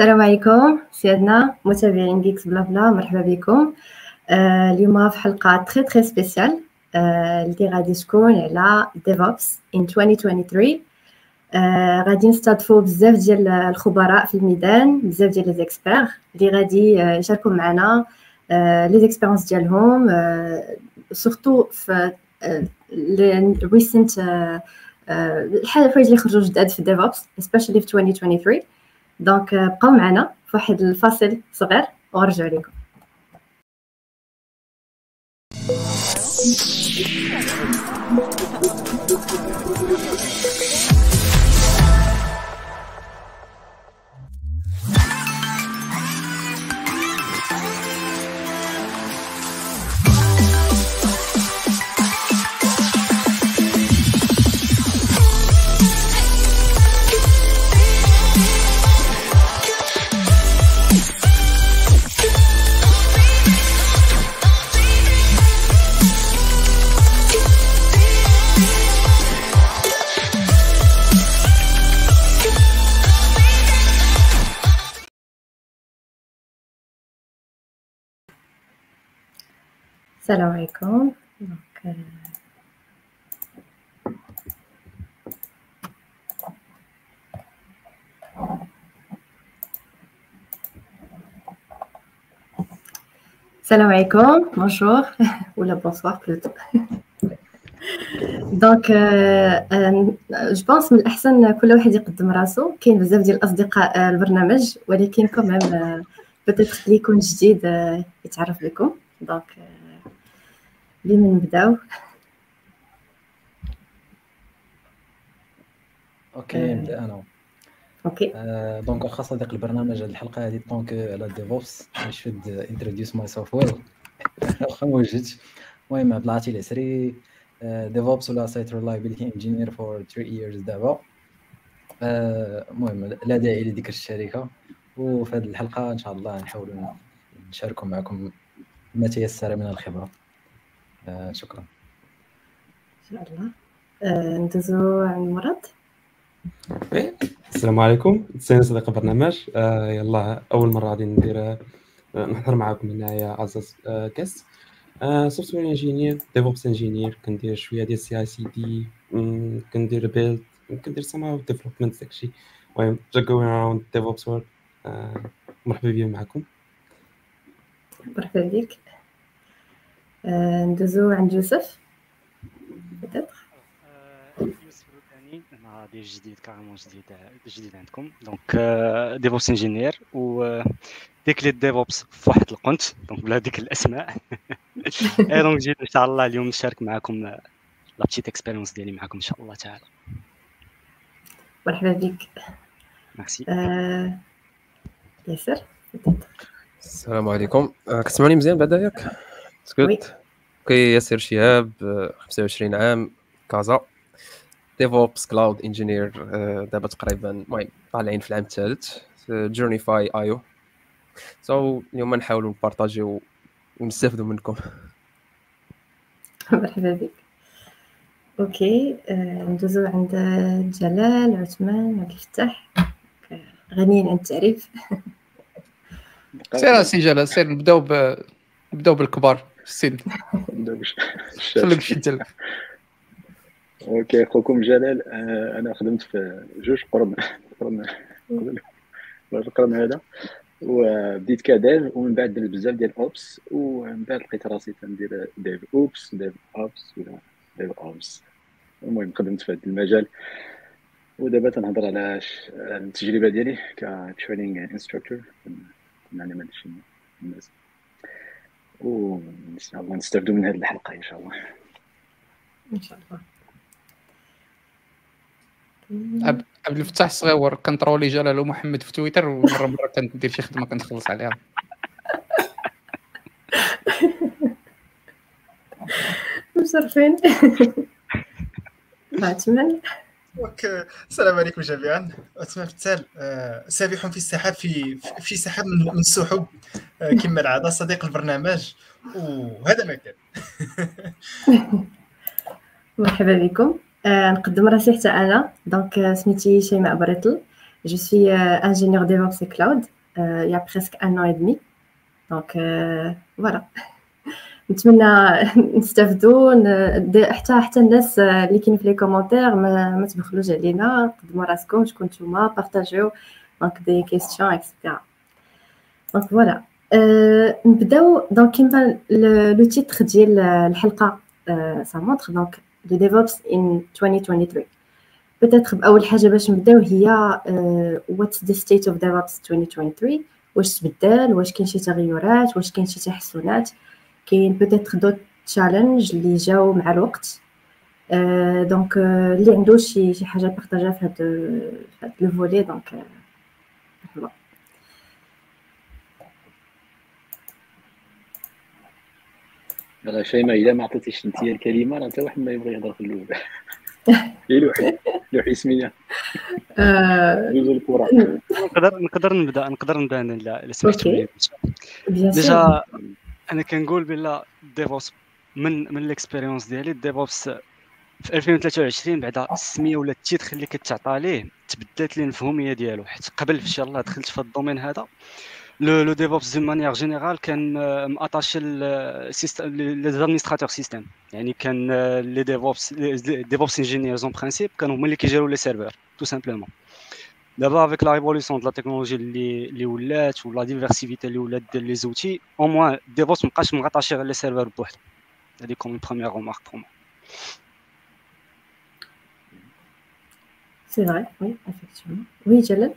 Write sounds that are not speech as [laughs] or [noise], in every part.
السلام عليكم سيادنا متابعين Geeks Blabla مرحبا بكم. آه اليوم في حلقة très très spéciale آه اللي غادي تكون على DevOps in 2023 آه غادي نستضفوا بزاف ديال الخبراء في الميدان بزاف ديال لي زيكسبير اللي غادي آه، يشاركوا معنا آه les expériences ديالهم آه surtout في آه récentes آه الحاجات اللي خرجوا جداد في DevOps specially في 2023 donc بقاو معنا في واحد الفاصل صغير ونرجع لكم السلام عليكم. donc السلام عليكم bonjour ولا bonsoir plutôt donc je pense من الأحسن كل واحد يقدم راسو كاين بزاف ديال الأصدقاء البرنامج ولكن كمان peut-être اللي يكون جديد يتعرف بكم. donc بمن نبدأو؟ OK نبدأ أنا. OK. آه، donc واخا صديق البرنامج هذه الحلقة هذه donc على DevOps should introduce myself well واخا ما وجدتش. المهم عبد العاطي العسري DevOps ولا site reliability engineer for 3 years دابا. آه، المهم لا داعي لذكر الشركة. وفي هذه الحلقة إن شاء الله نحاولوا نشاركوا معكم ما تيسر من الخبرة. آه، شكرا. إن شاء الله. آه، ندوزو عند مراد السلام عليكم. سينا صديق البرنامج. آه يلا أول مرة غادي ندير آه نحضر معكم هنايا as a guest. software engineer DevOps engineer كندير شوية ديال CI/CD كندير بيلد كندير سما ديفلوبمنت داكشي المهم جا جوين اراوند ديفوبس وورد مرحبا بيا معكم. مرحبا بك. ندوزو عند يوسف. بتاتر يوسف أنا جديد كارمون جديد جديد عندكم. دونك ديفوبس انجينير و ديك لي ديفوبس في واحد القنت. دونك بلا ديك الأسماء. [laughs] إي دونك جيت إن شاء الله اليوم نشارك معكم لا petite expérience ديالي معكم إن شاء الله تعالى. مرحبا بك. ميرسي آه، ياسر السلام عليكم. آه، كتسمعوني مزيان بعدا ياك oui. سكوت OK ياسر شهاب آه، 25 عام كازا. DevOps cloud engineer دابا تقريبا المهم طالعين في العام الثالث journey فاي ايو so اليوم نحاولوا نبارطاجيو ونستافدوا منكم. مرحبا بك. OK آه، ندوزو عند جلال عثمان عبد الفتاح غنيين عن التعريف. سير سي جلال سير نبداو ب نبداو بالكبار. السن خليك شي انت OK أخوكم جلال آه، أنا خدمت في جوج قرن. قرن. القرن هذا. وبديت ك dev ومن بعد درت بزاف ديال ops ومن بعد لقيت راسي تندير DevOps DevOps ولا DevOps. المهم خدمت في هذا المجال. ودابا تنهضر على التجربة ديالي ك training instructor نعلم هذا الشيء الناس وإن شاء الله نستافدوا من هذه الحلقة إن شاء الله. إن شاء الله. عبد الفتاح الصغيور كنطرولي جلال ومحمد في تويتر ومرة مرة كندير شي خدمة كنخلص عليها. مشرفين عثمان [laughs] السلام عليكم جميعا. عثمان فتال آه، سابح في السحاب في في سحاب من السحب آه، كما العادة صديق البرنامج. وهذا ما كان. [laughs] مرحبا بكم. آه نقدم راسي حتى أنا. donc سميتي شيماء بريطل ingénieur DevOps et Cloud. euh, il y a presque un an et. نتمنى [laughs] نستافدوا ن- حتى حتى الناس اللي كاين في les commentaires ما, ما تبخلوش علينا. قدموا راسكم شكون نتوما بارطاجيو. donc des questions et cetera donc voilà نبداو. donc كيما le titre ديال الحلقة ça montre donc le DevOps en 2023 peut-être بأول حاجة باش نبداو هي what's the state of DevOps 2023 واش تبدل؟ واش كاين شي تغيرات؟ واش كاين شي تحسنات؟ كاين peut-être d'autres challenges اللي جاو مع الوقت. أه donc أه اللي عنده شي شي حاجة بارطاجا في هاد في هاد le volet donc أه مرحبا يلا شيماء اذا ما عطيتيش أنت الكلمة راه حتى واحد ما يبغي يهضر في الأول. [laughs] هي لوحي لوحي سميه أه جوج الكرة. نقدر نقدر نبدا نقدر نبدأ أنا لا إلا sûr déjà أنا كنقول بلا DevOps من من ال expérience ديالي DevOps في 2023 بعد السميه ولا ال titre اللي كتعطى ليه تبدلت لي المفهوميه ديالو. حيت قبل فاش يلاه دخلت في ال domaine هذا le le DevOps d'une manière générale كان attaché les administrateurs système يعني كان les DevOps DevOps engineers en principe كانوا هما اللي كيجيروا les serveurs tout simplement دابا avec la révolution de la technologie اللي اللي ولات ولا diversité اللي ولات ديال les outils au moins DevOps مابقاش مغطاشي غير les serveurs بوحدو هذه comme une première remarque pour moi c'est vrai oui effectivement oui جلال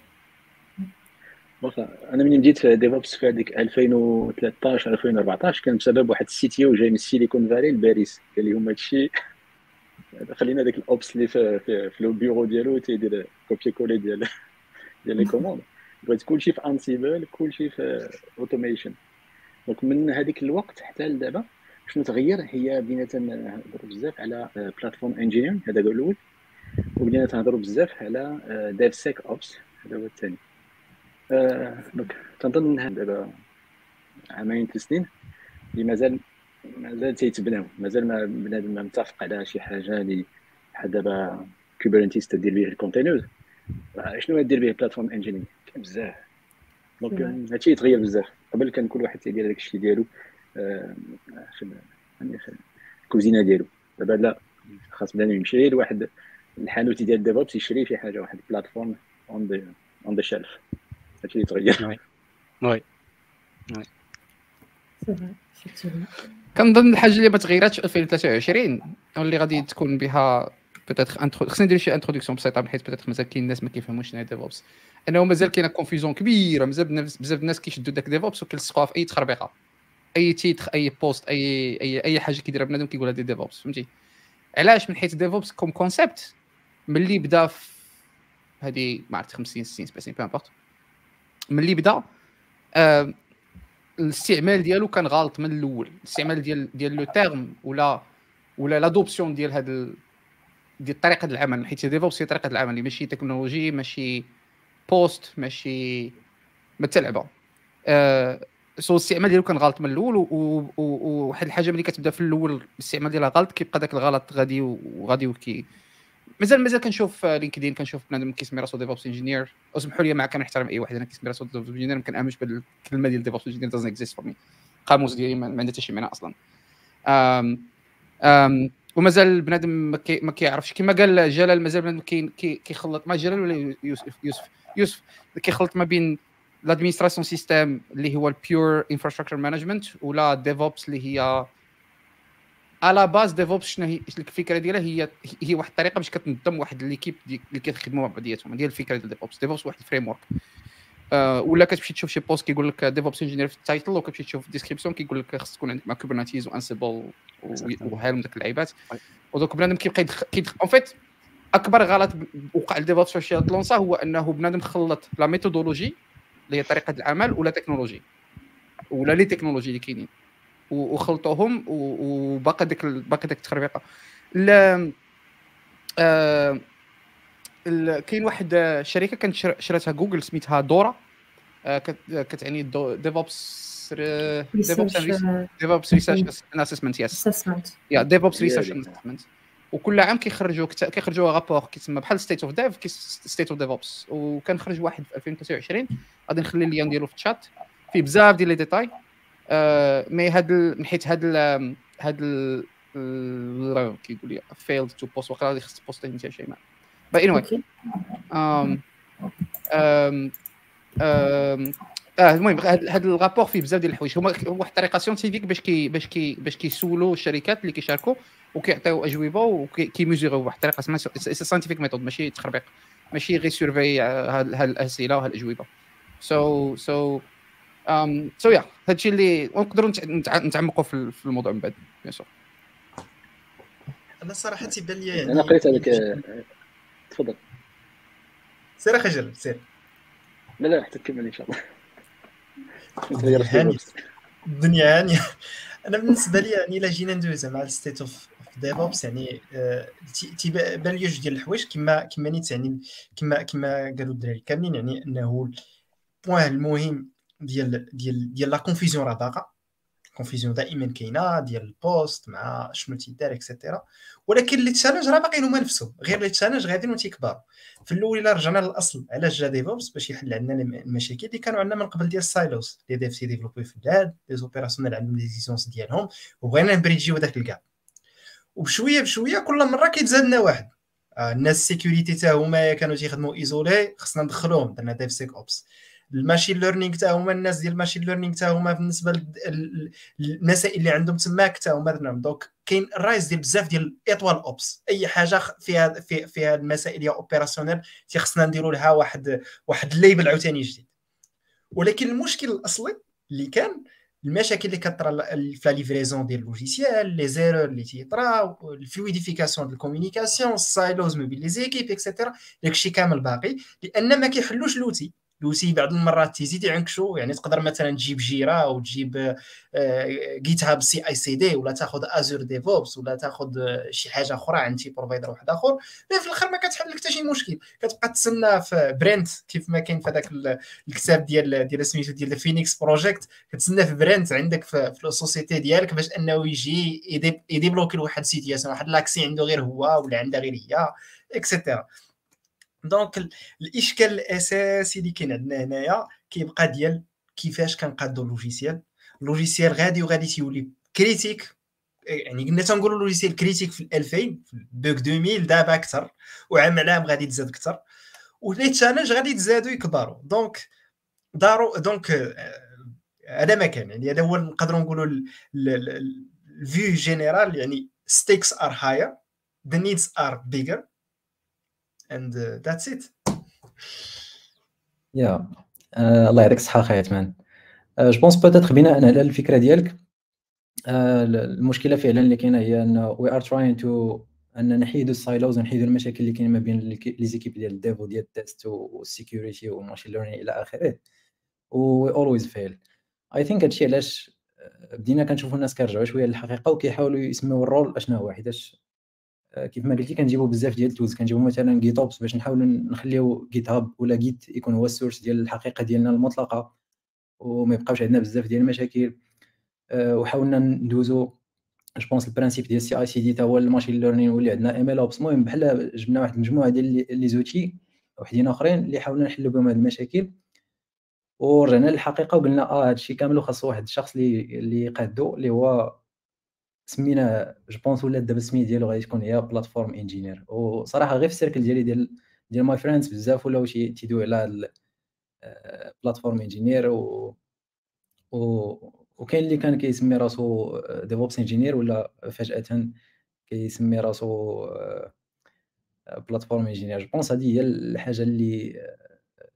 واخا أنا ملي بديت في DevOps في هذيك 2013 2014 كان بسبب واحد ال CTO جاي من السيليكون فالي لباريس قال لهم هادشي خلينا داك ال ops اللي في في, في le bureau ديالو تيدير copier-coller ديال ديال les commandes بغيت كلشي في Ansible كلشي في automation donc من هذيك الوقت حتى لدابا شنو تغير هي بدينا تنهضروا بزاف على platform engineer هذا هو الأول. وبدينا تنهضروا بزاف على DevSecOps هذا هو الثاني. donc تنظن دابا عامين ثلاث سنين اللي مازال مازال تيتبناو. مازال ما بنادم ما متفق على شي حاجة اللي بحال دابا Kubernetes تدير به ال containers شنو دير به platform engineer كاين بزاف. donc هادشي يتغير بزاف. قبل كان كل واحد تيدير داك الشيء ديالو في الكوزينه ديالو. دابا لا خاص بنادم يمشي لواحد الحانوت ديال DevOps يشري شي حاجة واحد ال platform on the on the shelf هادشي اللي تغير وي وي سي كنظن الحاجة اللي ما تغيراتش في 2023 واللي غادي تكون بها peut-être خصني ندير شي introduction بسيطة حيت peut-être مازال كاين الناس ما كيفهموش هي DevOps انه مازال كاينة confusion كبيرة مازال بزاف الناس كيشدوا داك DevOps وكيلصقوها في أي تخربيقة. أي titre أي poste اي اي أي حاجة كيديرها بنادم كيقول هذه DevOps فهمتي؟ علاش من حيث DevOps comme concept ملي بدا في هذه ما عرفت 50 60 70 peu importe ملي بدا آه الاستعمال ديالو كان غلط من الأول. الاستعمال ديال ديال le terme ولا ولا l'adoption ديال هاد ال... ديال طريقة العمل حيت DevOps هي طريقة العمل ماشي تكنولوجي ماشي poste ماشي ما حتى لعبه آه so الاستعمال ديالو كان غلط من الأول و- و- و- وواحد الحاجة ملي كتبدا في الأول الاستعمال ديالها غلط كيبقى داك الغلط غادي وغادي وكي مازال مازال كنشوف LinkedIn كنشوف بنادم كيسمي راسو DevOps engineer. اسمحوا لي مع كنحترم أي واحد أنا كيسمي راسو DevOps engineer ما كنامنش بالكلمة ديال DevOps engineer doesn't exist for me القاموس ديالي ما ما عندها حتى شي معنى أصلا. أم أم ومازال بنادم ما كي- ما كيعرفش. كما قال جلال مازال بنادم كي- كي- كيخلط مع جلال ولا يوسف؟ يوسف. يوسف كيخلط ما بين ال administration système اللي هو ال pure infrastructure management ولا DevOps اللي هي على base DevOps شنو هي الفكرة ديالها؟ هي هي واحد الطريقة باش كتنظم واحد l'équipe اللي كيخدموا مع بعضياتهم ديال الفكرة ديال DevOps DevOps واحد ال framework آه ولا كتمشي تشوف شي poste كيقول لك DevOps engineer في ال title وكتمشي تشوف ال description كيقول لك خص تكون عندك مع Kubernetes و Ansible وهالم داك اللعيبات. ودوك بنادم كيبقى يدخل كيدخل. en fait أكبر غلط وقع ل DevOps فاش تلونسا هو أنه بنادم خلط la méthodologie اللي هي طريقة العمل و la technologie ولا les technologies اللي كاينين. وخلطوهم و- وباقي ديك باقي ديك التخربيقة. آه ال- كاين واحد آه، شركة كانت شر- شراتها جوجل سميتها دورا آه كت- كتعني DevOps DevOps Research DevOps Research Assessment yes Assessment yeah DevOps Research. Assessment وكل عام كيخرجوا كت... كيخرجوا rapport كيتسمى بحال State of Dev State of DevOps وكنخرج واحد في 2023 غادي نخلي اللي نديرو في الشات فيه بزاف ديال les détails. آه mais هاد. من حيت هاد ال... هاد ال... كيقول لي failed to post واخا غادي خص تبوستي انت شي ما but anyway آه المهم هذا الرابور فيه بزاف ديال الحوايج. هما واحد الطريقة scientifique باش كي باش كي باش كيسولوا الشركات اللي كيشاركوا وكيعطيو أجوبة وكيميزوريو بواحد الطريقة اسمها scientific method ماشي تخربيق. ماشي غير survey هاد الأسئلة وهاد الأجوبة. so so um so yeah هادشي اللي نقدروا نتعمقوا في الموضوع من بعد bien sûr أنا صراحة تيبان لي يعني أنا قريت هذاك تفضل. سير خجل سير. لا لا حتى تكمل إن شاء الله. [laughs] [laughs] الدنيا هانية. أنا بالنسبة لي يعني إلا جينا ندوز مع ال State of DevOps يعني آه، تيبان لي جوج ديال الحوايج كما كما نيت يعني كما كما قالوا الدراري كاملين يعني أنه ال point المهم ديال ديال ديال la confusion راه باقا confusion دائما كاينة ديال ال poste مع شنو تيدار et cetera ولكن les challenges راه باقيين هما نفسهم غير les challenges غاديين وتيكبروا في الأول إلا رجعنا للأصل علاش جا DevOps باش يحل عندنا المشاكل اللي كانوا عندنا من قبل ديال ال silos les devs سي ديفلوبي في البلاد les opérationnels عندهم les exigences ديالهم وبغينا نبريدجيو داك ال gap وبشوية بشوية كل مرة كيتزاد لنا واحد. آه الناس ال security حتى هما كانوا تيخدموا isolés خصنا ندخلوهم. درنا DevSecOps ال machine learning حتى هما الناس ديال ال machine learning حتى هما بالنسبة للمسائل اللي عندهم تماك حتى هما donc كاين ال rise ديال بزاف ديال étoile Ops. أي حاجة فيها في فيها المسائل هي opérationnelles تيخصنا نديروا لها واحد واحد ال label عاوتاني جديد. ولكن المشكل الأصلي اللي كان المشاكل اللي كطرا في la livraison ديال ال logiciel les erreurs اللي تيطرا ال fluidification ديال ال communication ال silos ما بين les équipes et cetera داكشي كامل باقي. لأن ما كيحلوش l'outil. لوسي بعض المرات تيزيد يعنكشوا يعني تقدر مثلا تجيب Jira أو تجيب جيت هاب سي اي سي دي ولا تأخذ Azure DevOps ولا تأخذ شي حاجة أخرى عند شي provider واحد آخر. في الآخر ما كتحل لك حتى شي مشكل. كتبقى تسنى في برنت كيف ما كاين في هذاك الكتاب ديال ديال سميتو ديال Phoenix Project كتسنى في برنت عندك في, في ال société ديالك باش أنه يجي يديبلوكي لواحد situation واحد l'accès عنده غير هو ولا عندها غير هي et cetera donc الإشكال الأساسي اللي كاين عندنا هنايا كيبقى ديال كيفاش كنقادو ال logiciel. ال logiciel غادي وغادي تيولي critique يعني قلنا تنقولوا ال logiciel critique في 2000 في بوك 2000 دابا أكثر وعام على عام غادي تزاد أكثر. و les challenges غادي يتزادوا يكبروا donc دارو donc هذا ما كان يعني هذا هو نقدروا نقولوا ال vue générale يعني stakes are higher the needs are bigger. And uh, that's it. yeah. uh, الله يعطيك الصحة أخي عثمان. je pense peut-être بناء على الفكرة ديالك uh, المشكلة فعلا اللي كاينة هي إن we are trying to أن نحيدوا ال silos ونحيدوا المشاكل اللي كاينة ما بين les équipes ديال ال dev وديال ال test وال security وال machine learning إلى آخره. و always fail I think هادشي علاش بدينا كنشوفوا الناس كيرجعوا شوية للحقيقة وكيحاولوا يسميو ال role اشنا هو حيتاش كيف ما قلتي كنجيبو بزاف ديال ال tools. كنجيبو مثلا GitOps باش نحاولوا نخليو GitHub ولا Git يكون هو ال source ديال الحقيقة ديالنا المطلقة وما يبقاوش عندنا بزاف ديال المشاكل. أه وحاولنا ندوزو je pense ال principe ديال ال CI/CD تا هو ال machine learning واللي عندنا MLOps المهم بحال جبنا واحد المجموعه ديال les outils وحدين آخرين اللي حاولنا نحلو بهم هاد المشاكل. ورجعنا للحقيقة وقلنا آه هادشي كامل خاص واحد الشخص اللي اللي يقادو اللي هو سمينا je pense ولات دابا السميه ديالو غادي تكون هي platform engineer. وصراحة غير في ال circle ديالي ديال ديال my friends بزاف ولاو تيدو على platform engineer و و وكاين اللي كان كيسمي راسو DevOps engineer ولا فجأة كيسمي راسو platform engineer je pense هذه هي الحاجة اللي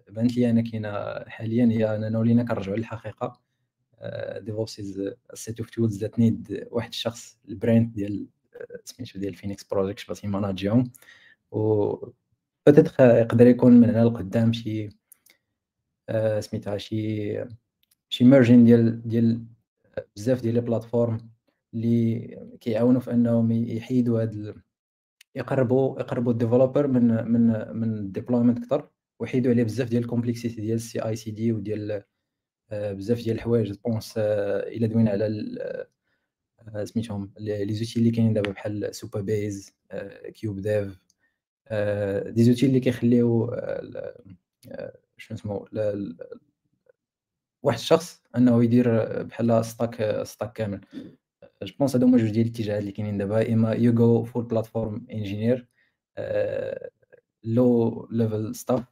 بانت لي أنا كاينة حاليا. هي اننا ولينا كنرجعوا للحقيقة. DevOps is set of tools that need واحد الشخص البراند ديال سميتو ديال Phoenix Project باش يماناجيهم و peut-être يقدر يكون من هنا لقدام شي سميتها شي شي merging ديال ديال بزاف ديال les plateformes اللي كيعاونوا في أنهم يحيدوا هاد يقربوا يقربوا ال developer من من من ال deployment أكثر ويحيدوا عليه بزاف ديال ال complexity ديال ال CI/CD وديال بزاف ديال الحوايج pense إلا دوينا على آه، سميتهم les outils اللي كاينين دابا بحال Supabase كيوب ديف des outils اللي كيخليو شنو اسمو واحد الشخص أنه يدير بحال stack stack كامل. je pense هادو هما جوج ديال الاتجاهات اللي كاينين دابا. إما you go full platform engineer low level stuff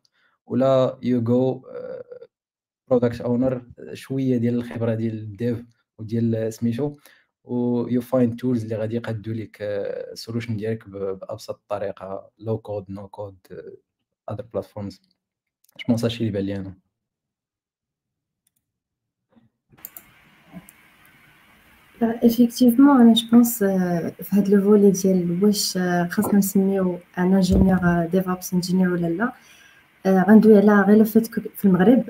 ولا you go product owner شوية ديال الخبرة ديال ال dev وديال سميتو و you find tools اللي غادي يقادو لك ال solution ديالك بأبسط طريقة low code no code other platforms je pense هادشي اللي بان لي أنا effectivement أنا je pense في هاد le volet ديال واش خاصنا نسميو un ingénieur DevOps ingénieur ولا لا غندوي على غير fait في المغرب.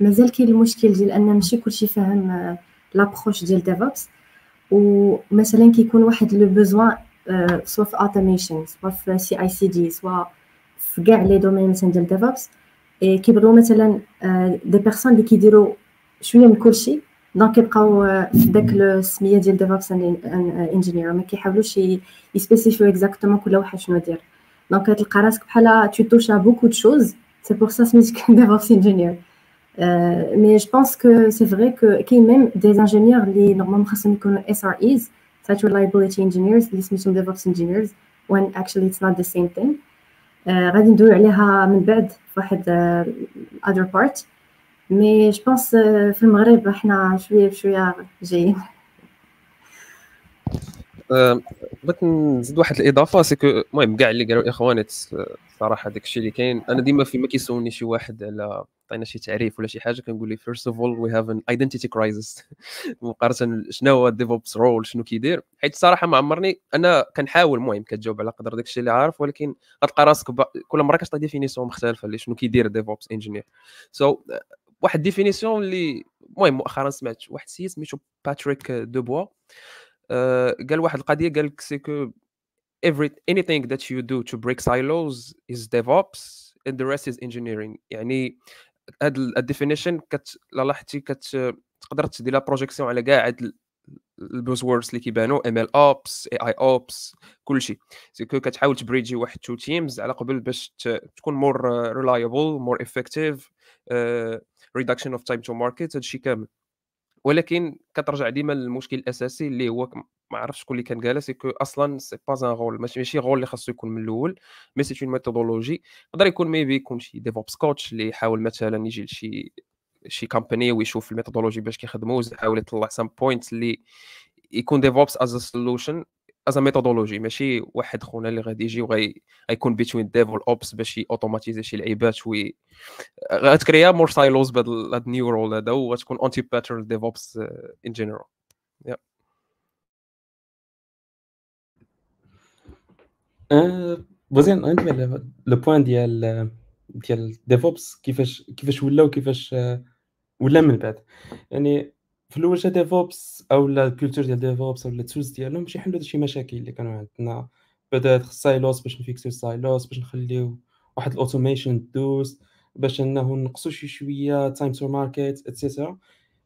مازال كاين المشكل ديال أن ماشي كلشي فاهم l'approche ديال DevOps ومثلا كيكون واحد le besoin soit في automation soit في CI/CD soit في كاع les domaines مثلا ديال DevOps كيبغيو مثلا des personnes اللي كيديروا شوية من كلشي. donc كيبقاو في داك السميه ديال DevOps engineer ما كيحاولوش يسبيسيفيو exactement كل واحد شنو دير donc تلقى راسك بحال tu touches à beaucoup de choses c'est pour ça سميتك DevOps engineer mais je pense que c'est vrai que كاين même des ingénieurs اللي normalement خاصهم يكونوا SREs site reliability engineers اللي سميتهم DevOps engineers when actually it's not the same thing. Uh, غادي ندوي عليها من بعد في واحد uh, other part. mais je pense في المغرب إحنا شوية بشوية جايين. بغيت نزيد واحد الإضافة c'est que المهم كاع اللي قالوا الاخوان صراحة داك الشيء اللي كاين. أنا ديما فيما كيسولني شي واحد على عطينا شي تعريف ولا شي حاجة كنقول لي first of all we have an identity crisis مقارنة شنو هو ال DevOps role شنو كيدير. حيت صراحة ما عمرني أنا كنحاول المهم كتجاوب على قدر داك الشيء اللي عارف ولكن غتلقى راسك كل مرة كتعطي définition مختلفة اللي شنو كيدير DevOps engineer so واحد définition اللي المهم مؤخرا سمعت واحد السيد سميتو باتريك دوبوا آه، قال واحد القضية قال لك c'est que every anything that you do to break silos is DevOps and the rest is engineering. يعني هاد ال definition كت لاحظتي كت تقدر تدير la projection على كاع هاد ال buzzwords اللي كيبانوا ام ال اوبس اي اي اوبس كلشي c'est que كتحاول ت bridgي واحد two teams على قبل باش تكون more reliable more effective reduction of time to market هادشي كامل. ولكن كترجع ديما للمشكل الأساسي اللي هو ما عرفتش شكون اللي كان قالها c'est que أصلا c'est pas un rôle ماشي rôle اللي خاصو يكون من الأول mais c'est une méthodologie يقدر يكون maybe يكون شي DevOps coach اللي يحاول مثلا يجي لشي شي company ويشوف ال méthodologie باش كيخدموا ويحاول يطلع some point اللي يكون DevOps as solution as methodology ماشي واحد خونا اللي غادي يجي وغيكون between dev وال ops باش اوتوماتيزي شي لعيبات وي غتكريا more silos بهذا ال new role هذا وغتكون anti-pattern DevOps in general بوزين عندي le point ديال ديال DevOps كيفاش كيفاش ولا وكيفاش ولا من بعد يعني في الأول جا DevOps أو لا ال culture ديال DevOps ولا ال tools ديالهم باش يحلوا شي مشاكل اللي كانوا عندنا. بدات silos باش نفيكسيو silos باش نخليو واحد ال automation دوز باش إنه نقصوا شي شوية time to market et cetera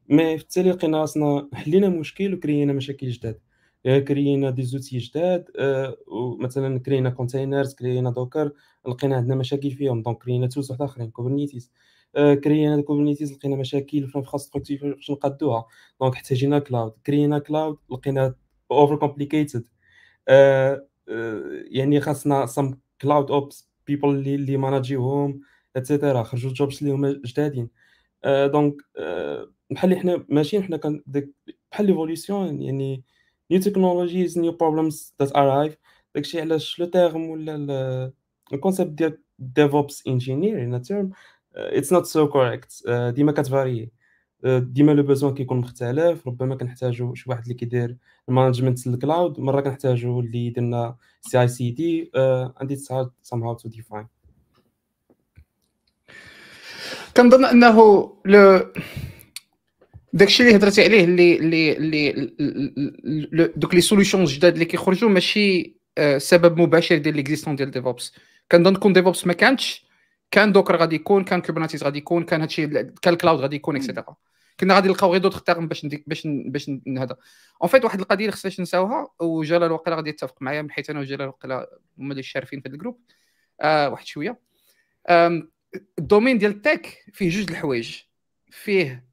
mais في التالي لقينا راسنا حلينا مشكل وكرينا مشاكل جداد. كرينا des outils جداد آه، ومثلا كرينا containers كرينا Docker لقينا عندنا مشاكل فيهم donc كرينا tools واحد آخرين Kubernetes آه، كرينا Kubernetes لقينا مشاكل في ال infrastructure باش نقادوها donc احتاجينا cloud. كرينا cloud لقينا overcomplicated يعني خاصنا some CloudOps people اللي اللي ماناجيوهم et cetera خرجوا jobs اللي هما جدادين. donc آه، بحال حنا ماشيين حنا كان بحال l'évolution يعني new technologies new problems that arrive. داكشي علاش le terme ولا ال concept ديال DevOps engineer is not so correct. Uh, ديما كتفاري. Uh, ديما le besoin كيكون مختلف ربما كنحتاجو شي واحد اللي كيدير ال management ال cloud مرة كنحتاجو اللي يدير CI/CD and it's hard somehow to define. كنظن أنه le داكشي اللي هضرتي عليه اللي اللي اللي دوك les solutions جداد اللي كيخرجوا ماشي آه، سبب مباشر ديال l'existence ديال DevOps كنظن كون DevOps ما كانتش كان Docker غادي يكون كان Kubernetes غادي يكون كان هادشي كان ال cloud غادي يكون et cetera كنا غادي نلقاو غير d'autres termes باش نديك باش باش هذا. en fait واحد القضية اللي خصناش نساوها وجلال وقيلا غادي يتفق معايا من حيث أنا وجلال وقيلا هما اللي شارفين في ال groupe. آه واحد شوية. ال domaine ديال ال tech فيه جوج الحوايج. فيه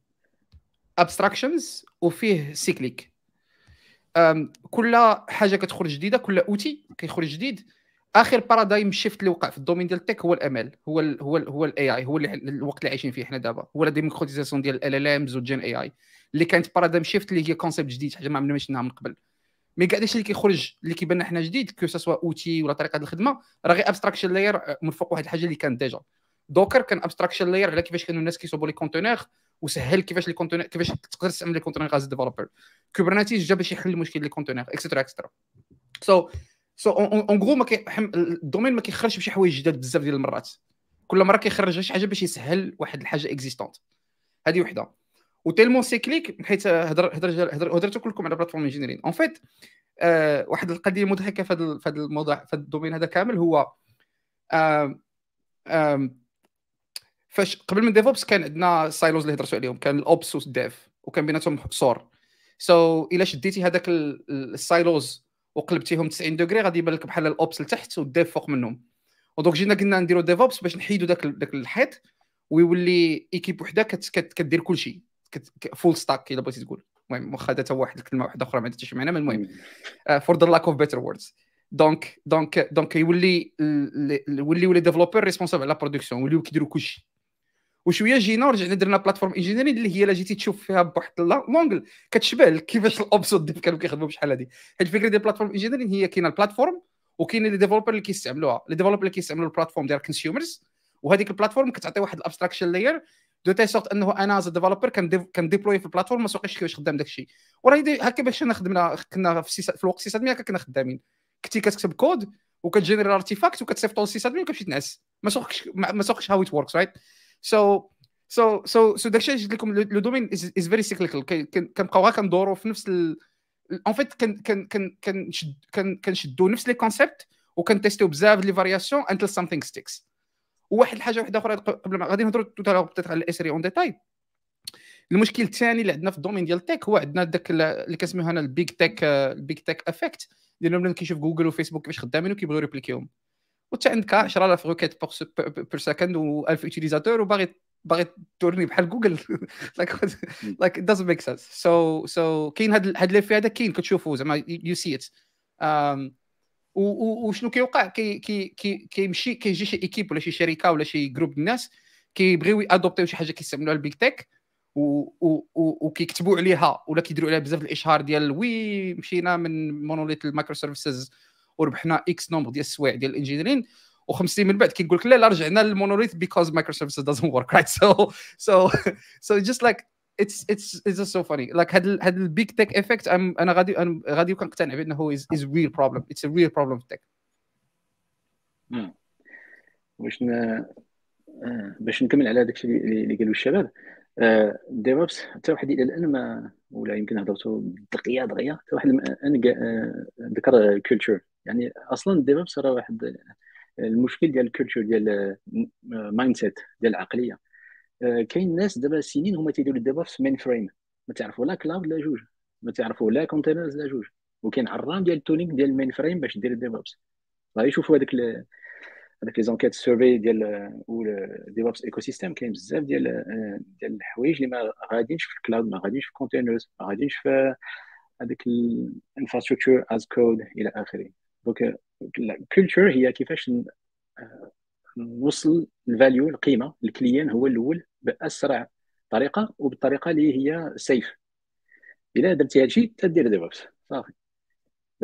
abstractions وفيه cyclique كل حاجة كتخرج جديدة كل outil كيخرج جديد. آخر paradigm shift اللي وقع في ال domaine ديال ال tech هو ال ML هو ال هو ال هو ال AI هو اللي الوقت اللي عايشين فيه حنا دابا هو la démocratisation ديال ال LLMs وال GenAI اللي كانت paradigm shift اللي هي concept جديد حاجة ما عمرنا شفناها من قبل. mais كاع داكشي اللي كيخرج اللي كيبان حنا جديد que ce soit outil ولا طريقة الخدمة راه غير abstraction layer من فوق واحد الحاجة اللي كانت déjà Docker كان abstraction layer على كيفاش كانوا الناس كيصوبوا les containers وسهل كيفاش les containers كيفاش تقدر تستعمل les containers as developer Kubernetes جا باش يحل مشكل les containers etcetera etcetera so so en gros ما ال domaine ما كيخرجش بشي حوايج جداد بزاف ديال المرات كل مره كيخرج شي حاجة باش يسهل واحد الحاجة existante هذه وحده و tellement cyclique حيت هضر هضر هضرتوا كلكم على platform engineering en fait واحد القضية مضحكه في هذا في هذا الموضوع في ال domaine هذا كامل هو فاش قبل من DevOps كان عندنا silos اللي هضرتوا عليهم كان ال Ops وال Dev وكان بيناتهم صور so so, الا شديتي هذاك ال silos وقلبتيهم 90 degrés غادي يبان لك بحال ال Ops لتحت وال Dev فوق منهم. و donc جينا قلنا نديرو DevOps باش نحيدوا داك داك الحيط ويولي équipe وحدة كدير كل شيء full stack إلا بغيتي تقول. المهم واخا هذا واحد الكلمة واحدة أخرى ما عندها شي معنى المهم. for the lack of better words donc donc donc يولي يولي ولي développeur responsable على production ولاو كيديروا كلشي. وشوية جينا ورجعنا درنا platform engineering اللي هي الا جيتي تشوف فيها بواحد l'angle كتشبه كيفاش ال Ops وال Dev كانوا كيخدموا بشحال هذه حيت الفكرة ديال platform engineering هي كاينة ال platform وكاين les développeurs اللي كيستعملوها. les développeurs اللي كيستعملوا ال platform ديال ال consumers وهذيك ال platform كتعطي واحد ال abstraction layer de telle sorte أنه أنا as developer كان deploy في ال platform ما سوقيش كيفاش خدام داك الشيء وراه هكا باش أنا خدمنا كنا في, في الوقت c'est هكا كنا خدامين. كنتي كتكتب code وكت générer artifact وكتصيفطو لل sysadmin وكتمشي تنعس. ما سوقش ما سوقش how it works right so so so so داكشي اللي لكم le domaine is very cyclical كنبقاو غير كندوروا في نفس en fait كنشدوا نفس les concepts وكن testيو بزاف les variations until something sticks وواحد الحاجة واحدة أخرى قبل ما غادي نهضروا تو على ال SRE en détail المشكل الثاني اللي عندنا في ال domaine ديال ال tech هو عندنا داك اللي كنسميوه هنا ال big tech ال big tech effect ديال ملي Google و Facebook كيفاش خدامين وكيبغيو répliquerهم وانت عندك 10000 requêtes per second و1000 utilisateurs وباغي باغي tourner بحال Google. like like doesn't make sense so so كاين هاد هاد l'effet هذا كاين كتشوفوا زعما you see it وشنو كيوقع؟ كي كي كي كيمشي كيجي شي équipe ولا شي شركة ولا شي groupe الناس كيبغيو ي adopterيو شي حاجة كيستعملوها ال big tech وكيكتبوا عليها ولا كيديروا عليها بزاف الإشهار ديال oui مشينا من monolith ال microservices وربحنا X nombre ديال السوايع ديال ال engineering وخمس سنين من بعد كيقول لك لا لا رجعنا لل monolith because microservices doesn't work right so so so just like it's it's it's so funny like هاد هاد ال big tech effect أنا غادي أنا غادي كنقتنع بأنه is is real problem it's a real problem في ال tech واش باش نكمل على داكشي اللي قالوا الشباب. DevOps حتى واحد إلى الآن ما ولا يمكن هضرتوا بالدقيقه دغيا حتى واحد ذكر culture يعني أصلا DevOps راه واحد المشكل ديال ال culture ديال mindset ديال العقلية. كاين ناس دابا سنين هما تيديروا ال DevOps mainframe ما تعرفوا لا cloud لا جوج. ما تعرفوا لا containers لا جوج. وكاين عرام ديال ال tuning ديال ال mainframe باش دير ال DevOps غادي يشوفوا هذاك هذاك les enquêtes surveys ديال و DevOps ecosystem كاين بزاف ديال ديال الحوايج اللي ما غاديينش في ال cloud ما غاديينش في containers ما غاديينش في هذيك ال infrastructure as code إلى اخره donc ال culture هي كيفاش نوصل ال value القيمه لل client هو الأول بأسرع طريقة وبالطريقه اللي هي safe إلا درتي هادشي تدير DevOps صافي.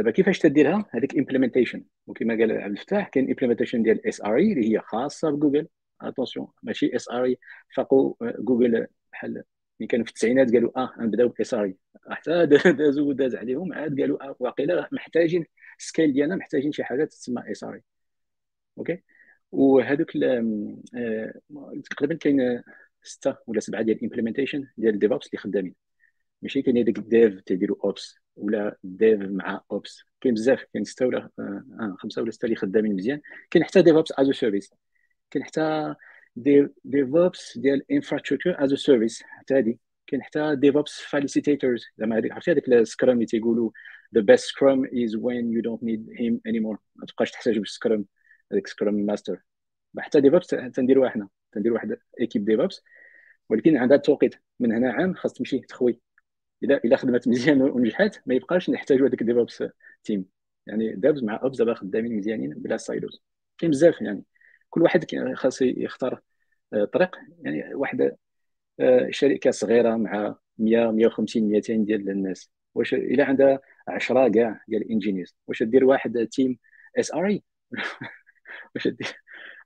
دابا كيفاش تديرها؟ هذيك امبلمنتيشن وكما قال عبد الفتاح كاين implementation ديال SRE اللي هي خاصة ب Google. attention ماشي SRE فاقوا جوجل بحال ملي كانوا في التسعينات قالوا آه نبداو ب SRE حتى [laughs] دازوا داز عليهم عاد قالوا آه واقيلا محتاجين scale ديالنا محتاجين شي حاجة تسمى SRE OK وهذوك تقريبا كاين ستة ولا سبعة ديال ال implementation ديال ال DevOps اللي خدامين. ماشي كاين هذاك ال Dev تيديروا Ops ولا Dev مع Ops. كاين بزاف كاين ستة ولا آه خمسة ولا ستة اللي خدامين مزيان. كاين حتى DevOps as service كاين حتى DevOps ديال infrastructure as service حتى هذه كاين حتى DevOps facilitators زعما هذيك عرفتي هذيك ال Scrum اللي تيقولوا the best scrum is when you don't need him anymore. ما تبقاش تحتاج باش Scrum هذيك Scrum Master حتى DevOps تنديروها حنا تنديروا واحد équipe DevOps ولكن عندها التوقيت. من هنا عام خاص تمشي تخوي. اذا إذا خدمت مزيان ونجحت ما يبقاش نحتاجوا هذاك DevOps team يعني Devs مع Ops دابا خدامين مزيانين بلا silos كاين بزاف يعني. كل واحد خاص يختار آه، طريق. يعني واحد آه، شركة صغيرة مع 100 150 200 ديال الناس. واش إلا عندها 10 كاع ديال ال engineers واش دير واحد team SRE واش دير؟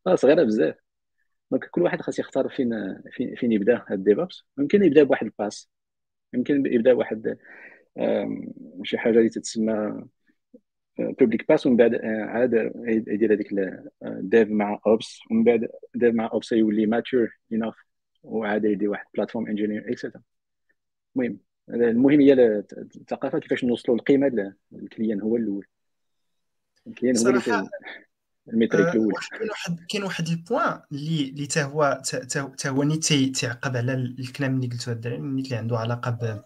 آه صغيرة بزاف. donc كل واحد خاص يختار فين فين, فين يبدأ هاد DevOps ممكن يبدأ بواحد ال PaaS يمكن يبدا بواحد شي حاجة اللي تتسمى public PaaS ومن بعد آه، عاد يدير هذيك Dev مع Ops ومن بعد Dev مع Ops يولي mature enough وعاد يدير واحد platform engineering etcetera المهم المهم هي الثقافة كيفاش نوصلوا القيمه لل client هو الأول. ال client هو صراحة ال metric الأول كاين واحد كاين واحد ال point اللي اللي هو حتى هو نيت تيعقب على الكلام اللي قلتو الدراري اللي عنده علاقة ب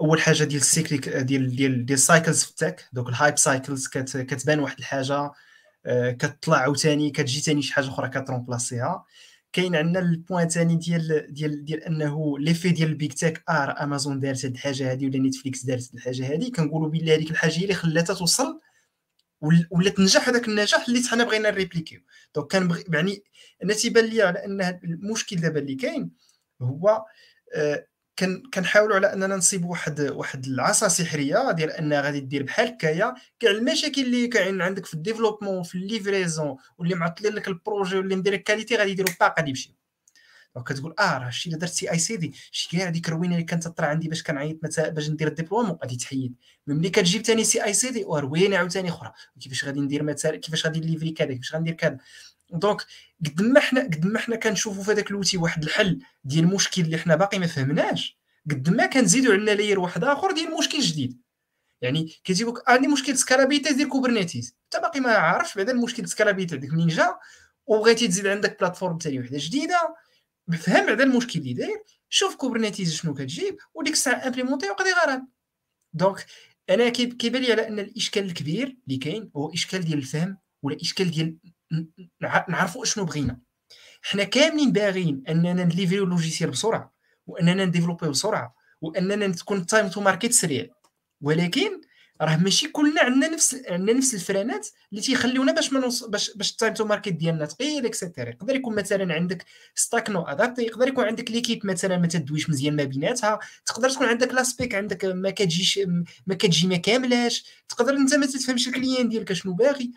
أول حاجة ديال السيكل ديال ديال ديال ال cycles في ال tech. دوك ال hype cycles كتبان واحد الحاجة كتطلع عاوتاني كتجي ثاني شي حاجة أخرى كت remplacer ها كاين عندنا ال point ثاني ديال ديال ديال أنه لي في ديال ال big tech آه أمازون دارت هاد الحاجة هادي ولا نيتفليكس دارت هاد الحاجة هادي. كنقولوا بلي هذيك الحاجة هي اللي خلاتها توصل ولا تنجح هذاك النجاح اللي حنا بغينا ن répliquer و. donc كان يعني أنا تيبان لي على أن المشكل دابا اللي كاين هو آه كان كنحاولوا على أننا نصيب واحد واحد العصا سحرية ديال انها غادي دير بحال هكايا. كاع المشاكل اللي كاين عندك في ال développement في ال livraison واللي معطلين لك ال projet واللي مدير ال qualité غادي يديروا باق غادي يمشيو donc كتقول آه راه الشيء اللي درت CI/CD شي كاع هذيك الروينه اللي كانت تطرا عندي باش كنعيط باش ندير ال déploiement غادي تحيد. ملي كتجيب ثاني CI/CD وروينه عاوتاني أخرى. كيفاش غادي ندير مثلا كيفاش غادي ن livrer كذا كيفاش غندير كذا. donc قد ما حنا قد ما حنا كنشوفوا في هذاك ال outil واحد الحل ديال المشكل اللي حنا باقي ما فهمناش قد ما كنزيدوا عندنا layer واحد آخر ديال مشكل جديد. يعني كيجيبوك عندي مشكل scalability ديال كوبرنيتيز انت باقي ما عارفش بعدا المشكل scalability ديك منين جا وبغيتي تزيد عندك plateforme ثاني وحدة جديدة فهم بعدا المشكل اللي داير شوف كوبرنيتيز شنو كتجيب وديك الساعة implémenter وقضي غرام donc أنا كيبان لي على أن الإشكال الكبير اللي كاين هو إشكال ديال الفهم ولا إشكال ديال نعرفوا شنو بغينا. حنا كاملين باغيين أننا ن livrer و ال logiciel بسرعة وأننا ن développer و بسرعة وأننا تكون time to market سريع. ولكن راه ماشي كلنا عندنا نفس عندنا نفس ال freins ات اللي تيخليونا باش ما نوص... باش باش ال time to market ديالنا ثقيل et cetera يقدر يكون مثلا عندك stack non adaptée يقدر يكون عندك l'équipe مثلا ما تدويش مزيان ما بيناتها تقدر تكون عندك la spec عندك ما كتجيش ما كتجي ما كاملاش تقدر انت ما تفهمش ال client ديالك شنو باغي.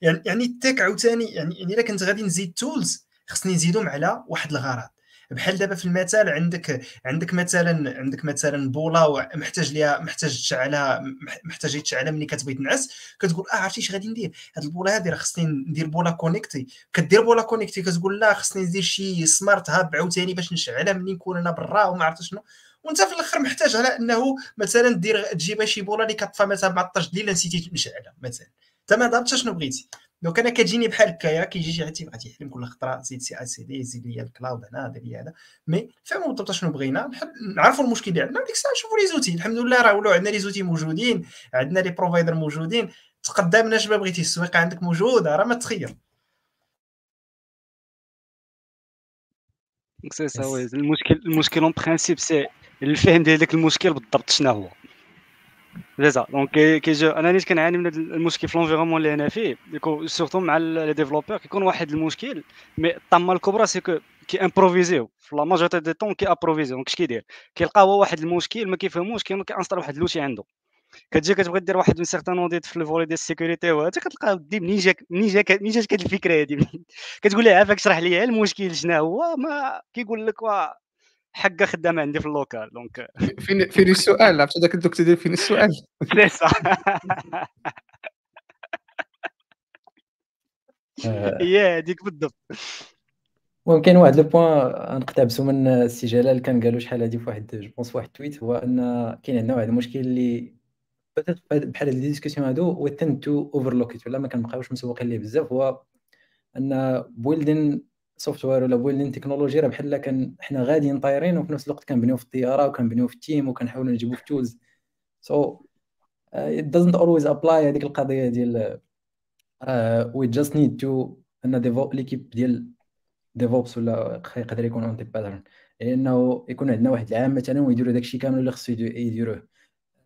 يعني يعني ال tech عاوتاني يعني يعني إلا كنت غادي نزيد tools خصني نزيدهم على واحد الغرض. بحال دابا في المثال عندك عندك مثلا عندك مثلا بوله محتاج ليها محتاج تشعلها محتاج تشعلها ملي كتبغي تنعس كتقول آه عرفتي اش غادي ندير؟ هاد البوله هادي راه خصني ندير بوله connectée. كدير بوله connectée كتقول لا خصني ندير شي smart hub عاوتاني باش نشعلها ملي نكون أنا برا وما عرفت شنو. وانت في الآخر محتاج على أنه مثلا دير تجيب شي بوله اللي كطفى مثلا مع ال touch ديال نسيتي تشعلها مثلا. انت ما ضربتش شنو بغيتي. donc أنا كتجيني بحال هكايا كيجي شي حد تيبغي تيحلم كل خطرة زيد CI/CD زيد لي ال cloud هنا دير لي هذا. mais فهموا بالضبط شنو بغينا نعرفوا المشكل اللي عندنا ديك الساعة نشوفوا les outils. الحمد لله راه ولاو عندنا les outils موجودين عندنا les providers موجودين. تقدمنا ما بغيتي السويقة عندك موجودة راه ما تخير. سي سا المشكل المشكل en principe c'est الفهم ديال داك المشكل بالضبط شنو هو. سا دونك كيجي أنا نيت كنعاني من المشكل في لونفيرومون اللي أنا فيه سورتو مع لي ديفلوبور كيكون واحد المشكل مي الطامه الكبرى سي كو كي امبروفيزيو في لا ماجورتي دي طون كي امبروفيزيو دونك اش كيدير كيلقى هو واحد المشكل ما كيفهموش كينستال واحد لوتي عنده كتجي كتبغي دير واحد من سيغتان اوديت في الفولي ديال السيكوريتي وهذا كتلقى ودي منين جاك منين جاك منين جاتك هذه الفكرة هذه كتقول له عافاك شرح لي المشكل شنو هو ما كيقول لك حقه خدامه عندي في اللوكال دونك. فين فين السؤال عرفت؟ ذاك الدكتور ديال فين السؤال. [laughs] سي صح. هي هذيك بالضبط. المهم كاين واحد لو بوان نقتبسو من السي جلال كان قالو شحال هادي في واحد جو بونس واحد التويت هو أن كاين عندنا واحد المشكل اللي بحال هاد ديسكسيون هادو و تند تو اوفرلوكيت ولا ما كنبقاوش مسوقين ليه بزاف هو أن building software ولا building technology راه بحال كان حنا غاديين طايرين وفي نفس الوقت كنبنيو في الطيارة وكنبنيو في ال team وكنحاولوا نجيبو في tools so it doesn't always apply هذيك القضية ديال we just need to أن devop l'équipe ديال DevOps ولا يقدر يكون un pattern لأنه يكون عندنا واحد العام مثلا ويديروا داكشي كامل اللي خصو يديروه.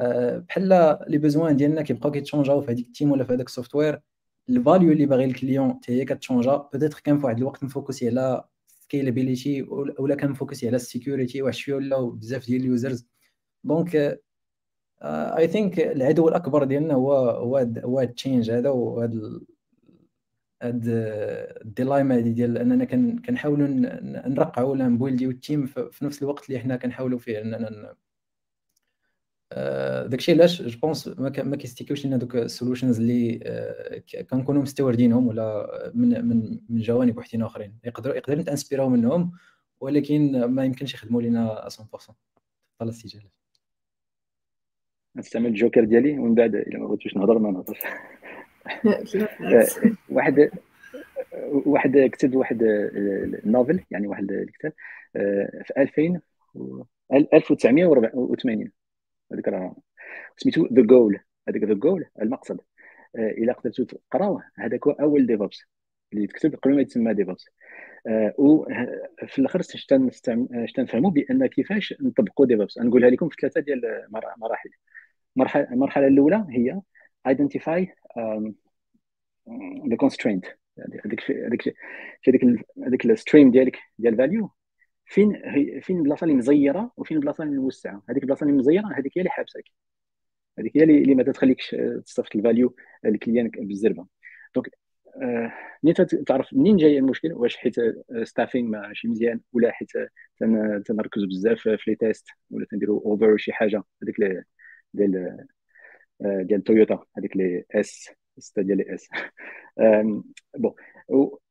آه، بحال les besoins ديالنا كيبقاو كيتشونجاو في هذيك ال team ولا في هذاك ال software ال value اللي باغي ال client حتى هي كت changer peut-être كان في واحد الوقت م focusé على scalability ولا كان م focusé على ال security واحد شوية ولاو بزاف ديال ال users donc I think العدو الاكبر ديالنا هو هو هو ال change هذا وهذا هاد ال dilemma هادي ديال اننا كنحاولوا نرقعوا ولا ن build يو ال team في نفس الوقت اللي حنا كنحاولوا فيه اننا داكشي علاش جو بونس ما كيستيكيوش لنا دوك السولوشنز اللي آه، كنكونوا مستوردينهم ولا من من من جوانب وحدين آخرين. يقدروا يقدر نتانسبيراو منهم ولكن ما يمكنش يخدموا لنا 100% تفضل الاستجابه نستعمل الجوكر ديالي ومن بعد إلا ما بغيتوش نهضر ما نهضرش. [laughs] واحد واحد كتب واحد النوفل يعني واحد الكتاب آه، في 2000 1980 هذيك راه سميتو The Goal هذيك The Goal المقصد. آه، إلا قدرتو تقراوه. هذاك هو أول DevOps اللي يتكتب قبل ما يتسمى DevOps آه، وفي الأخر تنفهموا بأن كيفاش نطبقوا DevOps نقولها لكم في ثلاثة ديال مراحل. المرحلة الأولى هي um, the constraint. هذيك في هذيك هذيك ال stream ديالك ديال value فين فين البلاصه اللي مزيرة وفين البلاصه اللي موسعة؟ هذيك البلاصة اللي مزيرة هذيك هي اللي حابسك. هذيك هي اللي ما تخليكش تصيفط ال value لل client بالزربة. donc آه منين تعرف منين جاي المشكل؟ واش حيت staffing ماشي مزيان ولا حيت تنركزوا بزاف في les tests ولا تنديروا over شي حاجة. هذيك ديال آه، ديال تويوتا هذيك لي اس ستة ديال لي [laughs] اس بون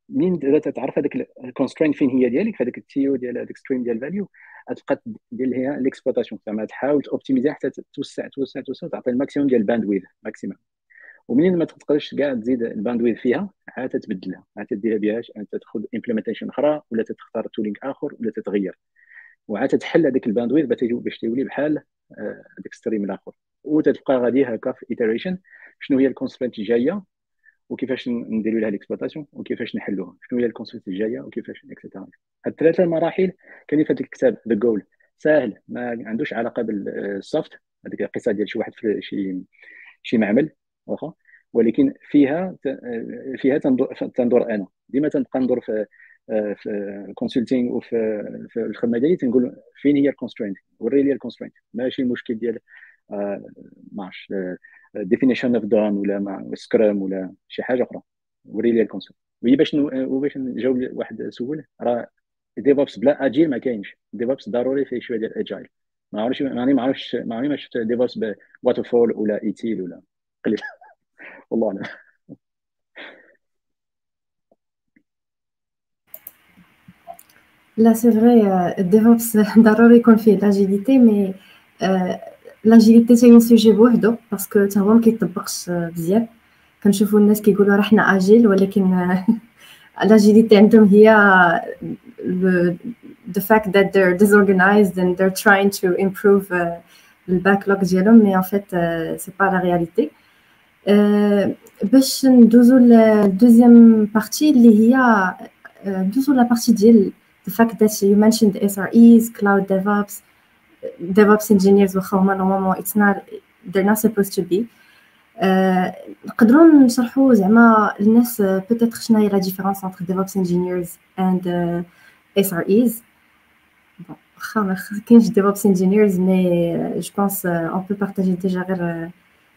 منين تعرف هذاك الكونسترين فين هي ديالك؟ في هذاك التيو ديال هذاك ستريم ديال الفاليو غتبقى ديال هي ليكسبلوطاسيون زعما تحاول توبتيميزي حتى توسع توسع توسع تعطي الماكسيموم ديال الباندويث ماكسيموم ومنين ما تقدرش كاع تزيد الباندويث فيها عاد تبدلها عاد تديرها بهاش انت تاخذ امبليمنتيشن أخرى ولا تختار تولينغ آخر ولا تتغير. وعاد تحل هذاك الباندويث باش تولي بحال آه، هذاك الستريم الآخر. وتتبقى غادي هكا في iteration شنو هي ال constraint الجاية؟ وكيفاش نديروا لها l'exploitation وكيفاش نحلوها شنو هي ال constraint الجاية وكيفاش اكسترا هاد الثلاثه المراحل كاينين في هذا الكتاب The Goal ساهل ما عندوش علاقة بال soft هذيك القصة ديال شي واحد في شي شي معمل واخا. ولكن فيها فيها تندور, أنا. ديما تنبقى ندور في في ال consulting وفي في الخدمة ديالي تنقول فين هي ال constraint وري لي ال constraint ماشي المشكل ديال آه، ما definition of done ولا مع Scrum ولا شي حاجة أخرى. وري لي ال concept وهي باش وباش نجاوب واحد سؤال راه DevOps بلا agile ما كاينش. DevOps ضروري فيه شوية ديال agile ما عرفتش ماني ما عرفتش ما عمري ما شفت DevOps ب waterfall ولا ITIL ولا [laughs] قليل. والله أعلم. لا c'est vrai ال DevOps ضروري يكون فيه l'agilité mais l'agilité تاهي sujet بوحدو parce que تا هو ما كيطبقش بزاف كنشوفوا الناس كيقولوا راه حنا agile ولكن l'agilité عندهم هي the fact that they're disorganized and they're trying to improve the backlog ديالهم mais en fait c'est pas la réalité. باش ندوزو لل deuxième partie اللي هي ندوزو la partie ديال the fact that you mentioned SREs cloud DevOps DevOps engineers واخا هما normalement it's not they're not supposed to be. نقدروا نشرحوا زعما الناس peut-être شنو هي la différence entre DevOps engineers and uh, SREs واخا ما كاينش DevOps engineers mais je pense on peut partager déjà غير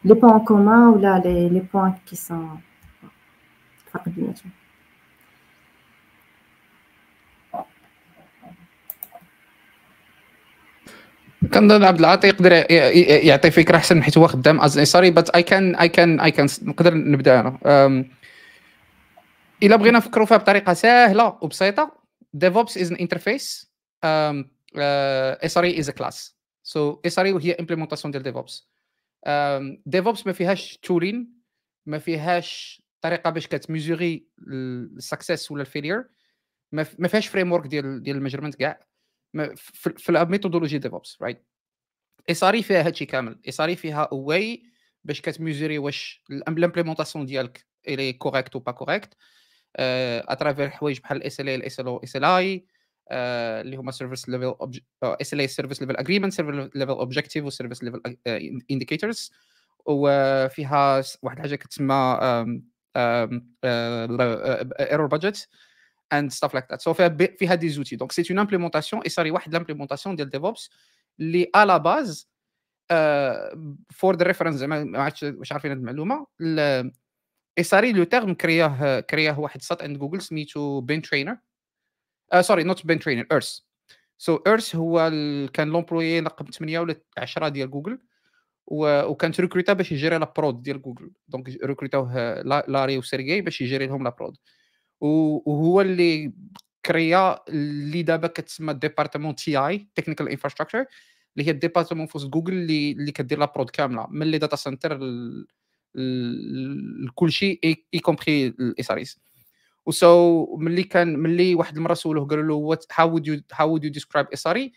les points communs ولا les points qui sont فرق بيناتهم كنظن عبد العاطي يقدر يعطي فكرة أحسن حيت هو خدام از sorry but I can I can I can نقدر نبدأ أنا. إلا بغينا نفكروا فيها بطريقة سهلة وبسيطة. DevOps is an interface. um, uh, SRE is a class. So SRE هي implementation ديال um, DevOps ما فيهاش tooling ما فيهاش طريقة باش كت mesurer ال success ولا ال failure ما فيهاش framework ديال ديال ال measurement كاع. في ال methodology DevOps right SRE فيها هادشي كامل SRE فيها way باش كت mesurer واش ال implémentation ديالك elle est correcte ou pas correcte à travers حوايج بحال الاس ال اي الاس ال أو اس ال اي اللي هما service level SLA service level agreement service level objective و service level indicators وفيها واحد الحاجة كتسمى error budget and stuff like that. So فيها فيها des outils donc c'est une implémentation SRE واحد l'implémentation ديال DevOps اللي على base for the reference زعما ما عرفتش واش عارفين هذه المعلومة. ال- SRE le terme créé اه créé اه واحد ال site عند جوجل سميتو بين ترينر sorry not بين ترينر ايرث so ايرث هو ال- كان l'employé رقم 8 ولا 10 ديال جوجل و- وكانت recruté ا باش ي gérer la prod ديال جوجل donc recruté اوه لا- لاري وسيرجي باش ي gérer لهم la prod وهو اللي créé ا اللي دابا كتسمى département TI technical infrastructure اللي هي ال département في جوجل اللي اللي كدير la prod كاملة من les data centers لكل شيء y compris ال SREs و so ملي كان ملي واحد المرة سولوه قالوا له what how would you how would you describe SRE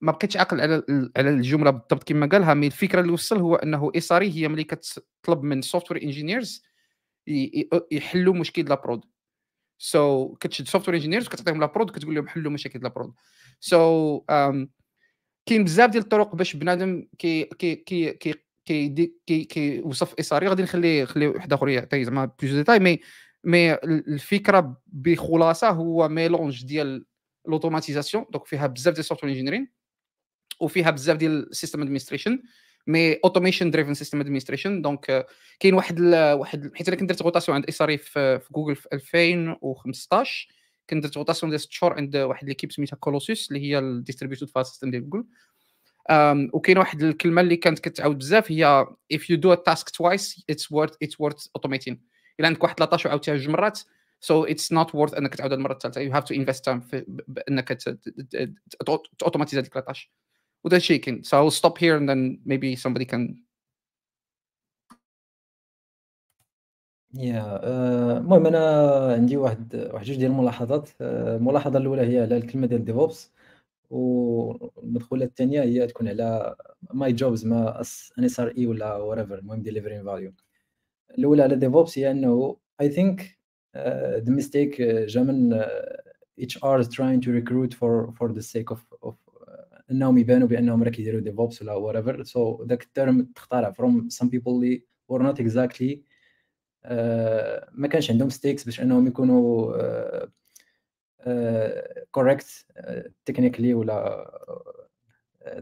ما بقيتش عاقل على على الجملة بالضبط كما قالها mais الفكرة اللي وصل هو إنه SRE هي ملي كتطلب من software engineers يحلوا مشكل la prod so so, كتشد software engineers وكتعطيهم la prod وكتقول لهم حلوا مشاكل la prod so so, um, كاين بزاف ديال الطرق باش بنادم كي كي كي كي كي دي- كي كيوصف SRE غادي نخلي خلي واحد آخر يعطي زعما plus de détails mais mais الفكرة بخلاصة هو mélange ديال ال automatisation donc فيها بزاف ديال ال software engineering وفيها بزاف ديال ال system administration mais automation driven system administration donc كاين واحد ال... واحد حيت أنا كنت درت rotation عند SRE في, في جوجل في 2015 كنت درت rotation ديال 6 شهور عند واحد l'équipe سميتها Colossus اللي هي ال distributed file system ديال جوجل um, وكاين واحد الكلمة اللي كانت كتعاود بزاف هي if you do a task twice it's worth it's worth automating الا عندك واحد 13 وعاودتيها جوج مرات so it's not worth انك تعاود المره الثالثه you have to invest time في انك ت... ت... ت... ت automatise هذيك tâche without shaking. So I'll stop here and then maybe somebody can. يا آه، المهم أنا عندي واحد واحد جوج ديال الملاحظات آه، الملاحظة الأولى هي على الكلمة ديال DevOps والمدخولة الثانية هي تكون على my job as an SRE ولا whatever المهم delivering value الأولى على DevOps هي إنه I think the mistake جا من HRs trying to recruit for for the sake of of انهم يبانوا بانهم راه كيديروا DevOps ولا whatever. So ذاك ال term تخترع from some people اللي not exactly آه، ما كانش عندهم stakes باش انهم يكونوا correct technically ولا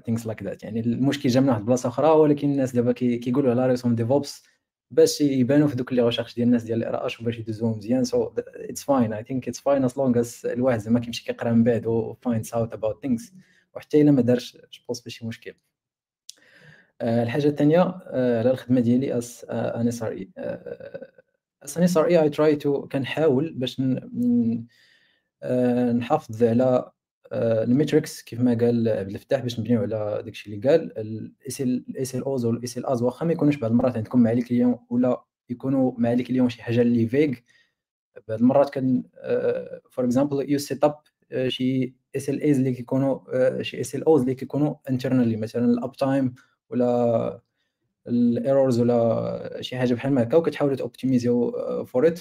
things like that يعني المشكل جا من واحد البلاصه أخرى ولكن الناس دابا كي- كيقولوا على راسهم DevOps باش يبانوا في دوك les recherches ديال الناس ديال ال RH وباش يدوزوهم مزيان. so it's fine I think it's fine as long as الواحد زعما كيمشي كيقرأ من بعد و out about things. وحتى إلا ما دارش je pense ماشي مشكل. آه، الحاجة الثانية آه، على الخدمة ديالي as an SRE as an SRE I try to كنحاول باش آه، نحافظ على ال metrics كيف ما قال عبد الفتاح باش نبنيو على داكشي اللي قال. ال SLOs وال SLAs واخا ما يكونوش بعض المرات عندكم مع les clients ولا يكونوا مع les clients شي حاجة اللي فيغ بعض المرات can for example you set up شي SLAs اللي كيكونوا آه، شي SLOs اللي كيكونوا internally مثلا ال uptime ولا ال errors ولا شي حاجة بحال هكا وكتحاولوا توبتيميزيو فور ات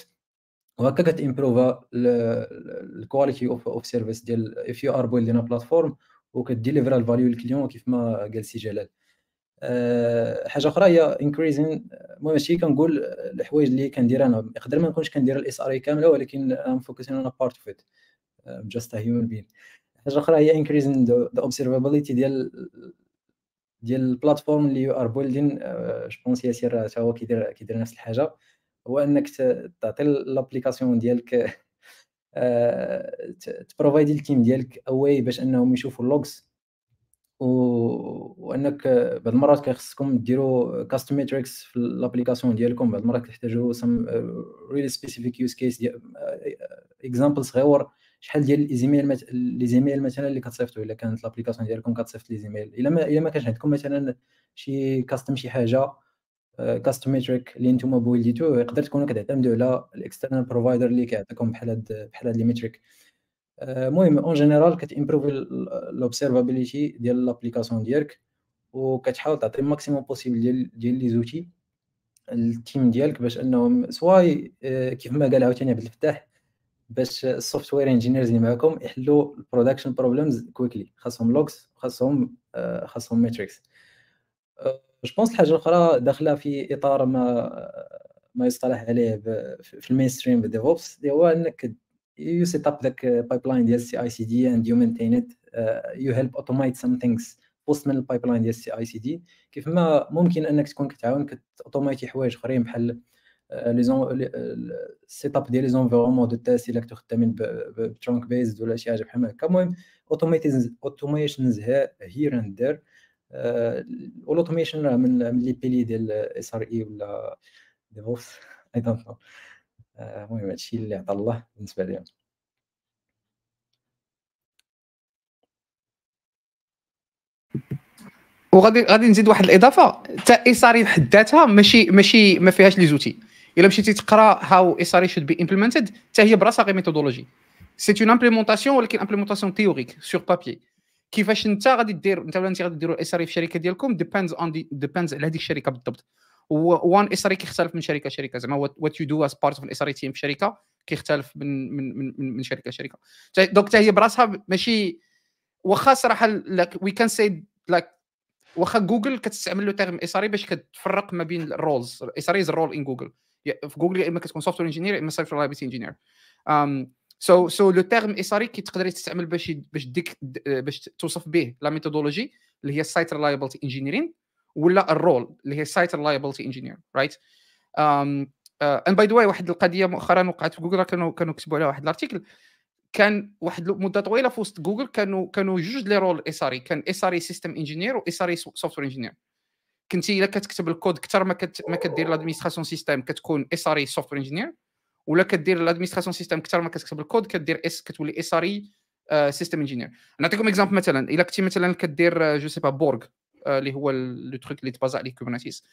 وهكا كتامبروفا الكواليتي اوف سيرفيس ديال اف يو ار بويلدين بلاتفورم وكديليفرا الفاليو للكليون كيف ما قال سي جلال. أه حاجة أخرى هي increasing المهم هادشي كنقول الحوايج اللي كندير أنا يقدر ما نكونش كندير ال SRE كاملة ولكن I'm focusing on part of it just human being حاجة أخرى هي increasing the observability ديال ديال ال platform اللي you are building je pense ياسير حتى هو كيدير كيدير نفس الحاجة. هو إنك تعطي لابليكاسيون ديالك [laughs] تبروفايدي التيم ديالك اواي باش إنهم يشوفوا ال logs وإنك بعض المرات كيخصكم ديروا custom metrics في l'application ديالكم. بعض المرات كتحتاجوا some really specific use case exemple صغيور. شحال ديال les emails les emails مثلا اللي كتصيفطوا إلا كانت l'application ديالكم كتصيفط les emails إلا ما إلا ما كانش عندكم مثلا شي custom شي حاجة custom metric اللي نتوما buildيتو يقدر تكونوا كتعتمدوا على ال external provider اللي كيعطيكم بحال هاد بحال هاد les métriques المهم en général كت improveي l'observabilité ديال l'application ديالك وكتحاول تعطي ال maximum possible ديال ديال les outils ال team ديالك باش أنهم soit كيف ما قال عاوتاني عبد الفتاح باش ال software engineers اللي معاكم يحلوا ال production problems quickly خاصهم logs خاصهم خاصهم metrics je pense الحاجة الاخرى داخلة في إطار ما ما يصطلح عليه في ال mainstream بال DevOps اللي هو إنك you set up ذاك pipeline ديال ال CI/CD you maintain it. uh, you help automate some things وسط من ال pipeline ديال ال CI/CD كيف ما ممكن إنك تكون كتعاون كت automateي حوايج أخرين بحال les en set up ديال les environnements de test الا كنتو خدامين ب trunk based ولا شي حاجة بحال هكا المهم automations here and there وال automation من les piliers ديال SRE ولا DevOps I don't know المهم هادشي اللي عطا الله بالنسبة ليهم وغادي غادي نزيد واحد الإضافة. حتى SRE بحد ذاتها ماشي ماشي ما فيهاش les outils. إلا مشيتي تقرأ how SRE should be implemented حتى هي براسها غير méthodologie c'est une implémentation ولكن implémentation théorique sur papier كيفاش أنت غادي دير أنت ولا أنت غادي ديروا SRE في الشركة ديالكم depends on depends على هذيك الشركة بالضبط. وان SRE كيختلف من شركة لشركة. زعما what you do as part of ال SRE team في شركة كيختلف من من من, من شركة لشركة. donc حتى هي براسها ماشي واخا صراحة we can say like واخا جوجل كتستعمل le terme SRE باش كتفرق ما بين ال roles SRE as role in جوجل في جوجل يا إما كتكون software engineer يا إما site reliability engineer so so le terme SRE كيتقدر يستعمل باش باش ديك باش توصف به la méthodologie اللي هي site reliability engineering ولا ال role اللي هي site reliability engineer right and by the way واحد القضية مؤخرا وقعت في جوجل كانوا كانوا كتبوا عليها واحد ال article كان واحد مدة طويلة في وسط جوجل كانوا كانوا جوج les rôles SRE كان SRE system engineer و SRE software engineer كنتي إلا كتكتب الكود أكثر ما كت ما كدير l'administration système كتكون SRE software engineer ولا كدير l'administration système أكثر ما كتكتب الكود كدير اس كتولي SRE system engineer نعطيكم exemple مثلا إلا كنتي مثلا كدير je sais pas Borg اللي هو le truc اللي ت baseا عليه Kubernetes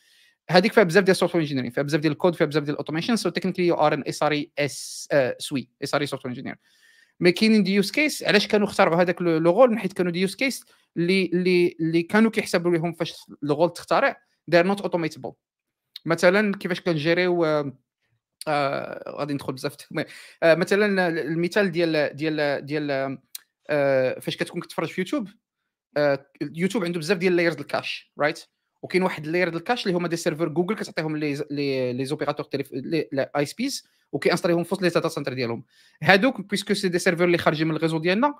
هذيك فيها بزاف ديال ال software engineering فيها بزاف ديال الكود فيها بزاف ديال ال automation so technically you are an SRE اس SWE SRE software engineer mais كاينين des use cases علاش كانوا اختاروا هذاك le rôle حيت كانوا des use cases؟ اللي اللي اللي كانوا كيحسبوا لهم فاش role تخترع they're not automatable مثلا كيفاش كنجيريو آه غادي ندخل بزاف آه مثلا المثال ديال ديال ديال آه فاش كتكون كتفرج في يوتيوب آه يوتيوب عنده بزاف ديال layers ال cache right وكاين واحد ال layer ال cache اللي هما des serveurs Google كتعطيهم les les les opérateurs ISPs وكينستاليهم في وسط les data centers ديالهم هادوك puisque c'est des serveurs اللي خارجين من ال réseau ديالنا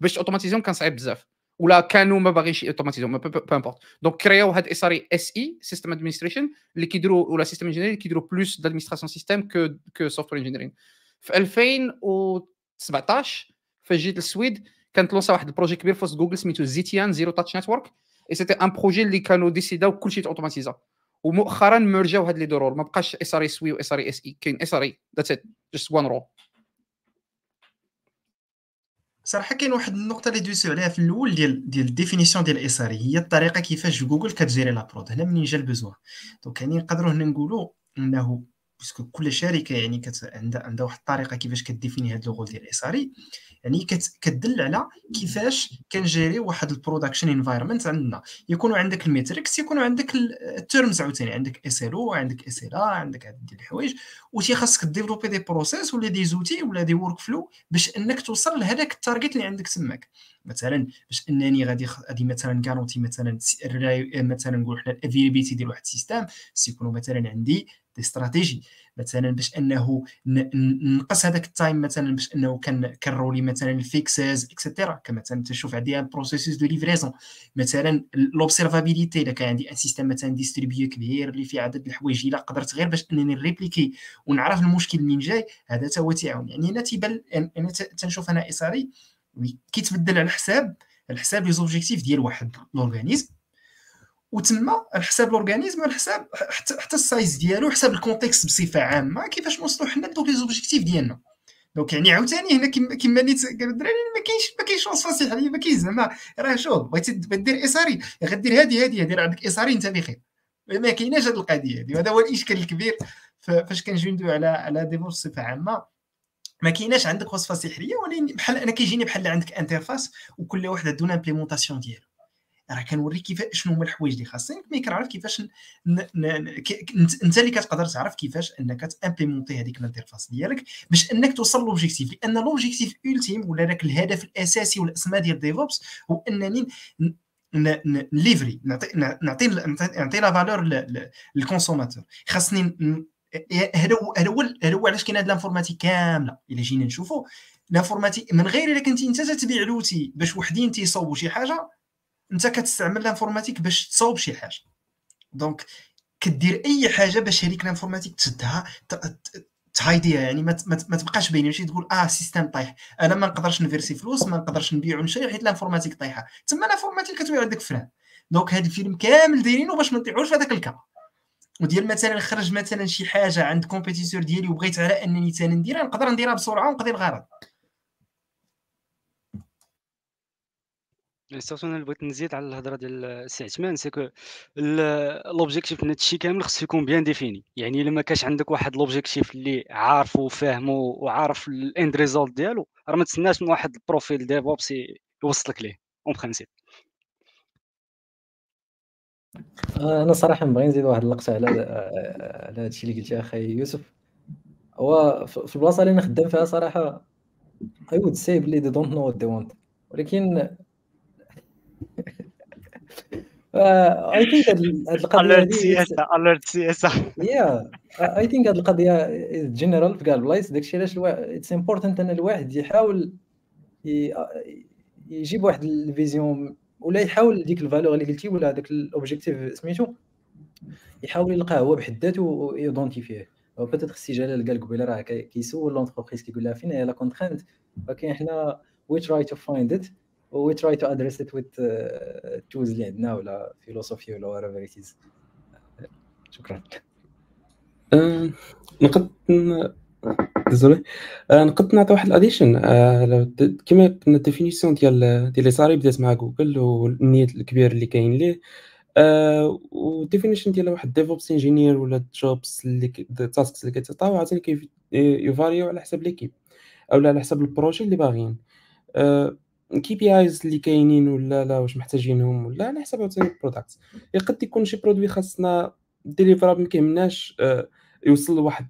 باش اوتوماتيزيهم كان صعيب بزاف ولا كانوا ما باغينش اوتوماتيزيهم peu importe donc كرياو هاد SRE SE system administration اللي كيديروا ولا system engineer اللي كيديروا plus d'administration système que que software engineering في 2017 فاش جيت للسويد كانت لونسا واحد ال projet كبير في وسط جوجل سميتو ZTN zero touch network et c'était un projet اللي كانوا ديسيداو كلشي اوتوماتيزا ومؤخرا ميرجاو هاد les deux rôles ما بقاش اس ار اي سوي و اس ار اس اي كاين SRE that's it just one role صراحة كاين واحد النقطة اللي دوزو عليها في الأول ديال ديال ال définition ديال SRE هي الطريقة كيفاش جوجل كتجيري la prod هنا منين جا ال besoin. donc يعني نقدروا هنا نقولوا إنه parce que كل شركة يعني كت عندها عندها واحد الطريقة كيفاش كديفيني هاد le rôle ديال SRE يعني كتدل على كيفاش كنجيري واحد ال production environment عندنا. يكونوا عندك ال metrics يكونوا عندك ال terms عاوتاني. عندك SLO عندك SLA عندك هاد الحوايج. وتي خاصك ديفلوبي des process ولا des outils ولا des workflows باش إنك توصل لهذاك ال target اللي عندك تماك. مثلا باش إنني غادي غادي مثلا كارونتي مثلا مثلا نقول حنا ال availability ديال واحد ال system. سيكونوا مثلا عندي des stratégies مثلا باش أنه نقص هذاك ال time مثلا باش أنه كنرولي مثلا ال fixes etcetera كمثلا تشوف عندي un processus de livraison مثلا l'observabilité الا كان عندي un système مثلا distribué كبير اللي فيه عدد الحوايج إلا قدرت غير باش أنني نريبليكي ونعرف المشكل منين جاي هذا تا هو تيعاون يعني هنا تيبان أنا تنشوف أنا SRE كيتبدل على حساب على حساب les objectifs ديال واحد l'organisme. وتما على حساب ال organisme على حساب حتى ال size ديالو حساب ال contexte بصفة عامة كيفاش نوصلوا حنا لدوك les objectifs ديالنا. donc يعني عاوتاني هنا كما نيت الدراري ما كاينش ما كاينش وصفه يعني ما كاينش زعما راه شوف بغيتي دير SRE غدير هادي هادي دير عندك SRE انت بخير ما كايناش هذه القضية هذه وهذا هو الإشكال الكبير فاش كنجيو على على DevOps بصفة عامة. ما كايناش عندك وصفه سحريه ولكن بحال أنا كيجيني بحال عندك interface وكل واحد عندنا implémentation ديالو. راه كنوريك كيف شنو هما الحوايج اللي خاصين mais كنعرف كيفاش. انت اللي كتقدر تعرف كيفاش انك تامبليمونتي هذيك ال interface ديالك باش انك توصل l'objectif لأن l'objectif ultime ولا ذاك الهدف الأساسي والأسماء ديال DevOps هو أنني نليفري نعطي نعطي نعطي la valeur لل consommateur خاصني هذا هو هذا هو هذا هو علاش كاين هذه ال informatique كاملة إلا جينا نشوفوا ال informatique من غير إلا كنتي أنت تتبيع l'outil باش وحدين تيصاوبوا شي حاجة انت كتستعمل ال informatique باش تصاوب شي حاجة. donc كدير اي حاجة باش هذيك ال informatique تسدها تهايديها يعني ما, ما تبقاش باينة. ماشي تقول آه système طايح. أنا ما نقدرش نفيرسي فلوس ما نقدرش نبيع ونشري حيت ال informatique طايحة. تما ال informatique كتبان عندك frein donc هذا الفيلم كامل دايرينه باش ما نطيحوش في هذاك ال cas وديال مثلا خرج مثلا شي حاجة عند compétiteur ديالي وبغيت على أنني ثاني نديرها نقدر نديرها بسرعة ونقضي الغرض. surtout أنا بغيت نزيد على الهضرة ديال السي عثمان si l'objectif من هادشي كامل خصو يكون bien défini يعني إلا ما كانش عندك واحد l'objectif اللي عارفه وفاهمه وعارف ال end result ديالو راه ما تسناش من واحد ال profil DevOps يوصلك ليه en principe أنا صراحة نبغي نزيد واحد اللقطة على على هادشي اللي قلتي أخي يوسف. هو في البلاصة اللي أنا خدام فيها صراحة I would say بلي they don't know what they want. ولكن I think هاد القضية اليرت سياسه اليرت سياسه yeah I think هاد القضية général في كاع البلايص داكشي علاش it's important أن الواحد يحاول يجيب واحد ال vision ولا يحاول ديك ال valeur اللي قلتي ولا هذاك ال objectif سميتو يحاول يلقاه هو بحد ويدونتيفيه peut-être السي جلال قال قبيلة راه كيسول l'entreprise كيقول لها فين هي؟ la contrainte ولكن حنا we try to find it we try to address it with tools اللي عندنا ولا philosophy ولا whatever شكرا. أه، نقد désolé أه، نقد نعطي واحد ال addition. أه، كما كنا ال définition ديال ديال les SRE بدات مع Google وال need الكبير اللي كاين ليه. وال definition ديال واحد DevOps engineer ولا jobs اللي ال tasks اللي كيتعطاو عاوتاني كيف يفاريو على حسب l'équipe أو على حسب ال projet اللي باغيين. KPIs اللي كاينين ولا لا واش محتاجينهم ولا على حسب عاوتاني ال product قد يكون شي produit خاصنا deliverable ما كيهمناش آه، يوصل لواحد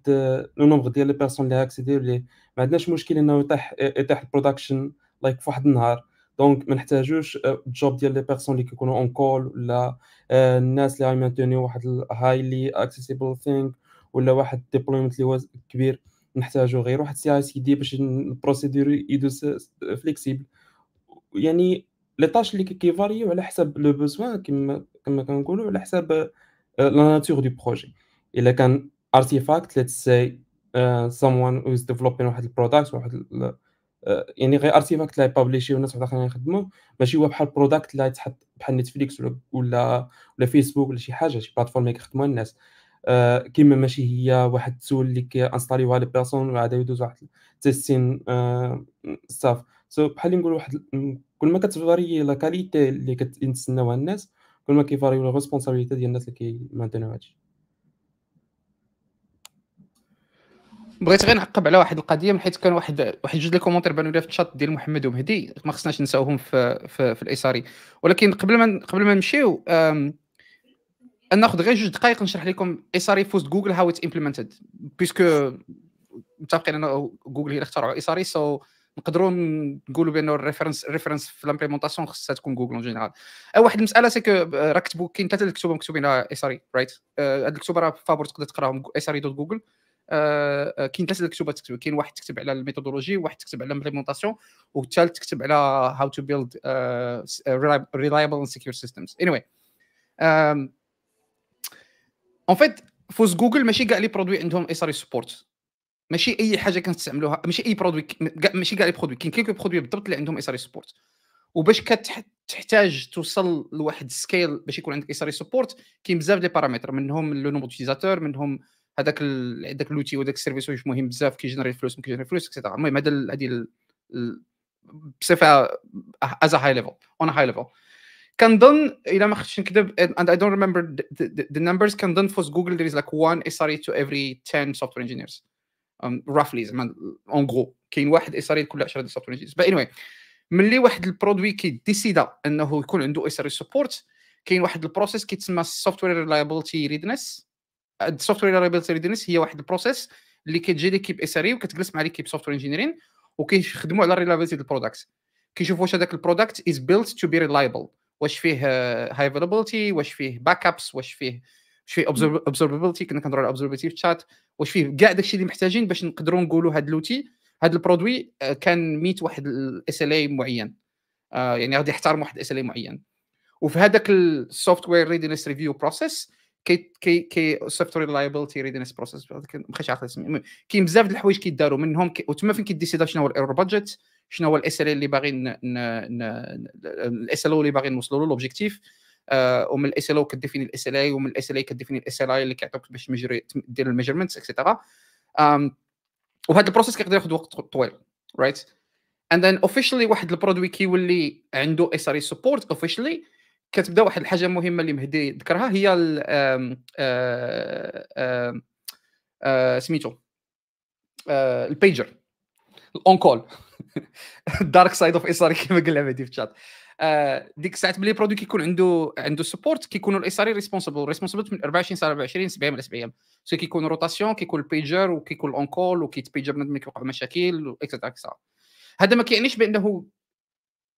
le nombre ديال les personnes اللي اكسيديو اللي ما عندناش مشكل إنه يطيح يطيح ال production like في واحد النهار. donc ما نحتاجوش ال job آه، ديال les personnes اللي كيكونوا on-call ولا آه، الناس اللي غيمانتونيو واحد highly accessible thing ولا واحد deployment اللي هو كبير. نحتاجو غير واحد CI/CD باش ال procédure يدوز flexible يعني les tâches اللي كيفاريو على حسب le besoin كما كما كنقولوا على حسب la nature de projet إلا كان artifact let's say who is developing واحد ال product واحد آه، يعني غير artifact اللي بابليشي والناس واحد اخرين يخدموا ماشي هو بحال product اللي يتحط بحال Netflix ولا ولا ولا فيسبوك ولا شي حاجة شي plateforme كيخدموها الناس. آه، كيما ماشي هي واحد ال tool اللي كيانستاليوها les personnes وعاد يدوز واحد testing stuff so بحال نقول واحد كل ما كتفاري la qualité اللي كتستناوها الناس كل ما كيفاريو la responsabilité ديال الناس اللي كيمانتينيو هادشي. بغيت غير نعقب على واحد القضية من حيث كان واحد واحد جوج les commentaires بانوا لي في الشات ديال محمد ومهدي ما خصناش ننساوهم في في, في ال SRE ولكن قبل ما قبل ما نمشيو ناخذ غير جوج دقائق نشرح لكم SRE في وسط Google how it's implemented puisque متفقين إن جوجل هي اللي اخترعوا SRE so نقدروا نقولوا بان ال référence ال référence في l'implémentation خصها تكون Google en général واحد المسألة c'est que راه كتبوا كاين ثلاثة الكتب مكتوبين على SRE right هاد الكتب راه فابور تقدر تقراهم SRE dot Google كاين ثلاثة الكتب تكتب كاين واحد تكتب على ال methodology واحد تكتب على ال implémentation والثالث تكتب على how to build reliable and secure systems anyway en fait for Google ماشي كاع les produits عندهم SRE support ماشي أي حاجة كنستعملوها ماشي أي produit ماشي كاع les produits كاين quelques produits بالضبط اللي عندهم SRE support وباش كتحتاج توصل لواحد ال scale باش يكون عندك SRE support كاين بزاف des paramètres منهم le nombre d'utilisateurs منهم هذاك هذاك l'outil وذاك ال service واش مهم بزاف كيجينيري فلوس ما كيجينيري فلوس et cetera المهم هذا هذه بصفة as high level en high level كنظن إلا ما خفتش نكذب don't remember the, the, the numbers كنظن for Google there is like one SRE to every 10 software engineers. Roughly زعما en gros كاين واحد SRE لكل 10 software engineers but anyway ملي واحد ال produit كيديسيدا أنه يكون عنده SRE support كاين واحد ال process كيتسمى software reliability readiness ال software reliability readiness هي واحد ال process اللي كتجي l'équipe SRE وكتجلس مع l'équipe software engineering وكيخدموا على ال reliability ديال ال product كيشوفوا واش هذاك ال product is built to be reliable واش فيه high availability واش فيه backups واش فيه واش فيه observability كنا كنهضروا على observability في الشات واش فيه كاع داكشي اللي محتاجين باش نقدروا نقولوا هذا l'outil هذا ال produit can meet واحد ال SLA معين. آه يعني غادي يحترم واحد ال SLA معين. وفي هذاك ال software readiness review process كي كي كي سوفت وير ريلايبيلتي ريدينس بروسيس ما بقيتش عارف اسمي. كاين بزاف د الحوايج كيداروا. منهم كي... وتما فين كيديسيدا شنو هو ال error budget شنو هو ال SLO اللي باغي ال SLO اللي باغي نوصلوا له l'objectif آه ومن ال SLO كديفيني ال SLI ومن ال SLI كديفيني ال SLI اللي كيعطيك باش دير ال measurements et cetera وهذا ال process كيقدر ياخذ وقت طويل right and then officially واحد ال produit كيولي عنده SRE support officially كتبدا واحد الحاجة مهمة اللي مهدي ذكرها هي سميتو ال pager ال on-call ال dark side of SRE كما قال عبادي في الشات. ديك الساعات ملي produit كيكون عنده عنده support كيكونوا ال SRE responsible responsible من 24 ساعه 24 7 من 7 so كيكون rotation كيكون البيجر وكيكون ال on-call وكيتبيجر ملي كيوقع مشاكل et cetera et cetera هذا ما كيعنيش بأنه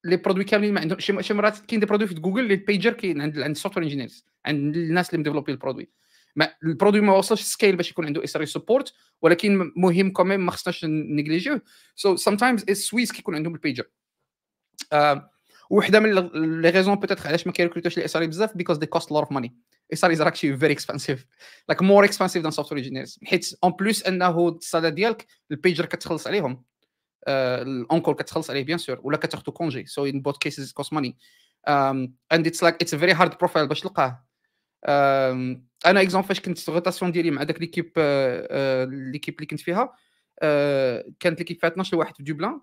les produits كاملين ما عندهم شي مرات كاين des produits في جوجل اللي البيجر كاين عند عند ال software engineers عند الناس اللي مديفلوبي ال produit. ما ال produit ما وصلش scale باش يكون عنده SRE support ولكن مهم كمان ما خصناش نيجليجيوه so sometimes ال SWEs كيكون عندهم البيجر آه وحده من les raisons peut-être علاش ما كيركروتوش ال SRE بزاف؟ because they cost lot of money SRE is actually very expensive like more expensive than software engineers حيت en plus أنه ال salaire ديالك البيجر كتخلص عليهم. ال on-call كتخلص عليه bien sûr ولا كتاخذوا congé so in both cases cost money and it's like it's very hard profile باش تلقاه. أنا exemple فاش كنت rotation ديالي مع داك l'équipe l'équipe اللي كنت فيها كانت l'équipe فيها 12 واحد في Dublin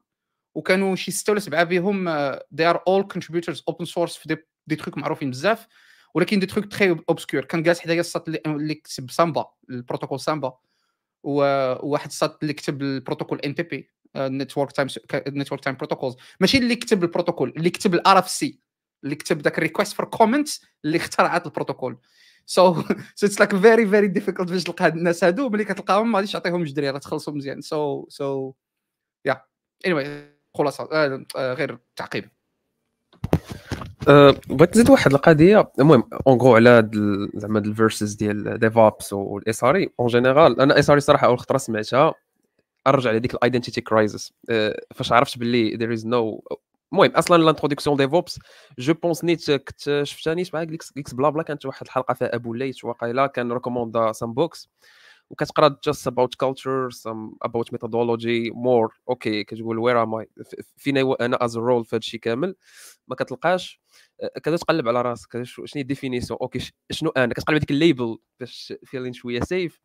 وكانوا شي ستة ولا سبعة بهم they are all contributors open source في des, des trucs معروفين بزاف ولكن des trucs très obscurs كان جالس حدايا الساط اللي كتب Samba البروتوكول Samba وواحد الساط اللي كتب البروتوكول NTP network time network time protocols ماشي اللي كتب البروتوكول اللي كتب ال RFC اللي كتب ذاك ال request for comment اللي اخترعت البروتوكول. so so it's like very very difficult باش تلقى هاد الناس هادو ملي كتلقاهم ما غاديش تعطيهم جدري راه تخلصوا مزيان. so so yeah اني خلاصة غير تعقيب بغيت نزيد واحد القضية. المهم اون غو على زعما الفيرسز ديال ديفوبس والاس ار اي اون جينيرال أنا إس آر إي صراحة أول خطرة سمعتها. أرجع لديك الايدنتيتي كرايسيس فاش عرفت باللي there is no المهم أصلا لانتروداكسيون ديفوبس جو بونس نيت كنت شفتها نيت مع ليكس بلا بلا كانت واحد الحلقة فيها أبو ليت واقيلا كان ريكوموندا سام بوكس وكتقرا جاست اباوت كلتشر سم اباوت ميثودولوجي مور أوكي كتقول وير ام اي فينا أنا از رول في هادشي كامل. ما كتلقاش كذا تقلب على راسك. شنو هي الديفينيسيون أوكي شنو أنا؟ كتقلب هذيك الليبل باش فيلين شوية سيف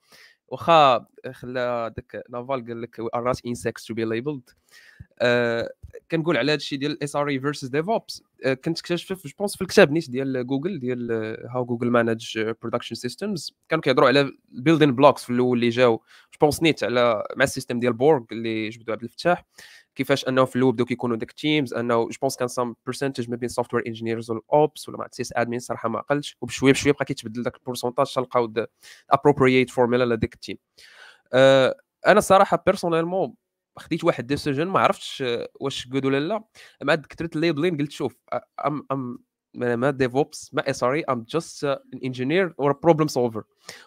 واخا خلا داك نافال قال لك ار نوت insects تو بي ليبلد كنقول على هذا الشيء ديال اس ار اي فيرسز ديفوبس كنت اكتشفت جو بونس في الكتاب نيت ديال جوجل ديال هاو جوجل مانج برودكشن سيستمز كانوا كيهضروا على البيلدين بلوكس في الأول اللي جاو جو بونس نيت على مع السيستم ديال بورغ اللي جبدو عبد الفتاح. كيفاش أنه في الأول بداو كيكونوا داك تيمز أنه جو بونس كان سام برسنتج ما بين سوفت وير انجينيرز والاوبس ولا مع سيس ادمين صراحة ما قلتش. وبشوية بشوية بقى كيتبدل داك البورسونتاج تلقاو ابروبرييت فورمولا لديك التيم أنا صراحة بيرسونيلمون خديت واحد ديسيجن ما عرفتش واش جود ولا لا. مع كثرت ال labeling قلت شوف I'm I'm ما DevOps ما SRE I'm just an engineer or problem solver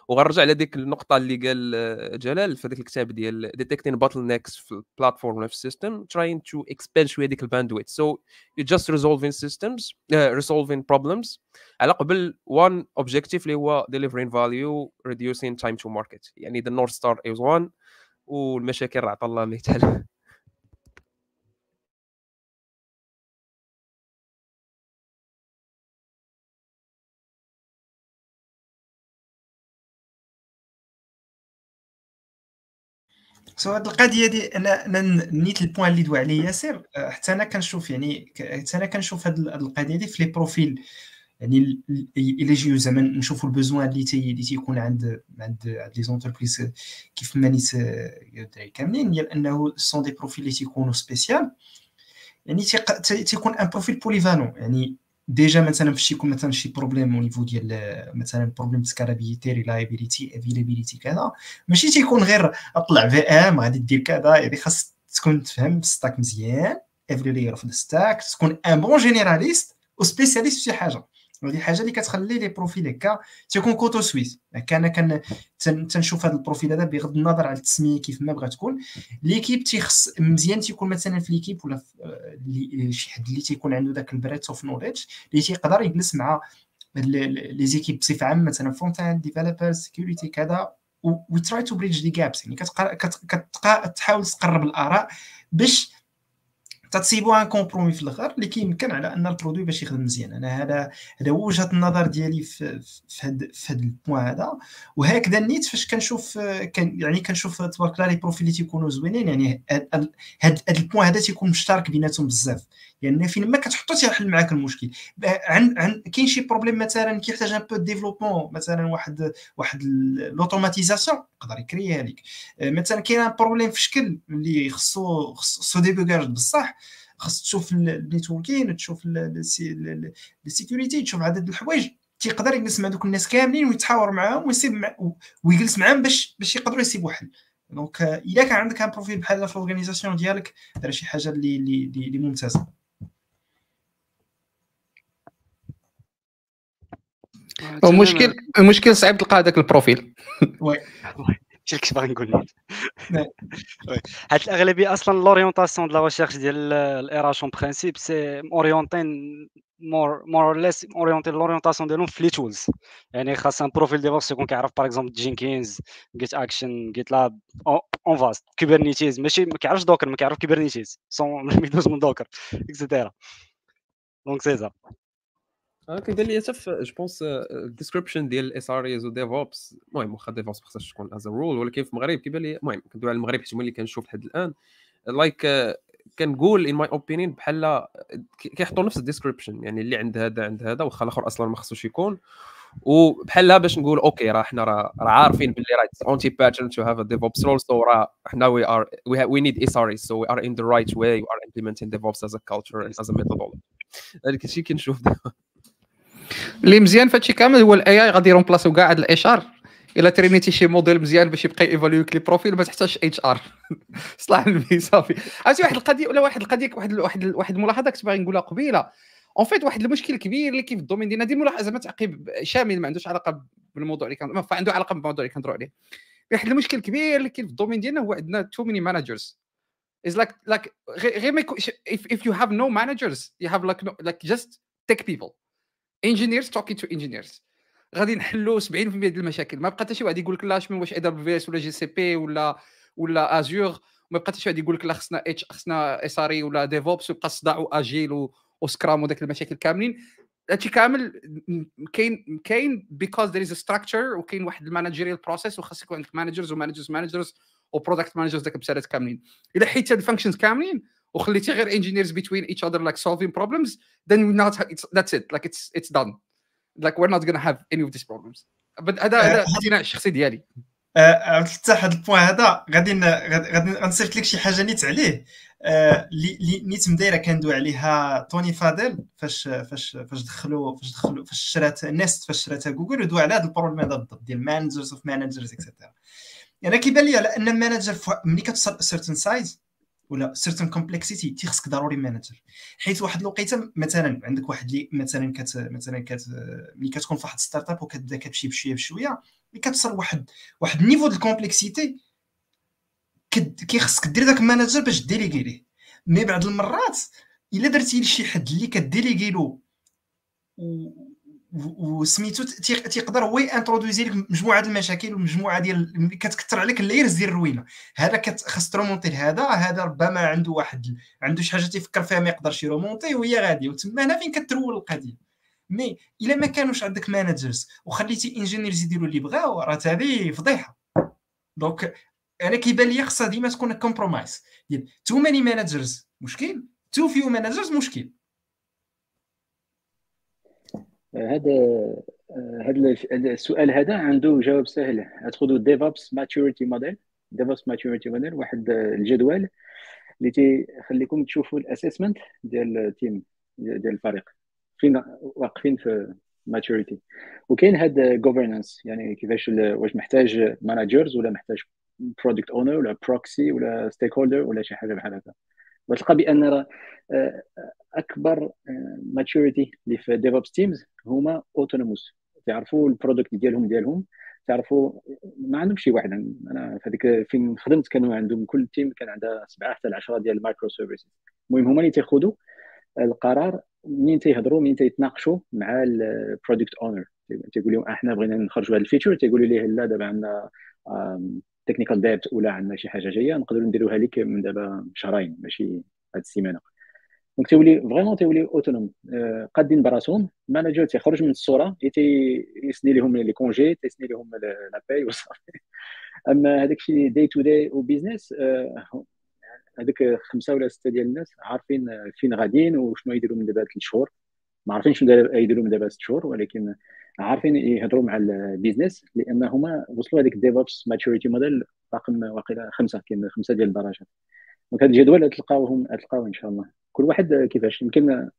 وغنرجع ديك النقطة اللي قال جلال في ذاك الكتاب ديال detecting bottlenecks في ال platform ولا في ال system trying to expand شوية ديك ال bandwidth so you just resolving systems resolving problems على قبل one objective اللي هو delivering value reducing time to market. يعني the north star is one. والمشاكل راه عطى الله مثال so هاد القضية دي أنا أنا نيت ال point اللي دوا عليه ياسر. آه، حتى أنا كنشوف يعني حتى أنا كنشوف هاد القضية دي في les profils. يعني الا جيو زعما نشوفوا ال besoin اللي تي اللي تيكون عند عند عند les entreprises كيف ما نيت كاملين ديال أنه sont des profils اللي تيكونوا spéciales. يعني تيكون un profil polyvalent يعني déjà مثلا فاش يكون مثلا شي problème au niveau ديال مثلا problème scalability reliability availability كذا ماشي تيكون غير أطلع في VM غادي دير كذا يعني خاص تكون تفهم stack مزيان every layer of stack تكون un bon généraliste و spécialiste في شي حاجة. هذه حاجة اللي كتخلي les profils هكا. تيكون couteau suisse. أنا كان تنشوف هذا ال profil هذا بغض النظر على التسمية كيف ما بغات تكون. l'équipe تيخص مزيان تيكون مثلا في l'équipe ولا في شي حد اللي تيكون عنده ذاك ال breadth of knowledge اللي تيقدر يجلس مع les équipes بصفة عامة مثلا frontend developers security كذا we try to bridge the gaps يعني كتحاول تقرب الآراء باش تتصيبوا un compromis في الآخر اللي كيمكن على ان ال produit باش يخدم مزيان. أنا هذا هذا هو وجهة النظر ديالي في في هذا في هذا ال point هذا. وهكذا نيت فاش كنشوف كان يعني كنشوف تبارك الله les profils اللي تيكونوا زوينين. يعني هذا ال point هذا تيكون مشترك بيناتهم بزاف. يعني فين ما كتحطو تيحل معاك المشكل. عن عن كاين شي problème مثلا كيحتاج un peu développement مثلا واحد واحد l'automatisation يقدر يكريها لك مثلا كاين un problème في شكل اللي خصو خصو débogage بصح. خص تشوف ال networking تشوف ال security تشوف عدد الحوايج. تيقدر يجلس مع دوك الناس كاملين ويتحاور معاهم ويسيب مع ويجلس معاهم باش باش يقدروا يسيبوا حل. donc الا كان عندك un profil بحال في ال organisation ديالك راه شي حاجة اللي اللي ممتازة. المشكل المشكل صعيب تلقى هذاك ال profil. oui. [laughs] شي كنت باغي نقول حيت الأغلبية أصلا l'orientation de la recherche ديال ال RH en principe c'est orienting more more or less orienté l'orientation ديالهم في les tools يعني خاص un profil DevOps يكون كيعرف par exemple Jenkins GitHub Actions GitLab en fait Kubernetes ماشي ما كيعرفش Docker ما كيعرف Kubernetes سون ميدوز من Docker et cetera donc c'est كيبان لي حتى جو بونس ال description ديال ال SREs و DevOps المهم واخا DevOps خصهاش تكون as role ولكن في المغرب كيبان لي المهم كندوي على المغرب حيت هما اللي كنشوف لحد الآن. like كنقول in my opinion بحال كيحطوا نفس ال description يعني اللي عند هذا عند هذا واخا الآخر أصلا ما خصوش يكون. وبحال باش نقول okay راه حنا راه عارفين باللي راه anti-pattern to have a DevOps role so راه حنا we are we need SRE so we are in the right way we are implementing DevOps as a culture as a methodology هذاك الشيء كنشوف اللي مزيان فهادشي كامل هو ال AI غادي يرومبلاسيو كاع هاد ال HR إلا ترينيتي شي موديل مزيان باش يبقى ايفاليوك les profils ما تحتاجش HR [laughs] صلاة النبي صافي. عرفتي واحد القضية ولا واحد القضية واحد واحد واحد الملاحظة كنت باغي نقولها قبيلة. en fait واحد المشكل كبير اللي كاين في ال domaine ديالنا هذه الملاحظة زعما تعقيب شامل ما عندوش علاقة بالموضوع اللي كان عنده علاقة بالموضوع اللي كنهضروا عليه. واحد المشكل كبير اللي كاين في ال domaine ديالنا هو عندنا too many managers is like like غير ما if, if you have no managers you have like no, like just tech people. Engineers talking to engineers. غادي نحلوا 70% ديال المشاكل. ما بقى حتى شي واحد يقول لك لا شنو واش AWS ولا GCP ولا ولا Azure ما بقى حتى شي واحد يقول لك لا خصنا HR خصنا SRE ولا DevOps ويبقى الصداع و Agile و Scrum وداك المشاكل كاملين. هادشي كامل كاين كاين because there is structure وكاين واحد ال managerial process وخاص يكون عندك managers و managers managers و product managers داك البسالات كاملين. إلا حيت هاد ال functions كاملين وخليتي غير engineers between each other like solving problems then we not it's, that's it. Like it's it's done. Like we're not gonna have any of these problems. هذا هذا الاقتناع الشخصي ديالي. حتى هذا البوان هذا غادي غادي غنصيفط لك شي حاجة نيت عليه. اللي نيت مدايرة كندوي عليها توني فادل فاش فاش فاش دخلوا فاش دخلوا فاش شرات نيست فاش شراتها جوجل ودوا على هذا البروبليم هذا بالضبط ديال مانجرز اوف مانجرز اكسترا يعني كيبان لي على أن المانجر ملي كتوصل سيرتن سايز ولا سيرتن كومبلكسيتي تيخصك ضروري مانجر حيت واحد الوقيته مثلا عندك واحد اللي مثلا كت مثلا كت ملي كتكون في واحد startup وكتبدا كتمشي بشوية بشوية ملي كتوصل واحد واحد niveau ديال complexité كيخصك دير داك manager باش déléguer ليه mais بعض المرات إلا درتي لشي حد اللي ك déléguer له وسميتو تيقدر هو introduisi لك مجموعة المشاكل ومجموعة ديال كتكثر عليك layers ديال الروينة. هذا خاص t remonter لهذا هذا ربما عنده واحد عنده شي حاجة تيفكر فيها ما يقدرش ي remonter وهي غادية. وتما هنا فين كت rule القضية؟ mais إلا ما كانوش عندك managers وخليتي engineers يديروا اللي بغاو راه هذه فضيحة. donc أنا كيبان لي خصها ديما تكون compromise ديال too many managers مشكل too few managers مشكل. هذا هذا السؤال هذا عنده جواب سهل. ادخلوا DevOps maturity model DevOps maturity model واحد الجدول اللي تيخليكم تشوفوا ال assessment ديال ال team ديال الفريق. فين واقفين في maturity وكاين هاد governance يعني كيفاش واش محتاج managers ولا محتاج product owner ولا proxy ولا stakeholder ولا شي حاجة بحال هكا. وتلقى بأن راه آه، أكبر maturity آه، اللي في DevOps teams هما autonomous تعرفوا ال product ديالهم ديالهم تعرفوا ما عندهم شي واحد. أنا في هذيك فين خدمت كانوا عندهم كل team كان عندها سبعة حتى 10 ديال ال microservices المهم هما اللي تياخذوا القرار منين تيهضروا منين تيتناقشوا مع ال product owner تيقول لهم إحنا بغينا نخرجوا هذا ال feature تيقولوا ليه لا دابا عندنا technical debt ولا عندنا شي حاجة جاية نقدروا نديروها لك من دابا شهرين ماشي هاد السيمانة. donc تيولي vraiment تيولي autonomes قادين براسهم manager تيخرج من الصورة يسني لهم les congés تيسني لهم la paie [laughs] وصافي. أما هذاك الشيء day to day و business هذوك خمسة ولا ستة ديال الناس عارفين فين غاديين وشنو يديروا من دابا ثلاث شهور ما عارفين شنو يديروا من دابا ست شهور ولكن عارفين يهضروا مع ال business لأن هما وصلوا هذيك DevOps maturity model رقم واقيلا خمسة كاين خمسة ديال الدرجات. donc هذا الجدول تلقاوهم تلقاو إن شاء الله. كل واحد كيفاش؟ يمكن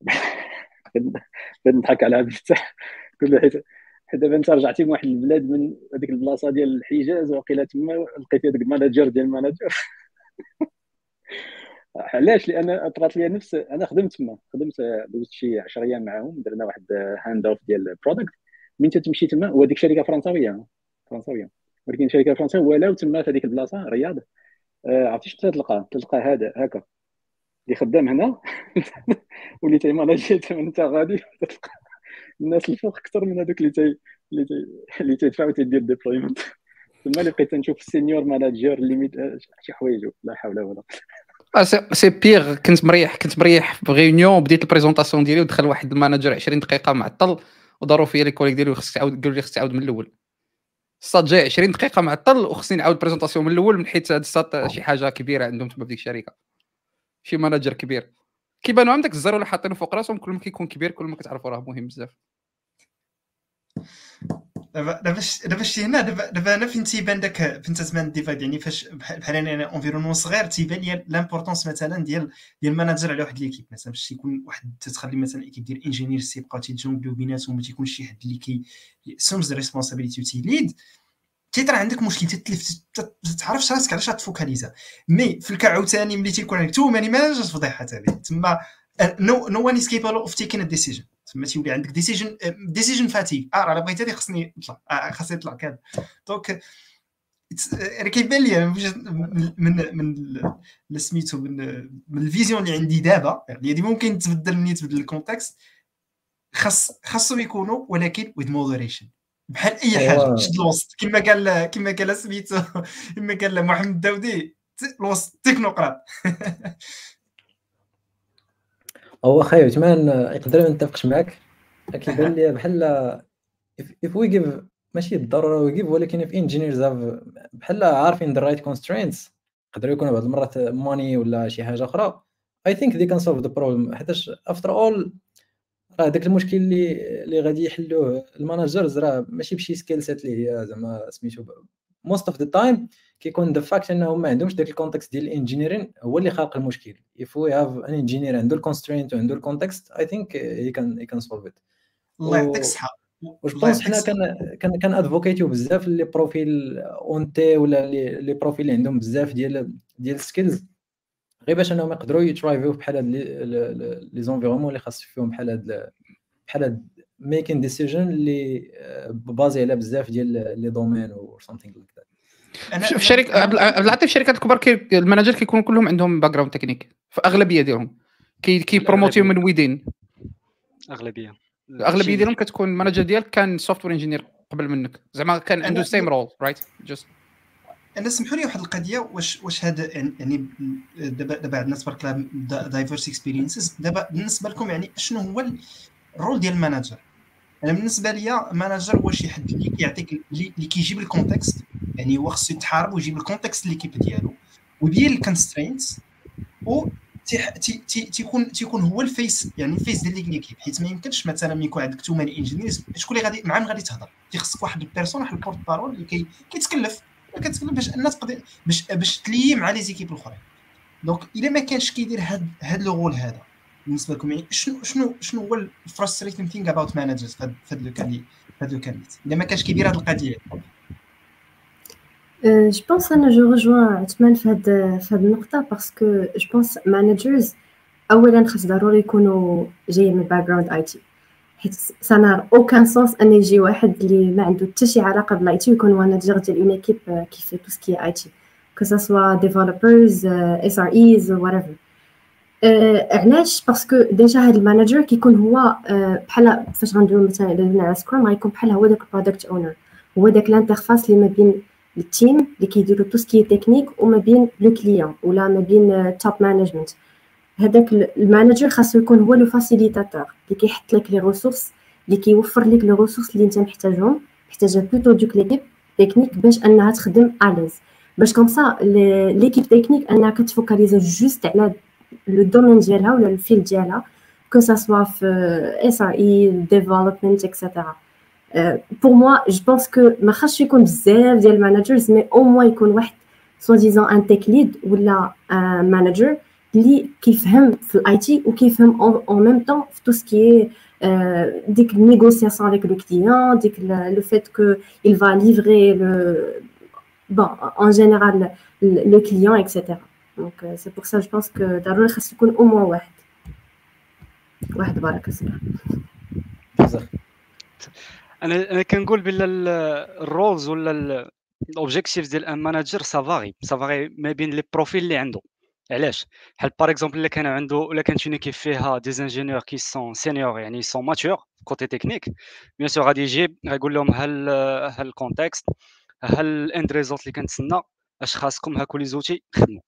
[laughs] نضحك على عبد الفتاح. كل حيت حيت دابا أنت رجعتي من واحد البلاد من هذيك البلاصة ديال الحجاز وقيله تما لقيتي هذاك ال manager ديال ال manager [laughs] علاش؟ لأن طرات لي نفس أنا خدمت تما خدمت دوزت شي 10 أيام معاهم درنا واحد هاند اوف ديال البرودكت من تمشي تما وهذيك شركة فرنساوية فرنساوية. ولكن شركة فرنساوية ولاو تما في هذيك البلاصة رياض. آه، عرفتي شنو تلقى؟ تلقى هذا هكا. اللي خدام هنا. [laughs] واللي تيماناجي انت غادي. تلقى [laughs] الناس الفوق أكثر من هذوك اللي تي اللي تي اللي ديبلويمنت [laughs] تما اللي بقيت نشوف السينيور ماناجر ليميت شي حوايج. لا حول ولا قوة. سي بيغ كنت مريح كنت مريح في غيونيون بديت البريزونطاسيون ديالي ودخل واحد المانجر 20 دقيقة معطل وداروا فيا لي كوليك ديالي وخصك تعاود قالوا لي خصك تعاود من الأول. السات جاي 20 دقيقة معطل وخصني نعاود البريزونطاسيون من الأول من حيت هاد السات شي حاجة كبيرة عندهم تما في ديك الشركة. شي مانجر كبير. كيبانوا عندك الزر ولا حاطينه فوق راسهم كل ما كيكون كبير كل ما كتعرفوا راه مهم بزاف. دابا دابا شتي هنا دابا دابا أنا فين تيبان داك فين تزمان ديفايد يعني فاش بحال أنا انفيرونمون صغير تيبان لي لامبورطونس مثلا ديال ديال المانجر على واحد ليكيب مثلا باش تيكون واحد تخلي مثلا ايكيب ديال انجينير تيبقاو تيتجونبليو بيناتهم ما تيكونش شي حد اللي كي سومز ريسبونسابيلتي وتيليد تيطرا عندك مشكل تتلف تعرفش راسك علاش تفوكاليزا مي في الكا عاوتاني ملي تيكون عندك تو ماني مانجرز فضيحه هذه تما نو نو وان از اوف تيكين ا ديسيجن تما تيولي عندك ديسيجن ديسيجن فاتي آه راه بغيت هذه خصني نطلع. آه خاصني نطلع كذا. دونك راه كيبان لي من من سميتو من من الفيزيون اللي عندي دابا. يعني ممكن تبدل ملي تبدل الكونتكست خاص خاصهم يكونوا ولكن with moderation. بحال أي حاجة. شد الوسط. كما قال كما قال سميتو [laughs] كما قال محمد داودي الوسط. تكنوقراط [laughs] هو خايب ما يقدر ما نتفقش معاك. كيبان لي بحال if we give ماشي بالضرورة we give ولكن if engineers بحال عارفين the right constraints يقدروا يكونوا بعض المرات money ولا شي حاجة أخرى. I think they can solve the problem حيتاش after all راه داك المشكل اللي اللي غادي يحلوه ال managers راه ماشي بشي skill set اللي هي زعما سميتو most of the time كيكون the fact انهم ما عندهمش داك ال context ديال ال engineering هو اللي خلق المشكل. اف وي هاف ان انجينير عنده الكونسترينت وعنده الكونتكست اي ثينك هي كان هي كان سولف ات الله يعطيك الصحة. واش بونس حنا كان كان كان ادفوكيتيو بزاف لي بروفيل اون تي ولا لي بروفيل اللي عندهم بزاف ديال ديال السكيلز غير باش إنهم يقدروا يترايفيو بحال هاد لي زونفيرومون اللي خاص فيهم بحال هاد بحال هاد ميكين ديسيجن اللي بازي على بزاف ديال لي دومين و سامثينغ لايك ذات في شركه عبد العاطي في الشركات الكبار كي المانجر كيكونوا كلهم عندهم باك جراوند تكنيك في أغلبية ديالهم. كي كي promote يو from within أغلبية. الاغلبيه ديالهم كتكون ال manager ديالك كان software engineer قبل منك. زعما كان عنده same role right just أنا سمحوا لي واحد القضية واش واش هذا يعني دابا دابا عندنا تبارك الله diverse experiences دابا بالنسبة لكم يعني شنو هو ال rôle ديال ال manager أنا بالنسبة ليا manager هو شي حد اللي كيعطيك اللي كيجيب ال context يعني هو خصو يتحارب ويجيب ال context l'équipe ديالو. ويدير ال constraints و تيكون تيكون هو ال face يعني ال face ديال l'équipe حيت ما يمكنش مثلا يكون عندك too many engineers شكون اللي غادي معاهم غادي تهضر؟ تيخصك واحد la personne واحد ال porte-parole اللي كي كيتكلف. كتكلف باش الناس تقدر باش باش تلي مع les équipes الأخرين. donc إلا ما كانش كيدير هاد هاد le rôle هذا بالنسبة لكم يعني شنو شنو شنو هو ال frustrating thing about managers في هاد le cas في هاد le cas الا ما كانش كيدير هاد القضية. je pense أنا je rejoins عثمان في هاد في هاد النقطة parce que je pense managers اولا خاص ضروري يكونوا جايين من background IT حيت ça n'a aucun sens أن يجي واحد اللي ما عنده حتى شي علاقة بال IT ويكون manager ديال une équipe كيف tout ce qui est IT que ce soit developers SREs what علاش؟ parce que déjà هاد ال manager كيكون هو بحال فاش غندويو مثلا على Scrum غيكون بحال هو داك ال product owner هو داك ال interface اللي ما بين ال team اللي كيديروا tout ce qui technique وما بين le client ولا ما بين top management هذاك ال manager خاصو يكون هو le facilitateur اللي كيحط لك les ressources اللي كيوفر لك les ressources اللي انت محتاجهم. محتاجة plutôt donc l'équipe technique باش أنها تخدم à l'aise باش comme ça l'équipe technique أنها كتfocaliser juste على le domaine ديالها ولا الفيل ديالها que ça soit في SRE development et cetera pour moi je pense que ما خاصش يكون بزاف ديال ال managers mais au moins يكون واحد soit disons un tech lead ولا manager اللي كيفهم في ال IT وكيفهم en même temps في tout ce qui ديك la négociation avec le client ديك le fait que il va livrer le bon en général le client etc donc c'est pour ça je pense que ضروري خاص يكون au moins واحد واحد بارك الله أنا أنا كنقول بلا ال roles ولا ال objectif ديال un manager ça varie ça varie ما بين les profils اللي عنده. علاش؟ بحال par exemple إلا كان عنده إلا كانت une équipe فيها des ingénieurs qui sont senior يعني sont matures côté technique bien sûr غادي يجيب غيقول لهم هل هل ال context هل ال end result اللي كنتسنى اش خاصكم هاكو les outils خدموا.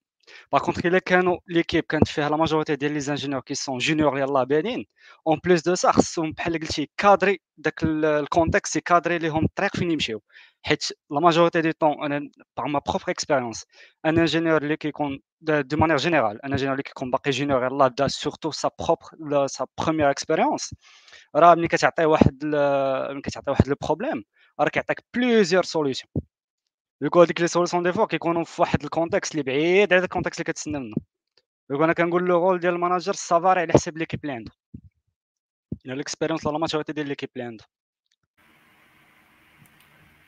par contre الا كانوا l'équipe كانت فيها la majorité ديال les ingénieurs qui sont junior يلاه بادين en plus de ça خصهم بحال قلتي cadrer داك ال context يcadrer ليهم الطريق فين يمشيو حيت la majorité du temps أنا par ma propre expérience un ingénieur اللي كيكون de manière générale un ingénieur اللي كيكون باقي junior يلاه بدا surtout sa propre sa première expérience راه ملي كتعطيه واحد ملي كتعطيه واحد لو بروبليم راه كيعطيك بليزيور سوليوشن دوك هذيك les solutions des fois كيكونوا في واحد ال context اللي بعيد على ال context اللي كتسنى منه donc أنا كنقول le rôle ديال ال manager ça varie على حساب l'équipe اللي عنده يعني ال expérience la maturité ديال l'équipe اللي عنده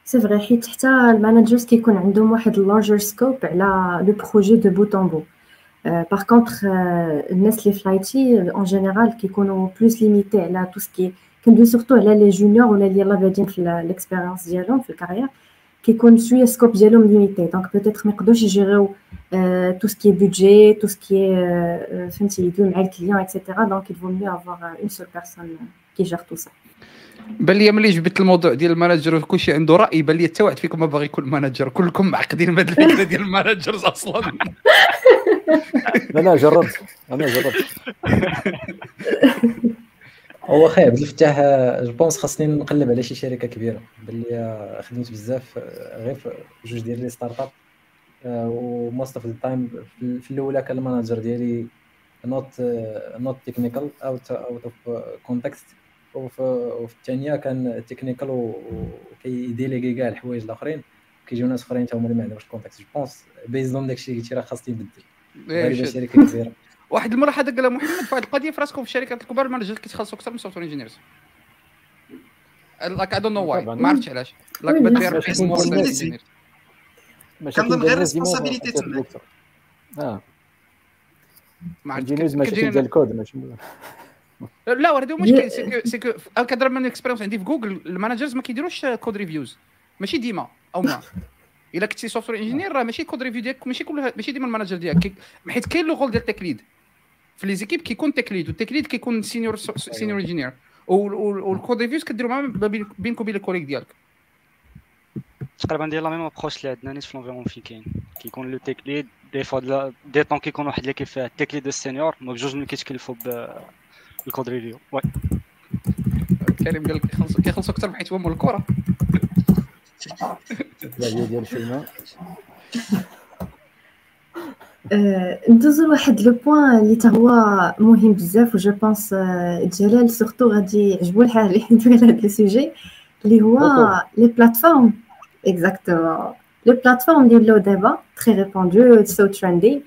c'est vrai حيت حتى ال managers كيكون عندهم واحد larger scope على le projet de bout en bout par contre الناس اللي في l'IT en général كيكونوا plus limités على tout ce qui كندوي surtout على les juniors ولا اللي يلاه بادين في ال expérience ديالهم في la carrière كيكون شوية scope ديالهم limité donc peut-être ما يقدروش يجيريو تو سكي بودجي تو سكي فهمتي يدوي مع ال client et cetera donc il vaut mieux avoir une seule personne qui gère tout ça بان لي ملي جبت الموضوع ديال ال manager وكلشي عنده رأي. بان لي حتى واحد فيكم ما باغي يكون manager كلكم معقدين بهذه الفكرة ديال ال managers أصلا. [laughs] لا لا جربت. أنا جربت. [laughs] هو خايب الفتاح je pense خاصني نقلب على شي شركة كبيرة. باللي خدمت بزاف غير في جوج ديال les startups و most of the time في الأولى كان ال manager ديالي not not technical out out of context وفي الثانية كان technical وكيdéléguer كاع الحوايج الآخرين. كيجيو ناس أخرين حتى هما اللي ما عندهمش context je pense besoin داكشي اللي قلتي راه خاصني نبدل. شركة كبيرة. [laughs] واحد المرة حدا قال محمد في هذه القضية في راسكم في الشركات الكبار ال managers كيتخلصوا أكثر من ال software engineers like I don't know why ما عرفتش علاش. like but there كنظن غير responsibility تما آه. ما عرفتش ماشي ديال الكود ماشي. لا وراه مشكل c'est c'est que كنضرب من ال expérience عندي في جوجل ال managers ما كيديروش code reviews ماشي ديما أو ما. إلا كنتي software engineer راه ماشي code review ديالك ماشي كل ماشي ديما ال manager ديالك. حيت كاين le rôle ديال tech lead في les équipes كيكون tech lead وال tech lead كيكون senior senior engineer وال code reviews كديروا مع بينك وبين les collègues ديالك تقريبا ديال la même approche اللي عندنا نيت في l'environnement فين كاين كيكون le tech lead des fois des temps كيكون واحد اللي كيف ال tech lead ال senior ما بجوج ملي كيتكلفوا بال code review كريم قال لك كيخلصوا أكثر حيت هو مول الكره clavier ديال شيماء آه، ندوزو لواحد le point اللي تا هو مهم بزاف و je pense جلال surtout غادي يعجبو الحال اللي يدوي على هاد ال sujet اللي هو les plateformes exactement les plateformes اللي ولاو دابا très répandues so trendy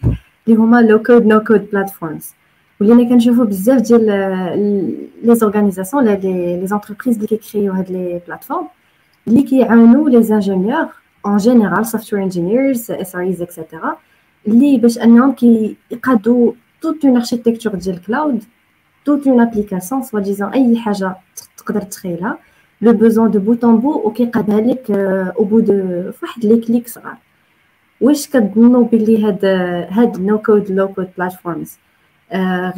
اللي هما low code no code platforms ولينا كنشوفو بزاف ديال les organisations لا les entreprises اللي كيكريو هاد les plateformes اللي كيعاونو les ingénieurs en général software engineers SREs etc اللي باش انهم كيقادو toute une architecture ديال cloud toute une application soit disons أي حاجة تقدر تخيلها. le besoin de bout en bout وكيقادها لك au bout de فواحد les clics صغار. واش كتظنوا بلي هاد هاد no code low code platforms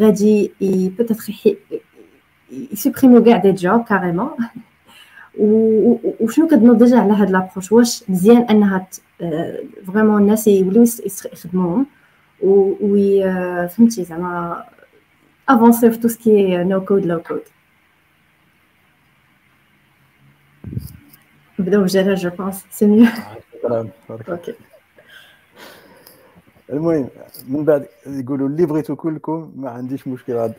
غادي peut-être ي supprimer كاع des jobs carrément وشنو déjà على هاد l'approche واش مزيان أنها vraiment الناس يوليو يخدموهم؟ و فهمتي زعما avancer في tout ce qui est no code low code نبداو بجلال je pense c'est mieux OK المهم من بعد يقولوا اللي بغيتو كلكم ما عنديش مشكل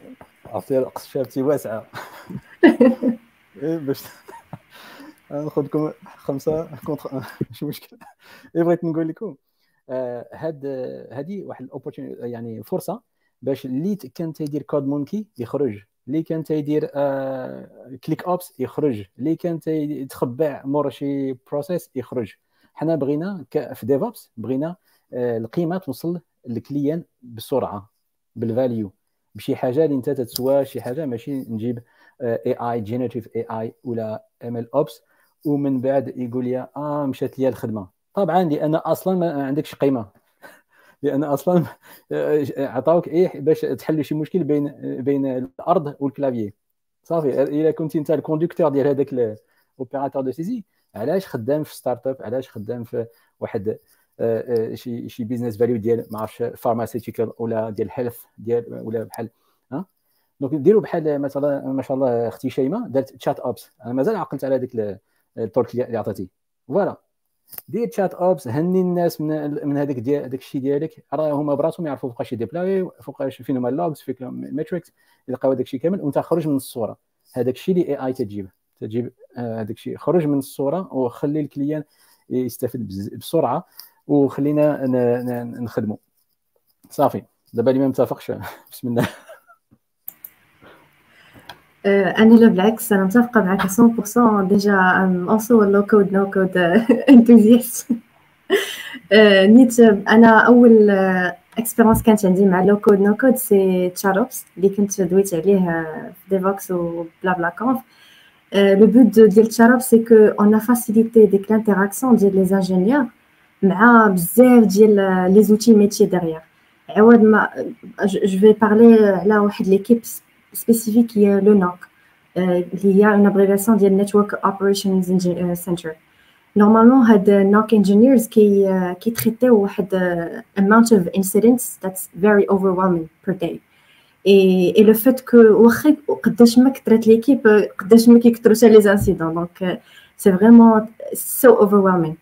عرفتي قصشابتي واسعة. [laughs] باش ناخذكم خمسة contre مش مشكل اللي بغيت نقول لكم؟ آه، هاد هذه واحد يعني فرصة باش اللي كان تيدير code monkey يخرج. اللي كان تيدير آه click ops يخرج. اللي كان تيتخبع مور شي process يخرج. حنا بغينا في DevOps بغينا آه القيمة توصل لل client بسرعة بال value بشي حاجة اللي انت تتسوى شي حاجة ماشي نجيب AI generative AI ولا MLOps ومن بعد يقول لي آه مشات لي الخدمة. طبعا لأن أصلا ما عندكش قيمة. [laughs] لأن أصلا آه، عطاوك إيه باش تحل شي مشكل بين بين الأرض وال clavier. صافي إلا كنت أنت ال conducteur ديال هذاك ال opérateur de saisie علاش خدام في startup؟ علاش خدام في واحد آه، آه، شي شي business value ديال ما عرفتش pharmaceutical ولا ديال health ديال ولا بحال ها donc ديروا بحال مثلا ما شاء الله أختي شيماء دارت ChatOps أنا مازال عقلت على ديك ال talk اللي عطاتي voilà. دير ChatOps هني الناس من من هذاك ديال هذاك الشيء ديالك. راه هما براسهم يعرفوا فوقاش ي deploy فوقاش فين هما ال logs فين metrics يلقاو هذاك الشيء كامل وانت خرج من الصورة. هذاك الشيء اللي AI تجيب. تجيب آه، هذاك الشيء. خرج من الصورة وخلي ال client يستفيد بسرعة وخلينا نخدموا صافي. دابا اللي ما متفقش. [laughs] بسم الله. أنا لا بالعكس أنا متفقه معك 100% déjà I'm also low code no code enthusiast نيت أنا اول expérience كانت عندي مع low code no code c'est ChatOps اللي كنت دويت عليه في ديفوكس و بلا بلا كونف لو بوت ديال تشاروبس سي كو اون ا فاسيليتي ديك لانتراكسيون ديال لي زانجينيور مع بزاف ديال لي زوتي ميتي ديغيير عوض ما جو في بارلي على واحد ليكيب spécifique qui est le NOC. Euh, il y a une abréviation de Network Operations euh, Center. Normalement, had NOC engineers qui euh, qui traitaient واحد amount of incidents that's very overwhelming per day. Et, et le fait que واخا قداش ما كثرت l'équipe قداش ما كيكثروش les incidents donc c'est vraiment so overwhelming.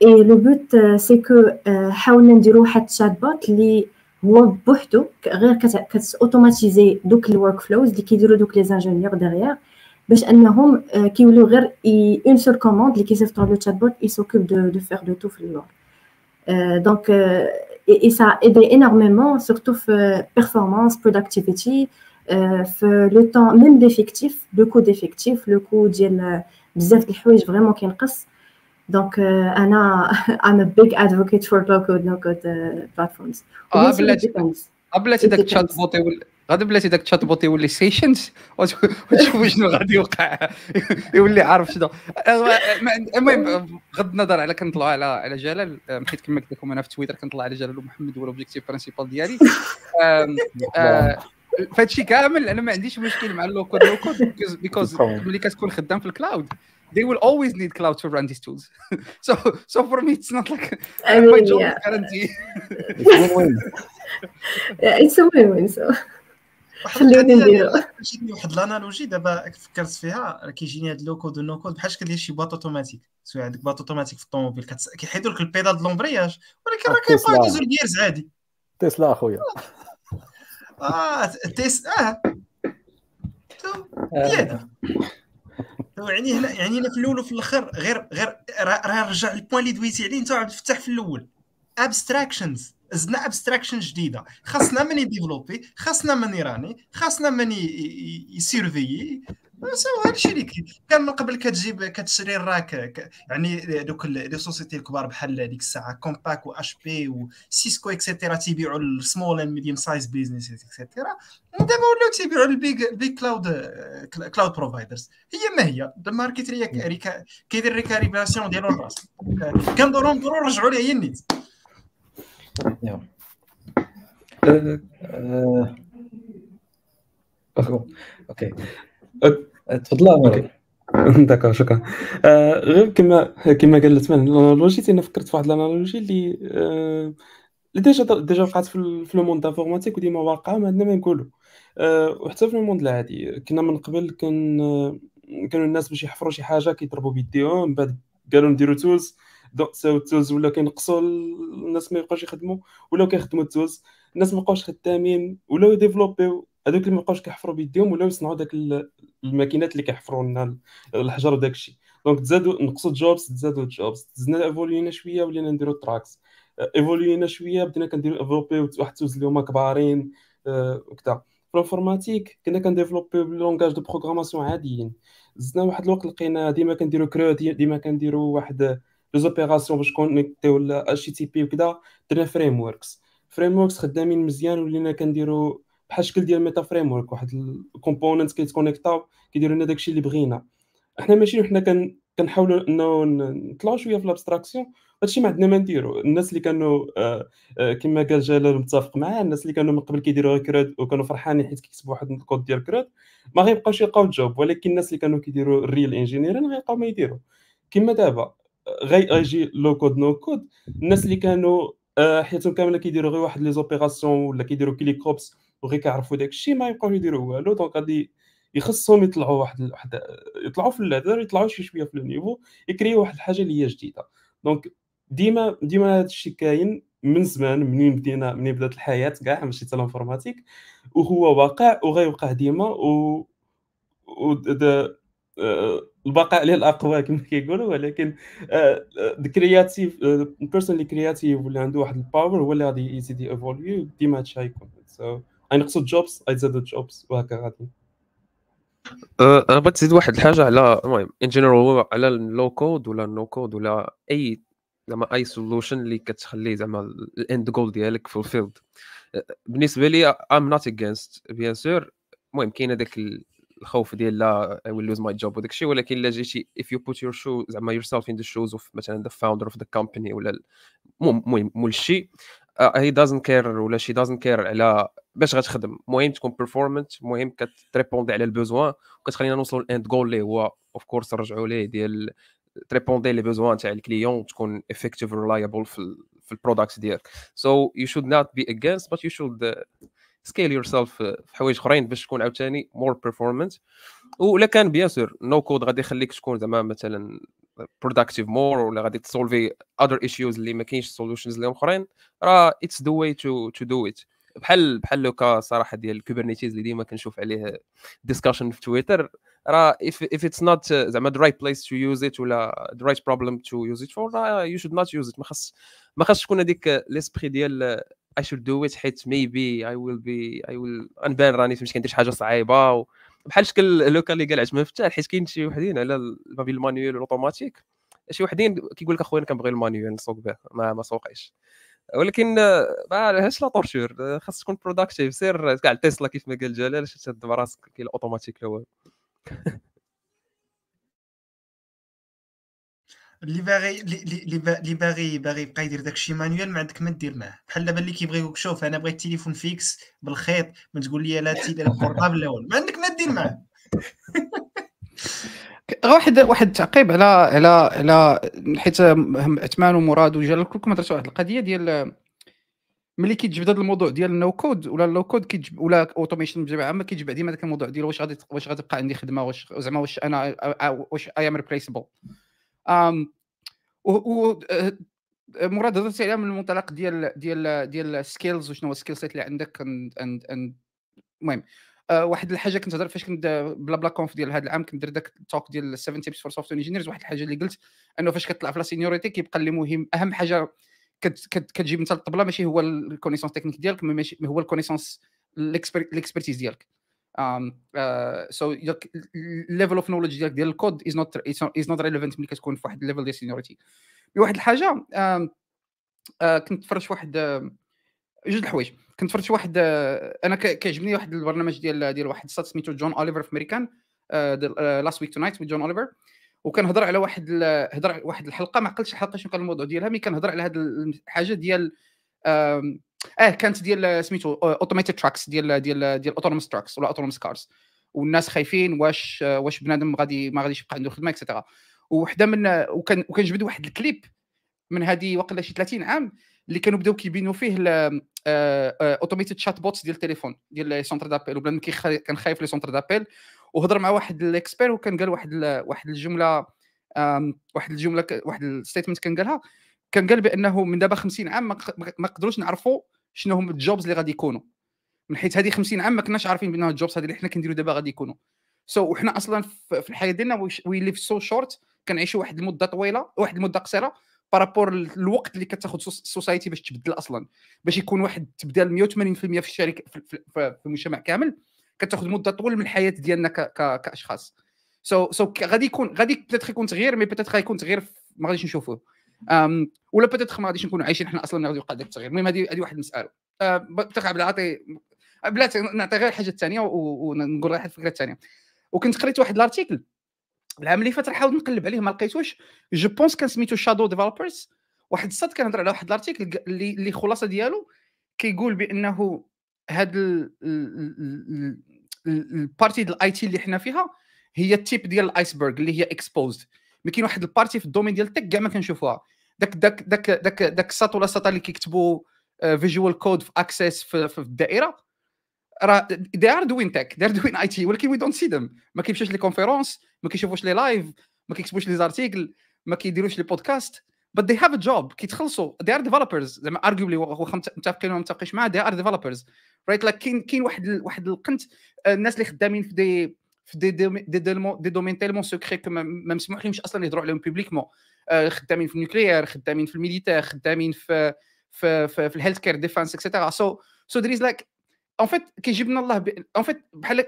Et le but c'est que حاولنا نديرو واحد chatbot بوت اللي هو بوحدو غير كت automatiser دوك ال workflows اللي كيديروا دوك les ingénieurs derrière باش أنهم كيوليو غير une seule commande اللي كيصيفطوا le chatbot ي s'occupe de de faire de tout في اللور donc et ça a aidé énormément surtout في performance productivity في le temps même d'effectif le coût d'effectif le coût ديال بزاف د الحوايج vraiment كينقص. donc أنا [laughs] I'm a big advocate for low code no code platforms آه بلاتي بلاتي داك الشات بوت غادي بلاتي داك ال chatbot يولي sessions وتشوف شنو غادي يوقع يولي عارف شنو المهم بغض النظر على كنطلعوا على على جلال حيت كما قلت لكم أنا في تويتر كنطلع على جلال ومحمد هو ال objectif principal ديالي فهادشي كامل أنا ما عنديش مشكل مع اللو كود لو كود بيكوز ملي كتكون خدام في ال cloud they will always need cloud to run these tools. [laughs] so so for me, it's not like I [laughs] mean, my job yeah. guarantee. [laughs] it's a win-win. yeah, it's a win-win. So. القضية نديرو. جاتني واحد ال analogie دابا فكرت فيها كيجيني هاد low code و no code بحال شكل ديال شي boîte automatique soit عندك boîte automatique في الطوموبيل كتس- كيحيدوا لك ال pédale de l'embrayage ولكن راه كيبقاو. يدوزو الجيرز عادي تسلا أخويا آه تيس آه يعني هنا يعني هنا في الأول وفي الآخر غير غير راه رجع البوان اللي دويتي عليه انت عبد الفتاح في الأول. ابستراكشنز زدنا ابستراكشن جديدة. خاصنا من يديفلوبي خاصنا من يراني خاصنا من ي- ي- يسيرفيي سوا هادشي اللي كان من قبل كتجيب كتشري الراك يعني دوك لي سوسيتي الكبار بحال ديك الساعة كومباك و اش بي وسيسكو اكسيتيرا تيبيعوا السمول اند ميديوم سايز بيزنس اكسيتيرا ودابا ولاو تيبيعوا ال big big cloud cloud providers هي ما هي؟ ال market كيدير recalibration ديالو لراسو كندورو ندورو نرجعوا ليه هي النيت. أه، أه، أخو. okay. أه، تفضل [laughs] d'accord شكرا. آه، غير كما كما قال لتمان ال analogie أنا فكرت في واحد ال analogie اللي آه، اللي déjà déjà وقعت في le monde informatique وديما واقعه ما عندنا ما نقولوا آه، وحتى في ال monde العادي كنا من قبل كان آه، كانوا الناس باش يحفروا شي حاجة كيضربوا بيديهم من بعد قالوا نديروا tools donc ساو ال tools ولا كينقصوا ال- الناس ما يبقاوش يخدموا ولاو كيخدموا ال tools الناس ما بقاوش خدامين ولاو يديفلوبيو. هذوك اللي ما بقاوش كيحفروا بيديهم ولاو يصنعوا داك ال- الماكينات اللي كيحفروا لنا الحجر وداك الشيء donc تزادوا نقصوا jobs تزادوا jobs. زدنا ايفولينا شوية ولينا نديروا trucks ايفولينا شوية بدينا كنديروا développer واحد ال tools اللي هما كبارين آه، وكذا في ال informatique كنا كنديفلوبي ب langage de programmation عاديين. زدنا واحد الوقت لقينا ديما كنديروا CRUD ديما كنديروا واحد les opérations باش كونيكتيو ولا HTTP وكذا درنا frameworks frameworks خدامين مزيان ولينا كنديروا بحال شكل ديال meta framework واحد ال component كيتكونيكتاو كيديروا لنا داكشي اللي بغينا. إحنا ماشي حنا كن كنحاولوا انه نطلعوا شوية في ال abstraction هادشي ما عندنا ما نديرو. الناس اللي كانوا آه، آه، كما قال جلال متفق معاه الناس اللي كانوا من قبل كيديروا CRUD وكانوا فرحانين حيت كيكتبوا واحد الكود ديال CRUD ما غيبقاوش يلقاو job ولكن الناس اللي كانوا كيديروا ال real engineering غيبقاو ما يديروا. كما دابا آه، غي غيجي low code no code. الناس اللي كانوا آه، حياتهم كاملة كيديروا غير واحد les opérations ولا كيديروا ClickOps وغير كيعرفوا داك الشيء ما يبقاوش يديروا والو. donc غادي يخصهم يطلعوا واحد واحد يطلعوا في ال ladder يطلعوا شي شوية في ال niveau يكريو واحد الحاجة اللي هي جديدة. donc ديما ديما هذا الشيء كاين من زمان منين بدينا منين بدات الحياة كاع ماشي حتى وهو واقع وغيوقع ديما و, و... د... آه، البقاء عليه الأقوى كما كيقولوا ولكن ال creative ال person اللي creative ولا عنده واحد ال power هو اللي غادي يزيد évoluer ديما هادشي غيكون. so غينقصوا jobs غيتزادوا jobs وهكا غادي. أه، أنا بغيت نزيد واحد الحاجة على المهم en général على ال low code ولا ال no code ولا أي زعما أي solution اللي كتخلي زعما ال end goal ديالك fulfilled بالنسبة لي I'm not against bien sûr المهم كاين هذاك الخوف ديال لا I will lose my job وداك الشيء ولكن إلا جيتي if you put your shoe زعما yourself in the shoes of مثلا the founder of the company ولا ال- المهم مول شي هي doesn't care ولا شي doesn't care على باش غتخدم. المهم تكون performante المهم كتريبوندي على ال besoin وكتخلينا نوصلوا لل end goal اللي هو of course نرجعوا ليه ديال تريبوندي les besoins تاع ال client وتكون effective reliable في في ال product ديالك. So you should not be against but you should uh, scale yourself في حوايج أخرين باش تكون عاوتاني more performant ولا كان bien sûr no code غادي يخليك تكون زعما مثلا productive more ولا غادي تسولفي other issues اللي ما كاينش solutions اللي أخرين. راه it's the way to to do it. بحال بحال le cas صراحة ديال ال Kubernetes اللي ديما كنشوف عليه discussion في تويتر راه if, if it's not uh, زعما the right place to use it ولا the right problem to use it for راه you should not use it. ما خاص ما خاصش تكون هذيك l'esprit ديال I should do it حيت maybe I will be I will نبان راني فهمت؟ كندير شي حاجة صعيبة و... بحال شكل le cas اللي قال عجبه مفتاح حيت كاين شي وحدين على ال- ما بين ال manuel وال automatique شي وحدين كيقول لك أخويا أنا كنبغي ال manuel نسوق به. ما ما سوقيش. ولكن ما هاش la torture آه، خاص تكون productive سير كاع تسلا كيف ما قال جلال تهد براسك كاين الاوتوماتيك لا [laughs] اللي باغي اللي اللي با- اللي باغي باغي يبقى يدير داكشي manuel ما عندك ما دير معاه. بحال دابا اللي كيبغي يقول شوف أنا بغيت téléphone fixe بالخيط ما تقول لي لا تي لا portable ما عندك ما دير معاه. [laughs] واحد واحد التعقيب على على على حيت عثمان ومراد وجلال كلكم هضرتوا واحد القضية ديال ملي كيتجبد هذا الموضوع ديال ال no code ولا ال low code كيتجبد ولا automation بصفة عامة كيتجبد ديما ذاك الموضوع ديال واش غادي واش غتبقى عندي خدمة واش زعما واش أنا واش I am replaceable و آه، مراد هضرت عليها من المنطلق ديال ديال ديال skills وشنو هو ال skill set اللي عندك المهم آه، واحد الحاجة كنت هضر فاش كنت بلا بلا conf ديال هذا العام كنت درت داك ال talk ديال 7 tips for software engineers واحد الحاجة اللي قلت أنه فاش كتطلع في la séniorité كيبقى اللي مهم أهم حاجة كتجيب أنت الطبلة ماشي هو ال connaissances techniques ديالك ماشي هو ال connaissances ال expertise ديالك. so ال level of knowledge ديالك ديال ال code is not is not relevant ملي كتكون في واحد ال level ديال seniority واحد الحاجة آه، كنت فرش واحد جوج الحوايج. كنت فرش واحد أنا كيعجبني واحد البرنامج ديال ديال واحد السات سميتو John Oliver في American Last Week Tonight John Oliver وكنهضر على واحد هضر واحد الحلقة ما عقلتش الحلقة شنو كان الموضوع ديالها mais كنهضر على هذه الحاجة ديال آه كانت ديال سميتو automated trucks ديال ديال ديال autonomous trucks ولا autonomous cars والناس خايفين واش واش بنادم غادي ما غاديش يبقى عنده خدمة اكسترا وحده من وكان وكنجبد واحد الكليب من هذه وقيلا شي 30 عام اللي كانوا بداو كيبينوا فيه automated chatbots ديال التليفون ديال les centres d'appel وبنادم كان خايف les centres d'appel وهضر مع واحد ال expert وكان قال واحد واحد الجملة واحد الجملة واحد ال statement كان قالها. كان قال بأنه من دابا 50 عام ما نقدروش نعرفوا شنو هم ال jobs اللي غادي يكونوا من حيث هذه 50 عام ما كناش عارفين بان ال jobs هذه اللي حنا كنديروا دابا غادي يكونوا so so, وحنا أصلا في الحياة ديالنا we live so short كنعيشوا واحد المدة طويلة واحد المدة قصيرة par rapport الوقت اللي كتاخذ ال society باش تبدل أصلا. باش يكون واحد تبدال 180% في الشركة في المجتمع كامل كتاخذ مدة طول من الحياة ديالنا كأشخاص. so so, so so غادي يكون غادي peut-être يكون تغيير mais peut-être غيكون تغيير ما غاديش نشوفوه. ولا peut-être ما غاديش نكونوا عايشين حنا أصلا غادي يوقع داك التغيير. المهم هذه هذه واحد المساله بتقع بلا عطي بلا نعطي غير الحاجة الثانية ونقول غير الفكرة الثانية. وكنت قريت واحد ل article العام اللي فات نحاول نقلب عليه ما لقيتوش. je pense كان سميتو shadow developers واحد الساط كنهضر على واحد ل article اللي اللي خلاصة ديالو كيقول بأنه هاد ال partie ديال ال IT اللي حنا فيها هي ال tip ديال ال iceberg اللي هي exposed mais كاين واحد ال partie في ال domaine ديال ال tech كاع ما كنشوفوها. داك داك داك داك داك الساط ولا الساط اللي كيكتبوا Visual code في Access في, في الدائرة. راه they are doing tech they are doing IT ولكن we don't see them ما كيمشيوش les conférences ما كيشوفوش les lives ما كيكتبوش les articles ما كيديروش les podcasts but they have a job كيتخلصوا. They are developers. زعما arguably واخا متفقين ولا متفقينش معاه they are developers. Right like كاين كاين واحد واحد القنت الناس اللي خدامين في des في des des des, des domaines tellement secrets ما مسموح لهمش أصلا يهضروا عليهم publiquement خدامين في ال nucléaire خدامين في ال militaire خدامين في في في, في الهيلث كير ديفانس اكسيتيرا سو سو ذير از لايك اون فيت كيجيبنا الله اون فيت بحال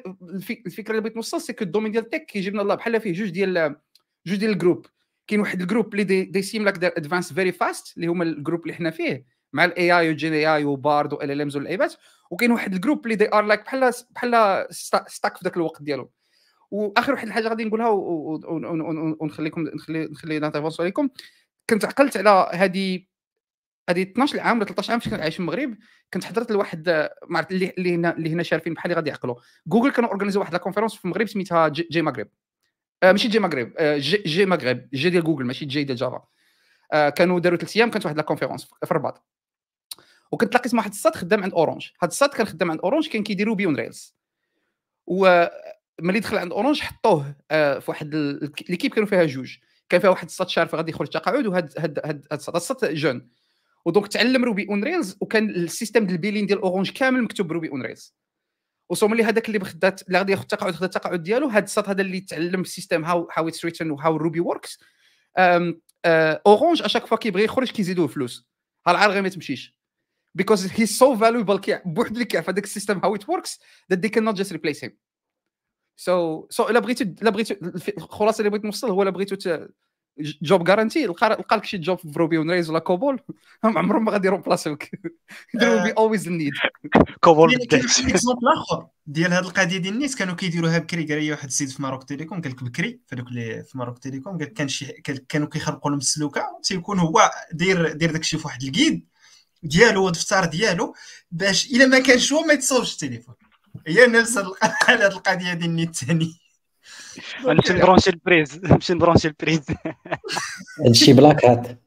الفكرة اللي بغيت نوصل سي كو الدومين ديال التك كيجيبنا الله. بحال فيه جوج ديال جوج ديال الجروب. كاين واحد الجروب اللي دي, دي سيم لاك ادفانس فيري فاست اللي هما الجروب اللي حنا فيه مع الاي اي وجين اي اي وبارد و ال ال امز واللعيبات وكاين واحد الجروب اللي دي ار لايك بحال بحال ستاك في ذاك الوقت ديالهم. وآخر واحد الحاجة غادي نقولها ونخليكم نخلي نخلي نتفاصل عليكم. كنت عقلت على هذه هذه 12 عام ولا 13 عام فاش كنت عايش في المغرب كنت حضرت لواحد ما عرفت اللي هنا اللي هنا شارفين بحالي غادي يعقلوا. جوجل كانوا organisé واحد la conférence في المغرب سميتها G, مغرب آه ماشي J مغرب آه G, G مغرب G ديال جوجل ماشي J ديال Java آه كانوا داروا ثلاث أيام كانت واحد la conférence في الرباط. وكنت لاقيت مع واحد الساط خدام عند Orange هذا الساط كان خدام عند Orange كان كيديروا Ruby on Rails و ملي دخل عند Orange حطوه آه في واحد l'équipe كانوا فيها جوج. كان فيها واحد الساط شارف غادي يخرج تقاعد وهاد هاد هاد الساط الساط jeune. و donc تعلم Ruby on Rails وكان ال system ديال ال billing ديال Orange كامل مكتوب ب Ruby on Rails. وصوم اللي هذاك اللي خدات اللي غادي ياخذ التقاعد خد التقاعد ديالو هذا الساط هذا اللي تعلم ال system how how it's written و how Ruby works Orange à chaque fois كيبغي يخرج كيزيدوه فلوس. ها العار ما تمشيش. Because he's so valuable بوحدو اللي كيعرف هذاك ال system how it works that they cannot just replace him. سو so, سو so, إلا بغيتو إلا بغيتو الخلاصة اللي بغيت نوصل هو إلا بغيتو جوب جارانتي لقى لك شي جوب في روبي اون ريز ولا كوبول هم عمرهم ما غادي يرومبلاسيوك ذير بي اولويز النيد كوبول اكزومبل آخر. ديال هذه القضية ديال النيت كانوا كيديروها بكري. قال لي واحد السيد في ماروك تيليكوم قال لك بكري في هذوك اللي في ماروك تيليكوم قال كان شي كانوا كيخلقوا لهم السلوكه تيكون هو داير داير داكشي في واحد الكيد ديالو الدفتر ديالو باش إلا ما كانش هو ما يتصوبش التليفون. هي نفس هذه [laughs] القضية ديال النيت الثاني. [laughs] نمشي نبرونشي البريز نمشي [laughs] نبرونشي البريز هادشي بلاك هات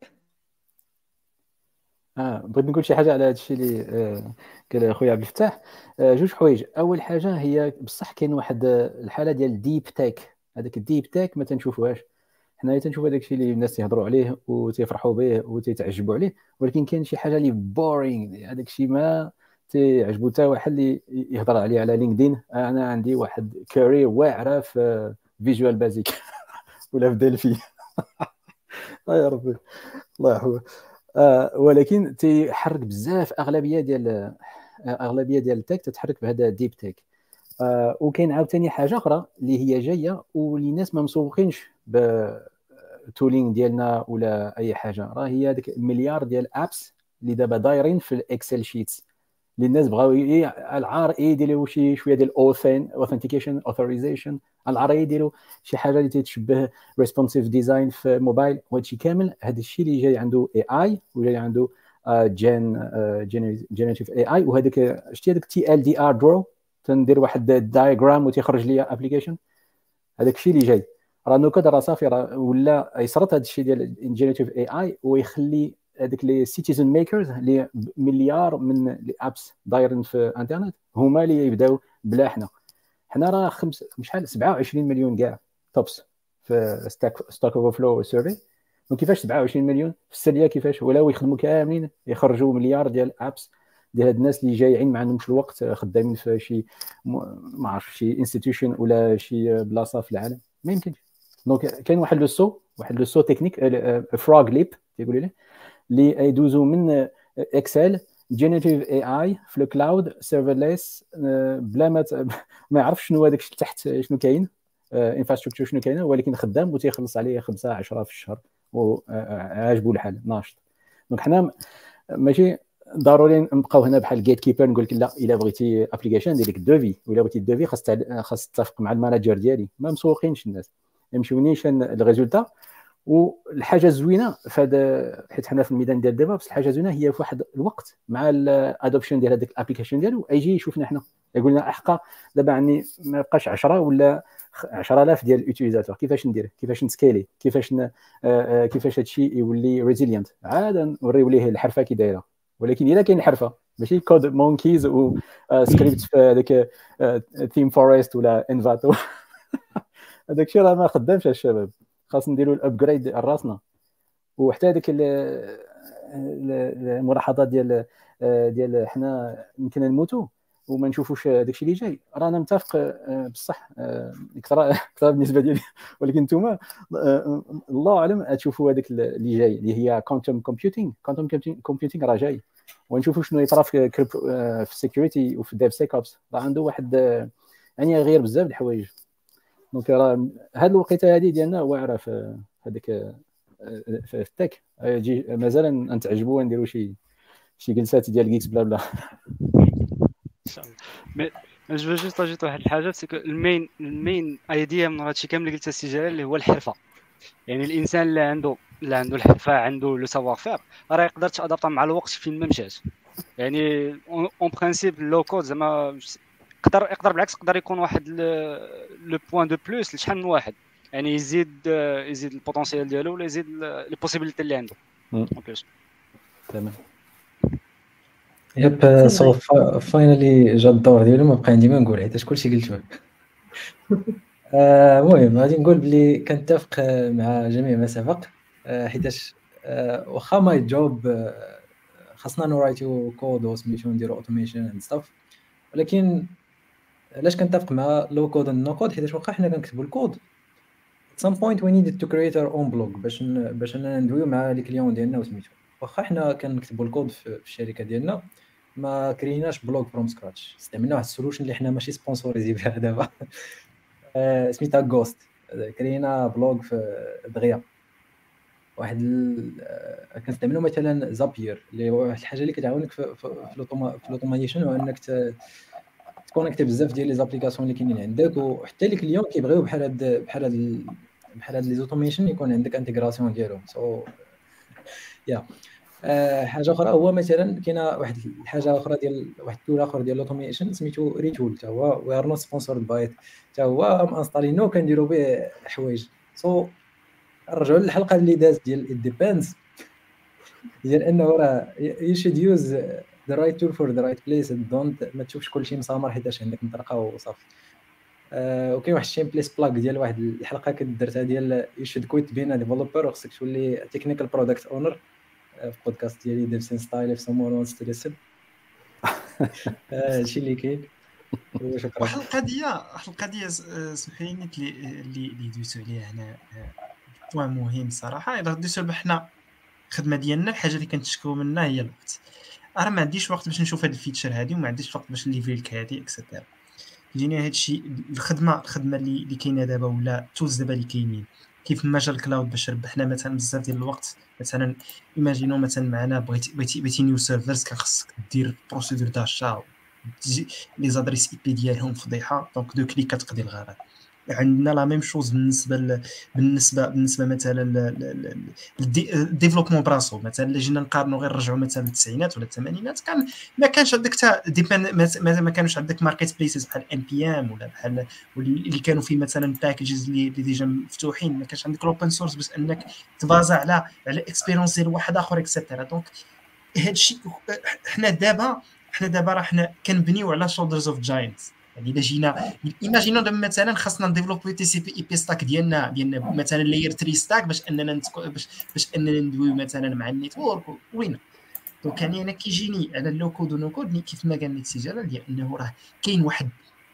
آه بغيت نقول شي حاجة على هذا الشيء اللي آه، قال خويا عبد الفتاح. آه، جوج حوايج. أول حاجة هي بصح كاين واحد الحالة ديال الديب تيك هذاك الديب تيك ما تنشوفوهاش. حنايا تنشوف هذاك الشيء اللي الناس تيهضروا عليه وتيفرحوا به وتيتعجبوا عليه. ولكن كاين شي حاجة اللي boring هذاك الشيء ما تيعجبو حتى واحد اللي يهضر عليه على LinkedIn. أنا عندي واحد carrière واعرة في Visual Basic. [laughs] ولا في Delphi يا ربي الله يحفظك آه ولكن تيحرك بزاف أغلبية ديال أغلبية ديال ال tech تتحرك بهذا deep tech آه وكاين عاوتاني حاجة أخرى اللي هي جاية واللي الناس ما مسوقينش ب tooling ديالنا ولا أي حاجة. راه هي هذيك مليار ديال apps اللي دابا دايرين في ال Excel sheets اللي الناس بغاو العار يديروا شي شوية ديال authen authentication authorization العار يديروا شي حاجة اللي تتشبه responsive design في موبايل وهادشي كامل هذا الشيء اللي جاي عنده AI وجاي عنده gen generative AI وهذاك شتي هذاك تي ال دي ار درو تندير واحد diagram وتيخرج لي application هذاك الشيء اللي جاي. راه no code راه صافي راه ولا يسرط هذا الشيء ديال generative AI ويخلي هذيك les citizen makers اللي مليار من ال apps دايرين في الانترنت هما اللي يبداو بلا حنا. حنا راه خمس شحال؟ 27 مليون كاع tops في Stack Stack Overflow survey وكيفاش 27 مليون في السريه كيفاش؟ ولاو يخدموا كاملين يخرجوا مليار ديال apps ديال هاد الناس اللي جايين ما عندهمش الوقت خدامين في شي ما عرف شي institution ولا شي بلاصة في العالم. ما يمكنش. دونك كاين واحد لو سو واحد لو سو تكنيك فروغ ليب تيقولوا ليه؟ اللي يدوزوا من اكسل جينيريتيف اي اي في الكلاود سيرفرليس بلا ما [laughs] ما يعرفش شنو هذاك تحت شنو كاين انفراستركتور شنو كاينة ولكن خدام وتيخلص عليه 5 10 في الشهر وعاجبو الحال ناشط. دونك حنا ماشي ضروري نبقاو هنا بحال جيت كيبر نقول لك لا إلا بغيتي ابليكيشن دير لك الدوفي ولا بغيتي الدوفي خاص خاص تتفق مع ال manager ديالي. ما مسوقينش الناس. يمشيو نيشان ال résultat. والحاجة الزوينه هذا حيت حنا في الميدان ديال DevOps الحاجة الزوينه هي في واحد الوقت مع ال adoption ديال هذاك ال application ديالو يجي يشوفنا حنا. يقول لنا أحقا دابا عندي ما بقاش 10 ولا 10000 ديال ال utilisateur كيفاش ندير؟ كيفاش ن scaleي؟ كيفاش ن... كيفاش هادشي يولي résiliente عاد نوريو ليه الحرفة كي دايرة. ولكن إلا كاين حرفه ماشي كود مونكيز و سكريبت في هذاك ثيم فورست ولا انفاتو [laughs] هذاك الشيء راه ما خدامش الشباب. خاص نديروا الابجريد راسنا. وحتى هذيك الملاحظات ديال ديال حنا يمكن نموتوا وما نشوفوش داكشي اللي جاي. رانا متفق آه، بصح أكثر أكثر بالنسبة ديالي. [laughs] ولكن آه، الله أعلم تشوفوا هذاك اللي جاي اللي هي كونتوم كومبيوتينغ كونتوم كومبيوتينغ راه جاي. ونشوفوا شنو يطرا في آه، في السيكوريتي وفي الديف سيك اوبس راه عنده واحد يعني غير بزاف الحوايج. دونك راه هاد الوقيته هذه ديالنا واعره في هذيك في التك. يجي مازال نتعجبوا ونديروا شي شي جلسات ديال جيكس بلا بلا. ان شاء الله مي جو جوست اجيت واحد الحاجة سي المين المين ايديا من هادشي كامل اللي قلت السي جلال اللي هو الحرفة. يعني الإنسان اللي عنده اللي عنده الحرفة عنده le savoir-faire راه يقدر ت adapta مع الوقت فين ما مشات يعني en principe le code زعما يقدر يقدر بالعكس يقدر يكون واحد le point de plus لشحال من واحد. يعني يزيد يزيد ال potentiel ديالو ولا يزيد les possibilités اللي عنده. تمام. yep so finally جا الدور ديالو ما بقى عندي ما نقول حيت كلشي قلت [laughs] آه، المهم غادي نقول بلي كنتفق مع جميع ما سبق. آه، حيتاش آه، واخا my job خاصنا ن writeو code وسميتو نديرو automation and stuff ولكن علاش كنتفق مع low-code no-code حيت واخا حنا كنكتبوا ال code. At some point we needed to create our own blog باش باش أننا ندويو مع les clients ديالنا وسميتو. واخا حنا كنكتبوا الكود في الشركة ديالنا ما كريناش blog from scratch استعملنا واحد ال solution اللي حنا ماشي sponsorisés بها دابا. [laughs] آه، سميتها Ghost كرينا blog في دغيا. واحد آه، كنستعملوا مثلا Zapier اللي هو واحد الحاجة اللي كتعاونك في في, في ال automation هو انك ت connectي بزاف ديال les applications اللي كاينين عندك وحتى les clients كيبغيو بحال هاد بحال هاد بحال هاد les automations يكون عندك intégration ديالهم. so yeah آه، حاجة أخرى هو مثلا كاينة واحد الحاجة أخرى ديال واحد ال tool آخر ديال ال automation سميتو Retool حتى هو we are not sponsored by حتى هو انستالينو كنديرو به حوايج. سو نرجعوا للحلقة اللي دازت ديال ديبيندز ديال إنه راه يو شود يوز ذا رايت تول فور ذا رايت بليس دونت ما تشوفش كلشي مسامر حيتاش عندك مطرقه وصافي آه، وكاين واحد الشين بليس بلاك ديال واحد الحلقة كنت درتها ديال يو شود كويت بين ديفلوبر وخصك تولي تكنيكال برودكت اونر في بودكاست ديالي ديف سين ستايل اف سمون وانس تو ليسن هادشي اللي كاين. وشكرا. واحد القضية واحد القضية سمحي لي اللي اللي دويتو عليها هنا point مهم صراحة. الا دويتو حنا الخدمة ديالنا الحاجة اللي كنتشكو منها هي الوقت. أنا ما عنديش وقت باش نشوف هاد ال feature هادي وما عنديش وقت باش ن livrer لك هادي et cetera كيجيني هادشي الخدمة الخدمة اللي اللي كاينة دابا ولا ال tools دابا اللي كاينين. كيف ما جا ال cloud باش ربحنا مثلا بزاف ديال الوقت مثلا imagineو مثلا معنا بغيتي بغيتي بغيتي new servers كان خصك دير procédure d'achat les adresses IP ديالهم فضيحة donc deux clics كتقضي الغرض. عندنا la même chose بالنسبة ل... بالنسبة بالنسبة مثلا ال développement براسو. مثلا جينا نقارنوا غير نرجعوا مثلا للتسعينات ولا الثمانينات كان ما كانش عندك تا ما, ما كانوش عندك marketplaces بحال npm ولا بحال اللي كانوا فيه مثلا packages اللي déjà مفتوحين. ما كانش عندك ال open source باش أنك ت basa على على expérience ديال واحد آخر et cetera donc هادشي حنا دابا حنا دابا راه حنا كنبنيو على shoulders of giants يعني الا جينا imagineو دابا مثلا خاصنا ن développer TCP/IP stack ديالنا ديالنا مثلا layer 3 stack باش أننا باش باش أننا ندويو مثلا مع ال network وين. دونك يعني أنا كيجيني على ال low-code و no-code كيف ما قال سي جلال ديال إنه راه كاين واحد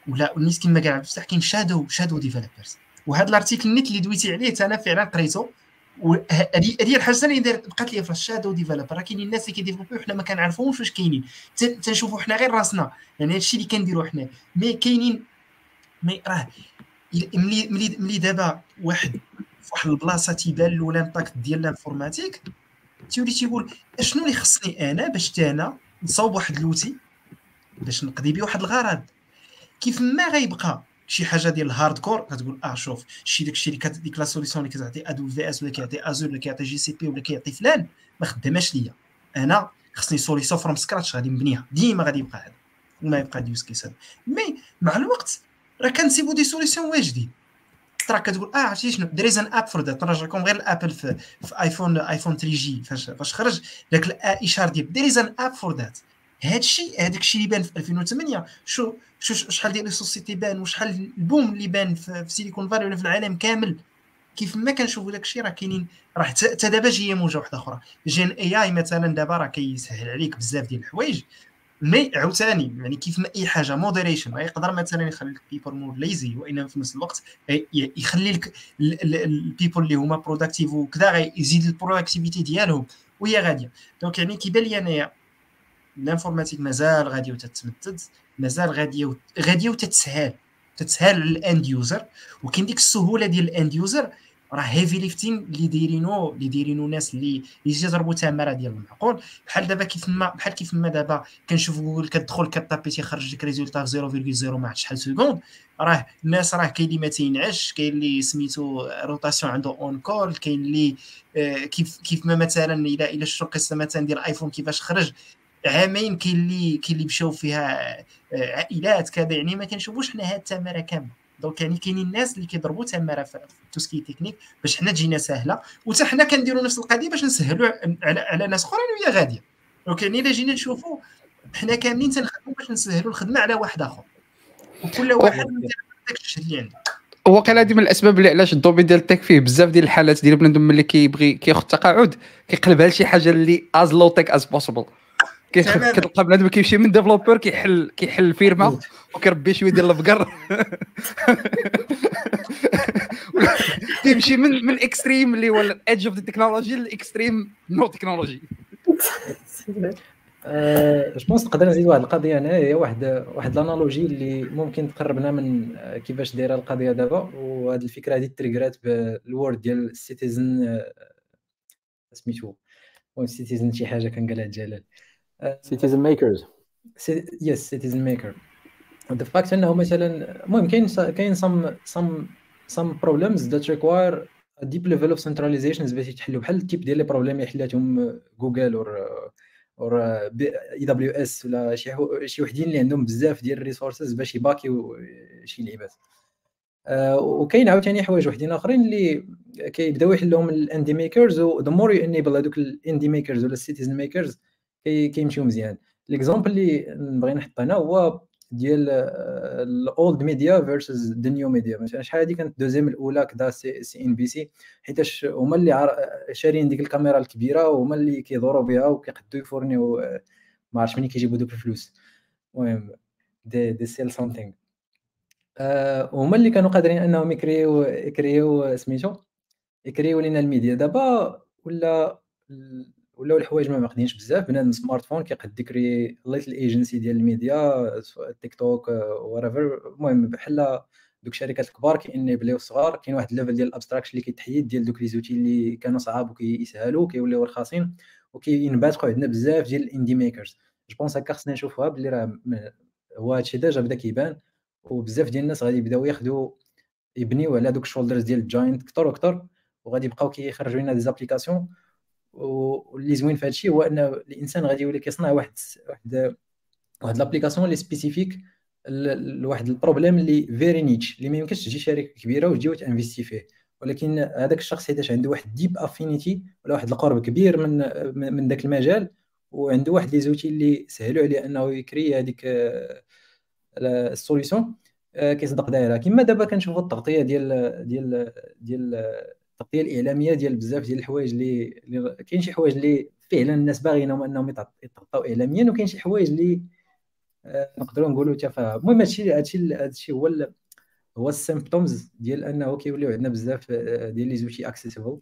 ولا الناس كما قال عبد الفتاح كاين shadow shadow developers وهذا ال article نيت اللي دويتي عليه أنا فعلا قريته. هذه الحاجة اللي بقات لي في ال shadow developer. راه كاينين الناس اللي كي développerيو حنا ما كنعرفوهمش واش كاينين. تنشوفوا حنا غير راسنا. يعني هادشي اللي كنديروا حنا. مي كاينين مي راه ملي ملي ملي دابا واحد في واحد البلاصة تيبان له l'impact ديال ال informatique تيولي تيقول أشنو اللي خصني أنا باش أنا نصاوب واحد لوتي باش نقضي بيه واحد الغرض؟ كيف ما غيبقى شي حاجة ديال ال hardcore كتقول آه شوف شي داك الشيء اللي ديك la solution اللي كتعطي AWS ولا كيعطي Azure ولا كيعطي GCP ولا كيعطي فلان ما خداماش ليا. أنا خصني solution from scratch غادي نبنيها. ديما غادي يبقى هذا. وما يبقى des use cases هذا. mais مع الوقت راه كنسيبو des solutions واجدين ترى كتقول آه عرفتي شنو؟ there's an app for that نرجعكم غير Apple في, في iPhone iPhone 3G فاش فاش خرج داك الاشاره ديال there's an app for that هذا الشيء هذاك الشيء اللي بان في 2008 شو؟ شو شحال ديال les sociétés بان وشحال ال boom اللي بان في, Silicon Valley ولا في العالم كامل كيف ما كنشوفوا داك الشيء راه كاينين راه حتى دابا جاية موجة واحدة أخرى. Gen AI مثلا دابا راه كيسهل عليك بزاف ديال الحوايج. mais عاوتاني يعني كيف ما أي حاجة moderation يقدر مثلا يخلي ال people more lazy وانما في نفس الوقت يخلي لك ال people اللي هما productive وكذا يزيد ال productivity ديالهم وهي غادية. donc يعني كيبان لي أنايا l'informatique مازال غادي وتتمدد. مازال غادي غادي وتتسهل. تتسهل لل end user. وكاين ديك السهولة ديال ال end user. راه heavy lifting اللي دايرينو اللي دايرينو ناس اللي اللي تيضربوا تماره ديال المعقول. بحال دابا كيف ما بحال كيف ما دابا كنشوف جوجل كتدخل كطابي تيخرج لك résultat في 0.0 ما عرفت شحال seconde. راه الناس راه كاين اللي ما تينعش. كاين اللي سميتو rotation عنده on-call كاين اللي آه كيف كيف ما مثلا الا إلا شفتوا قصه مثلا ديال iPhone كيفاش خرج. عامين كاين اللي كاين اللي مشاو فيها آه، عائلات كذا يعني ما كنشوفوش حنا هاد التماره كاملة. donc يعني كاينين الناس اللي كيضربوا تماره في tout ce qui est technique باش حنا تجينا ساهله وحتى حنا كنديروا نفس القضية باش نسهلوا على, على ناس اخرين وهي غادية. donc يعني إلا جينا نشوفوا حنا كاملين تنخدموا باش نسهلوا الخدمة على واحد آخر. وكل واحد داك الشيء اللي عنده. وقيلا هذه من الأسباب اللي علاش le domaine ديال ال tech فيه بزاف ديال الحالات ديال بنادم ملي كيبغي كياخذ تقاعد كيقلبها لشي حاجة اللي as low tech as possible كتلقى بنادم كيمشي من developer كيحل كيحل الفيرما وكيربي شوية ديال البقر. [laughs] كيمشي من من extreme اللي هو ال edge of the technology ل extreme no technology je pense نقدر نزيد واحد القضية هنا هي واحد واحد ال analogy اللي ممكن تقربنا من كيفاش دايرة القضية دابا. وهاد الفكرة هذه triggerات بال word ديال ال citizen سميتو. المهم citizen شي حاجة كان قالها جلال. citizen makers yes citizen maker the fact إنه مثلا المهم كاين كاين some some some problems that require deep level of centralization باش يتحلوا. بحال le type ديال les problèmes اللي حلاتهم Google or or AWS ولا شي شي وحدين اللي عندهم بزاف ديال ال resources باش يباكيو شي لعيبات. آه، وكاين عاوتاني حوايج وحدين آخرين اللي كيبداو يحلوهم ال indie makers و the more you enable هذوك ال indie makers ولا ال citizen makers كيمشيو مزيان. ال example اللي نبغي نحط هنا هو ديال ال old media versus the new media مثلا شحال هذه كانت deuxième الأولى كدا C, CNBC حيتاش هما اللي شارين ديك الكاميرا الكبيرة وهما اللي كيدوروا بها وكيقدوا يفورنيو آه، ما عرفتش منين كيجيبوا دوك الفلوس. المهم they they sell something هما اللي كانوا قادرين أنهم يكريو يكريو سميتو يكريو لينا الميديا. دابا ولا ولاو الحوايج ما معقدينش بزاف. بنادم smartphone كيقد يكري little agency ديال ال media TikTok whatever المهم بحال دوك الشركات الكبار كي enableيو الصغار كاين واحد ال level ديال ال abstraction اللي كيتحيد ديال دوك les outils اللي كانوا صعاب وكيسهلوا كيوليو رخاصين وكينباتقوا عندنا بزاف ديال ال indie makers je pense هكا خصنا نشوفوها بلي راه هو هادشي déjà بدا كيبان وبزاف ديال الناس غادي يبداو ياخذوا يبنيو على دوك ال shoulders ديال ال giant كثر وكثر وغادي يبقاو كيخرجوا لنا des applications واللي زوين في هادشي هو أن الإنسان غادي يولي كيصنع واحد واحد واحد l'application اللي spécifique لواحد le problème اللي very niche اللي ما يمكنش تجي شركة كبيرة وتجي وتانفيستي فيه. ولكن هذاك الشخص حيتاش عنده واحد deep affinity ولا واحد القرب كبير من من ذاك المجال وعنده واحد les outils اللي سهلوا عليه أنه يكري هذيك la solution آه، كيصدق دايرة. كما دابا كنشوفوا التغطية ديال ديال ديال التغطية الإعلامية ديال بزاف ديال الحوايج اللي كاين شي حوايج اللي فعلا الناس باغيينهم أنهم يتغطاو اعلاميا وكاين شي حوايج اللي آه، نقدروا نقولوا تفاهه المهم هادشي هادشي هادشي هو هو ال symptoms ديال أنه كيوليو عندنا بزاف آه، ديال les outils accessibles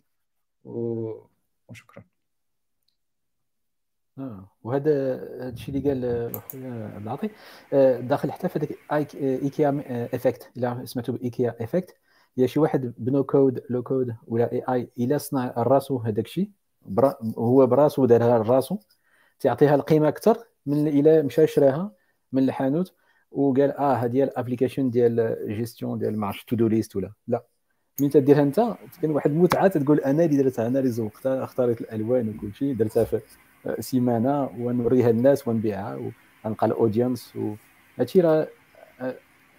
وشكرا. آه وهذا الشيء اللي قال خويا عبد العاطي. آه، داخل حتى في هذاك IKEA effect إلا سمعتوا ب IKEA effect هي شي واحد ب no-code low-code ولا AI إلا صنع راسو هذاك الشيء هو براسو دارها لراسو تعطيها القيمة أكثر من إلا مشى شراها من الحانوت وقال آه هذه ال application ديال جيستيون ديال my to-do list ولا لا. من تديرها أنت كاين واحد المتعة تقول أنا اللي درتها أنا اللي زوقتها اختاريت الألوان وكل شيء درتها في سيمانة ونوريها الناس ونبيعها ونلقى ال audience وهادشي راه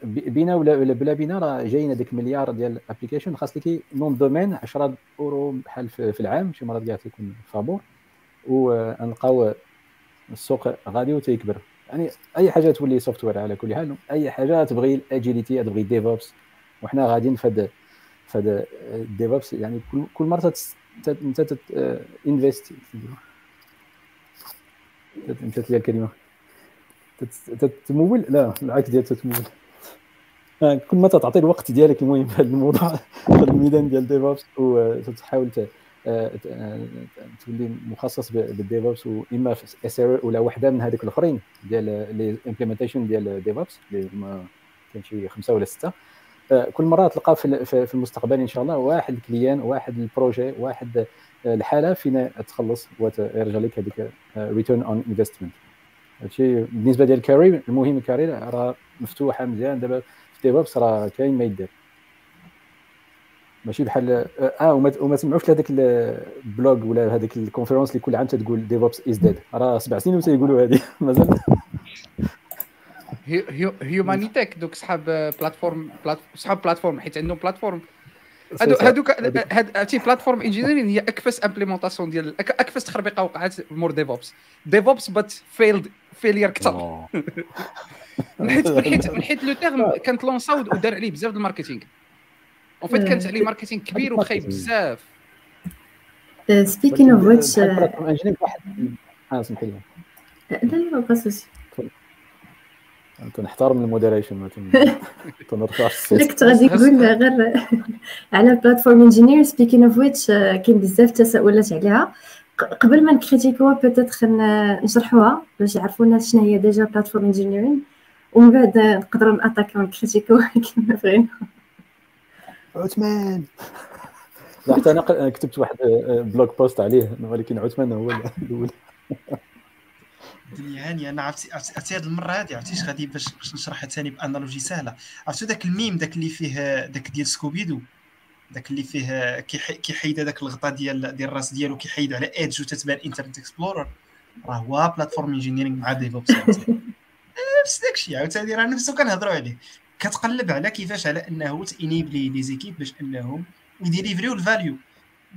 بينا ولا بلا بينا؟ راه جاينا ديك مليار ديال ال application خاص لك nom domaine 10 أورو بحال في العام شي مرات كاع تيكون فابور. ونلقاو السوق غادي وتيكبر. يعني أي حاجة تولي software على كل حال أي حاجة تبغي ال agility تبغي DevOps وحنا غاديين في هذا في هذا ال DevOps يعني كل كل مرة أنت invest مشات لي الكلمة. تتمول لا العكس ديال تتمول. آه، كل ما تعطي الوقت ديالك المهم في هذا الموضوع في الميدان ديال DevOps وتحاول آه، آه، تولي مخصص ب ال DevOps واما في اس ولا وحدة من هذيك الأخرين ديال les implémentations ديال DevOps اللي ما كاين شي خمسة ولا ستة. كل مرة تلقى في المستقبل إن شاء الله واحد ال client واحد ال projet واحد الحالة فينا تخلص ويرجع لك هذيك return on investment هادشي بالنسبة ديال ال carrière المهم ال carrière راه مفتوحة مزيان. دابا DevOps راه كاين ما يدير. ماشي بحال آه وما, وما تسمعوش لهذاك ال blog ولا هذيك ال conférence اللي كل عام تقول DevOps is dead راه سبع سنين وتيقولوا هذه [laughs] مازال. هيومانيتيك دوك صحاب platform صحاب platform حيت عندهم platform هذوك هادشي بلاتفورم انجينيرين هي أكفس امبليمونطاسيون ديال أكفس تخربيقة وقعت مور ديفوبس ديفوبس بات فيلد فيلير كثر من حيت من حيت من حيت لو تيرم كانت لونسا ودار عليه بزاف د الماركتينغ. اون فيت كانت عليه ماركتينغ كبير وخايب بزاف. سبيكين اوف ويتش آه سمحي لي. لا لا تنحترم المودريشن [laughs] ما تنرفعش. كنت غادي نقول غير على platform engineer speaking of which كاين بزاف تساؤلات عليها. قبل ما نcritiquوها peut-être نشرحوها باش يعرفوا الناس شنو هي déjà platform engineering ومن بعد نقدروا نأتاكيو ونكريتيكوها كما بغينا. عثمان. لا حتى أنا كتبت واحد blog post عليه ولكن عثمان هو الأول. الدنيا هانية. أنا عرفتي عرفتي هذه المرة هذه عرفتي اش غادي باش باش نشرحها ثاني ب analogie سهلة. عرفتي ذاك الميم ذاك اللي فيه ذاك ديال سكوبيدو؟ ذاك اللي فيه كيحيد هذاك الغطاء ديال ديال الراس ديالو كيحيد على Edge وتتبان Internet Explorer راه هو platform engineering مع DevOps نفس داك الشيء عاوتاني راه نفسه كنهضروا عليه. كتقلب على كيفاش على انه ت enabler les équipes باش انهم ي deliverيو ال value.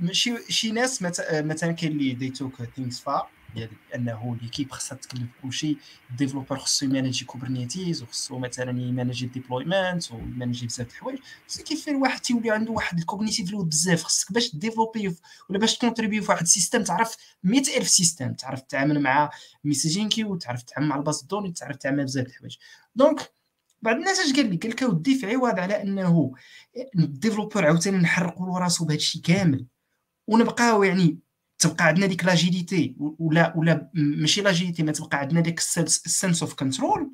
ماشي شي ناس مثلا كاين اللي they took things far ديال أنه l'équipe خاصها تكلف كلشي. ال developer خصو ي manager Kubernetes وخصو مثلا ي manager ال deployment وي manager بزاف الحوايج. كيف الواحد تيولي عنده واحد ال cognitive load بزاف خصك باش développer ولا باش ت contribuer في واحد ال system تعرف 100000 system تعرف تتعامل مع messaging queue تعرف تتعامل مع ال base de données تعرف تعمل بزاف الحوايج. donc بعض الناس اش قال لي؟ قال لك ودي في عوض على أنه ال developer عاوتاني نحرقوا له راسو بهذا الشيء كامل. ونبقاو يعني تبقى عندنا ديك l'agilité ولا ولا ماشي l'agilité ما تبقى عندنا ديك ال sense of control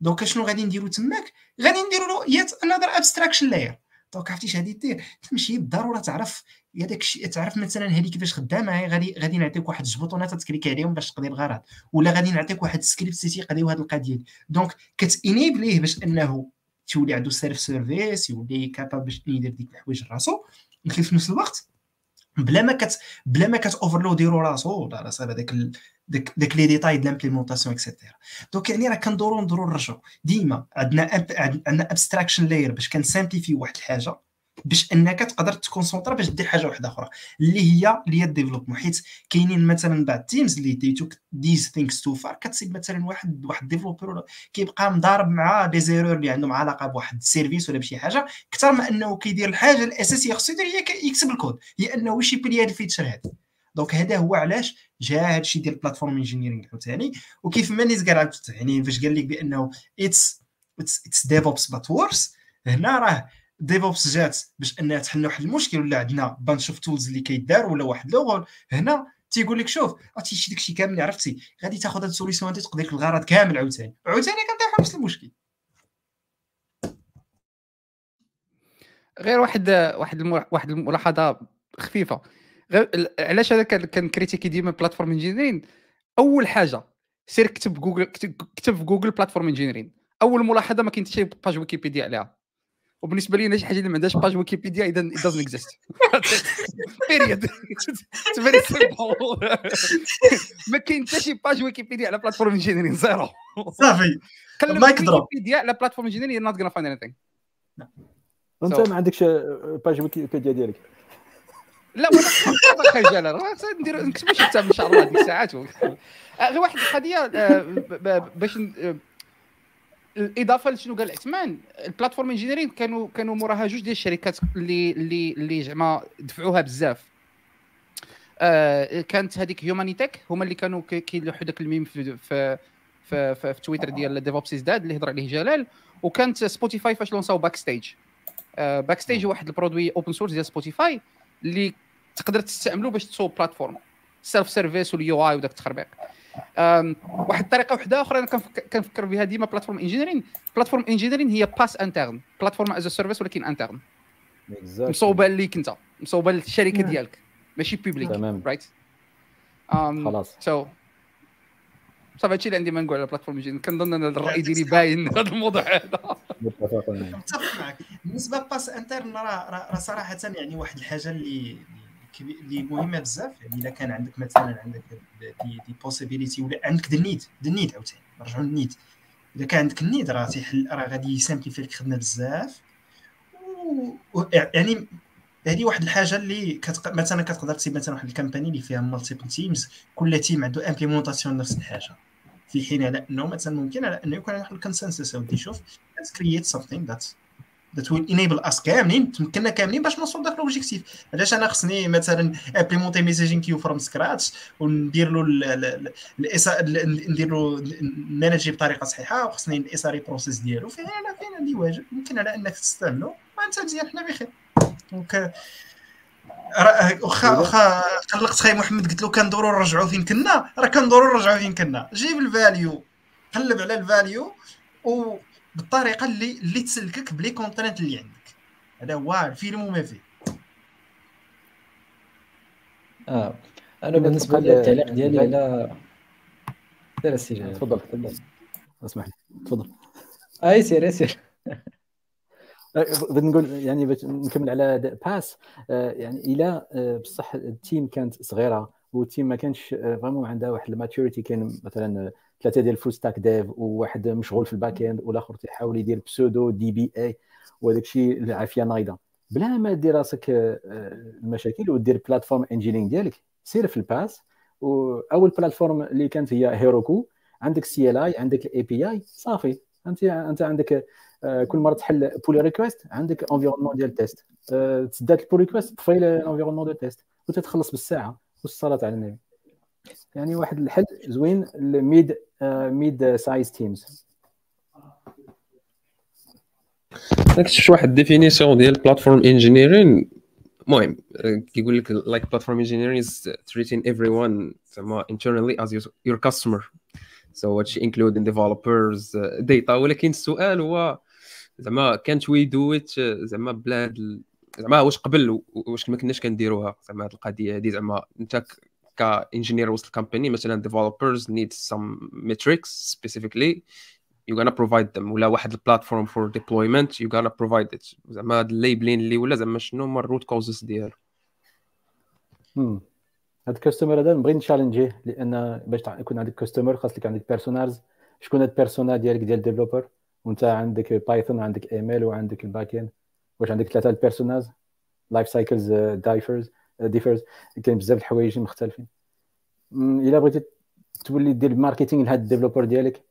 donc شنو غادي نديرو تماك؟ غادي نديرو له yet another abstraction layer donc عرفتي اش غادي دير تمشي بالضروره تعرف هذاك الشيء تعرف مثلا هذه كيفاش خدامة غادي غادي نعطيك واحد ال les boutons ت cliquer عليهم باش تقضي الغرض. ولا غادي نعطيك واحد السكريبت سيتي هذه القضية. donc كت enableيه باش أنه تولي عنده self-service يولي capable باش يدير ديك الحوايج راسو ولكن في نفس الوقت. بلا ما كت بلا ما كت overloadيرو راسو ولا صافي داك داك داك les détails de l'implémentation et cetera donc يعني راه كندورو ندورو نرجعو. ديما عندنا عندنا abstraction layer باش كن simplifier واحد الحاجة. باش أنك تقدر ت concentrer باش دير حاجة واحدة أخرى اللي هي اللي هي ال développement حيت كاينين مثلا بعض ال teams اللي they took these things too far كتصيب مثلا واحد واحد developer كيبقى مضارب مع des erreurs اللي عندهم علاقة بواحد ال service ولا بشي حاجة أكثر ما أنه كيدير الحاجة الاساسيه خصو يدير هي يكتب الكود. هي أنه واش ي build هذا ال feature هذا donc هذا هو علاش جا هذا الشيء ديال ال platform engineering عاوتاني. وكيف ما نيت قال يعني فاش قال لك بأنه it's it's DevOps but worse هنا راه DevOps جات باش أنها تحل واحد المشكل ولا عندنا bunch of tools اللي كيدار ولا واحد le goal هنا تيقول لك شوف عرفتي شي داكشي كامل عرفتي؟ غادي تاخذ هاد ال solution هادي تقضي لك الغرض كامل عاوتاني. عاوتاني كنطيحوا نفس المشكل. غير واحد واحد واحد الملاحظة خفيفة. غير علاش هذا كان critiquer ديما platform engineering أول حاجة سير كتب جوجل كتب في جوجل platform engineering أول ملاحظة ما كاين حتى شي page ويكيبيديا عليها. وبالنسبة لي شي حاجة اللي ما عندهاش page ويكيبيديا اذا it doesn't exist. period very simple ما كاين حتى شي page ويكيبيديا على platform engineering زيرو. صافي. كلم ويكيبيديا على platform engineering not gonna find anything أنت ما عندكش page ويكيبيديا ديالك. لا وأنا خجل ندير نكتبوا شي كتاب ان شاء الله ديك الساعات غير واحد القضية باش الإضافة لشنو قال عثمان؟ ال platform engineering كانوا كانوا موراها جوج ديال الشركات اللي اللي اللي زعما دفعوها بزاف. آه كانت هذيك Humanitec هما اللي كانوا كيلوحوا داك الميم في في في, في, في تويتر ديال DevOps dead اللي هضر عليه جلال. وكانت سبوتيفاي فاش لونساو Backstage آه Backstage هو واحد ال produit open source ديال سبوتيفاي اللي تقدر تستعملو باش تصوب platform self service و ال UI وداك التخربيق. واحد الطريقة واحدة أخرى أنا كنفكر بها ديما platform engineering، platform engineering هي PaaS interne, platform as service ولكن interne مصوبة ليك أنت. مصوبة للشركة ديالك. ماشي publique تمام. right خلاص. so صافي هادشي اللي عندي ما نقول على platform engineering كنظن أن الرأي ديالي باين [laughs] هذا الموضوع هذا. متفق معك. بالنسبة PaaS interne راه صراحة يعني واحد الحاجة اللي اللي مهمة بزاف يعني إلا كان عندك مثلا عندك des, des possibilités ولا عندك des needs عاوتاني نرجعوا لل need اذا كان عندك ال need راه تيحل راه غادي يسامپليفي لك الخدمه بزاف. و... يعني هذه واحد الحاجة اللي كتق... مثلا كتقدر تصيب مثلا واحد ال compagnie اللي فيها multiple teams كل team عنده implémentation نفس الحاجة. في حين على إنه مثلا ممكن على إنه يكون واحد ال consensus ودي شوف create something that that will enable us كاملين تمكننا كاملين باش نوصلوا لذاك l'objectif. علاش أنا خصني مثلا امبليمونتي messaging queue from scratch وندير له ندير له manager بطريقة صحيحة وخصني ال SRE process ديالو. فين أنا فين عندي واجب. يمكن على أنك تستعملو. وانت مزيان حنا بخير. donc واخا واخا قلقت خاي محمد قلت له كندوروا نرجعوا فين كنا؟ راه كندوروا نرجعوا فين كنا. جيب ال value قلب على ال value و بالطريقة اللي اللي تسلكك ب les contraintes اللي عندك. هذا هو الفيلم وما فيه. آه. أنا بالنسبة للتعليق ديالي على سير السي تفضل تفضل. اسمح لي. تفضل. اي سير سير بغيت نقول يعني باش نكمل على PaaS يعني إلى بصح ال team كانت صغيرة و ال team ما كانش vraiment عندها واحد ال maturité كاين مثلا ثلاثة ديال ال full stack dev وواحد مشغول في ال back end والآخر تيحاول يدير pseudo DBA وهذاك الشيء العافية نايضة. بلا ما دير راسك آه، المشاكل ودير platform engineering ديالك سير في ال PaaS وأول platform اللي كانت هي Heroku عندك CLI عندك ال API صافي. أنت أنت عندك آه، كل مرة تحل pull request عندك environnement ديال test تسدات ال pull request بفايل environnement ديال test وتتخلص بالساعة والصلاة على النبي. يعني واحد الحل زوين ال mid, mid size teams داك شي واحد définition ديال platform engineering المهم كيقول لك like platform engineering is treating everyone زعما internally as your, customer. So what including developers uh, data. ولكن السؤال هو زعما كانت we do it زعما بلا زعما واش قبل واش ما كناش كنديروها؟ زعما هاد القضية هادي زعما أنت ك engineer وسط ال compagnie مثلا developers need some metrics specifically. You're gonna provide them. ولا واحد ال platform for deployment you're gonna provide it. زعما هاد ال labeling اللي ولا زعما شنو هما ال root causes ديالو. هاد ال customer هذا نبغي نشالنجيه لأن باش يكون عندك customer خاص لك عندك personas شكون هاد ال persona ديالك ديال developer وانت عندك Python عندك ايميل وعندك ال back end واش عندك ثلاثة ال personas, life cycles diverse, divers كاين بزاف الحوايج مختلفين. إلا بغيتي تولي دير marketing لهاد ال developer ديالك.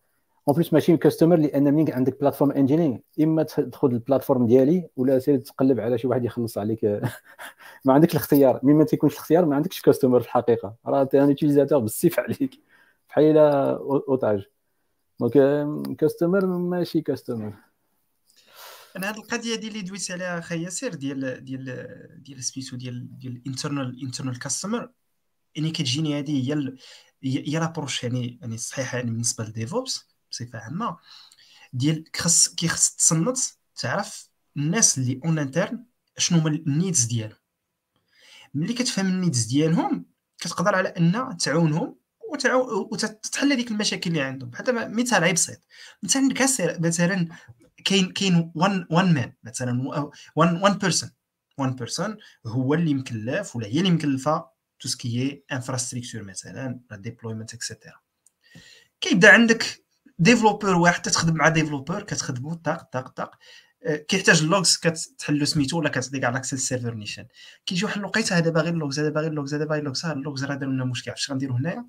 en plus ماشي customer لأن منين عندك platform engineer إما تدخل ال platform ديالي ولا سير تقلب على شي واحد يخلص عليك. [laughs] ما عندكش الاختيار. مين ما تيكونش الاختيار ما عندكش customer في الحقيقة. راه انت utilisateur بالسيف عليك. بحال otage donc customer ماشي customer أنا هذه القضية ديال اللي دويت عليها أخي ياسر ديال ديال ديال سميتو ديال ديال ال internal, internal customer يعني كتجيني هذه هي هي l'approche يعني يعني الصحيحه يعني بالنسبة لل DevOps بصفة عامة ديال خص كيخص تصنت تعرف الناس اللي en interne شنو هما ال needs ديالهم. ملي كتفهم ال needs ديالهم كتقدر على أن تعاونهم وتتحل هذيك المشاكل اللي عندهم. بحال مثال عيب بسيط مثلا عندك مثلا كاين كاين one, one man مثلا one, one person, one person هو اللي مكلف ولا هي اللي مكلفة tout ce qui est infrastructure مثلا deployment et cetera كيبدأ عندك developer واحد تخدم مع developer كتخدموا طاق طاق طاق. آه، كيحتاج ال logs كتحلو سميتو ولا كتعطي كاع l'accès serveur نيشان كيجي واحد الوقيته هذا باغي ال logs هذا باغي ال logs هذا باغي هذا ال logs راه دار لنا مشكل. عرفت غنديرو هنايا؟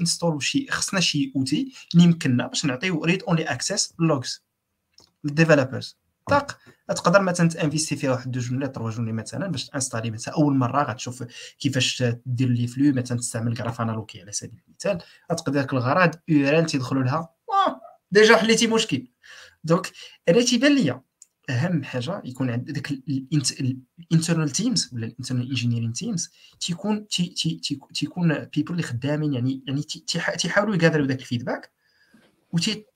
انستولو شي خصنا شي outil اللي يمكننا باش نعطيو read only access ال logs لل developers طاق تقدر مثلا تانفيستي فيها واحد deux journées, trois journées مثلا باش تانستالي مثلا أول مرة غتشوف كيفاش دير les flows مثلا تستعمل Grafana Loki على سبيل المثال. غتقضي داك الغرض URL تيدخلوا لها. déjà حليتي مشكل. donc أنا تيبان ليا أهم حاجة يكون عند داك ال internal teams ولا ال internal engineering teams تيكون تي تي تيكون people اللي خدامين يعني يعني تيحاولوا يقادروا داك ال feedback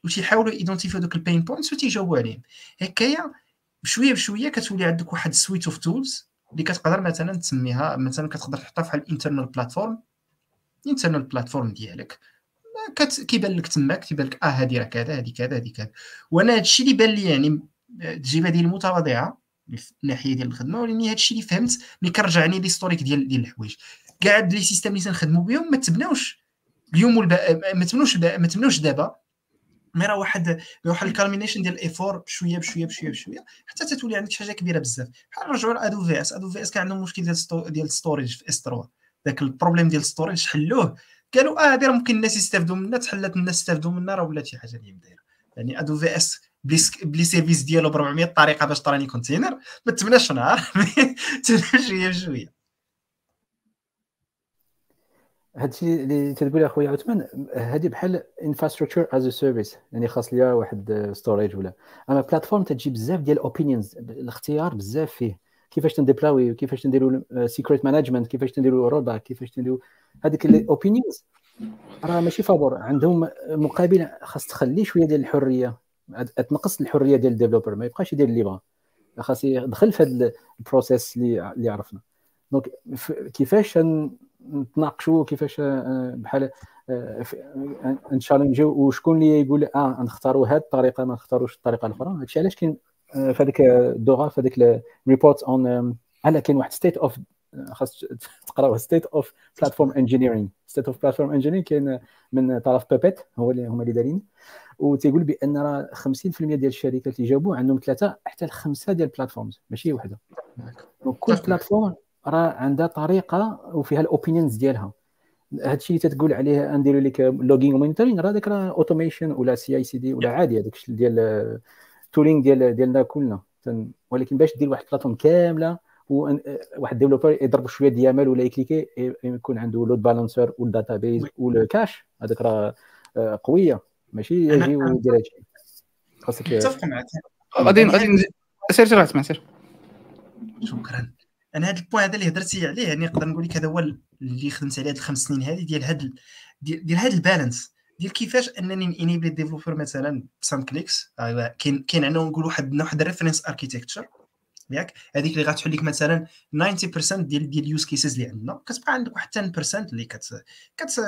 وتيحاولوا ايدونتيفيو دوك ال pain points وتيجاوبوا عليهم هكايا بشويه بشويه كتولي عندك واحد suite of tools اللي كتقدر مثلا تسميها مثلا كتقدر تحطها في ال internal platform ال internal platform ديالك كيبان لك تماك كيبان لك آه هذه راه كذا هذه كذا هذه كذا وأنا هذا الشيء اللي بان لي يعني التجربه ديالي متواضعه من الناحيه ديال الخدمه ولكن هذا الشيء اللي فهمت ملي كرجعني l'historique ديال ديال الحوايج كاع les systèmes اللي تنخدموا بهم ما تبناوش اليوم. ما تبنوش ما تبنوش دابا mais راه واحد واحد ال culmination ديال ال effort بشوية بشوية بشوية بشوية. حتى تتولي عندك شي حاجة كبيرة بزاف. بحال نرجعوا لأدو في إس. أدو في إس كان عندهم مشكل ديال ديال ال storage في S3 ذاك ال problème ديال ال storage حلوة. قالوا آه هذه راه ممكن الناس يستافدوا منها. تحلت الناس يستافدوا منها. راه ولات شي حاجة اللي دايرة. يعني AWS بلي service ديالو ب 400 طريقة باش تراني container ما تبناش في نهار. [laughs] تبنى شوية بشوية. هادشي اللي تقول اخويا عثمان هذه بحال infrastructure as a service يعني خاص ليها واحد storage ولا. أما platform تجي بزاف ديال opinions الاختيار بزاف فيه. كيفاش تن deployي كيفاش تنديروا secret management كيفاش تنديروا rollback كيفاش تنديروا هذيك ال opinions راه ماشي فابور عندهم مقابل خاص تخلي شوية ديال الحرية تنقص الحرية ديال ال developer ما يبقاش يدير اللي بغا. خاص يدخل في هذا ال process اللي اللي عرفنا. donc كيفاش نتناقشوا كيفاش آه، بحال آه، ن challengeيو وشكون اللي يقول آه نختاروا هذه الطريقة ما نختاروش الطريقة الأخرى. هادشي علاش كاين آه، في هذيك الدوغا في هذيك ال report اون على كاين واحد state of خاص تقراوه state of platform engineering state of platform engineering كاين من طرف Puppet هو اللي هما اللي دارين. وتيقول بأن راه 50% ديال الشركات اللي جابوا عندهم ثلاثة حتى لخمسه ديال ال platforms ماشي وحدة. donc كل platform راه عندها طريقة وفيها ال opinions ديالها. هادشي اللي تتقول عليه نديروا لك logging و monitoring راه داك راه automation ولا CI/CD ولا عادي هذاك الشيء ديال tooling ديال ديالنا كلنا. ولكن باش دير واحد ال platform كاملة واحد developer يضرب شوية ديال ولا ي cliquي يكون عنده load balancer وال database وال cache هذاك راه آه، قوية. ماشي يجي ويدير هادشي. خاصك متفق معك غادي غادي سير سير اسمع سير. شكرا. أنا هذا ال point هذا اللي هضرتي عليه يعني نقدر نقول لك هذا هو اللي خدمت عليه هذه الخمس سنين هذه ديال هذا ديال هذا ال balance. ديال كيفاش أنني ن enableي developer مثلا ب some clicks كاين كاين عندنا نقول واحد واحد ال reference architecture ياك؟ هذيك اللي غتحل لك مثلا 90% ديال ديال ال use cases اللي عندنا. كتبقى عندك واحد 10% اللي كت كت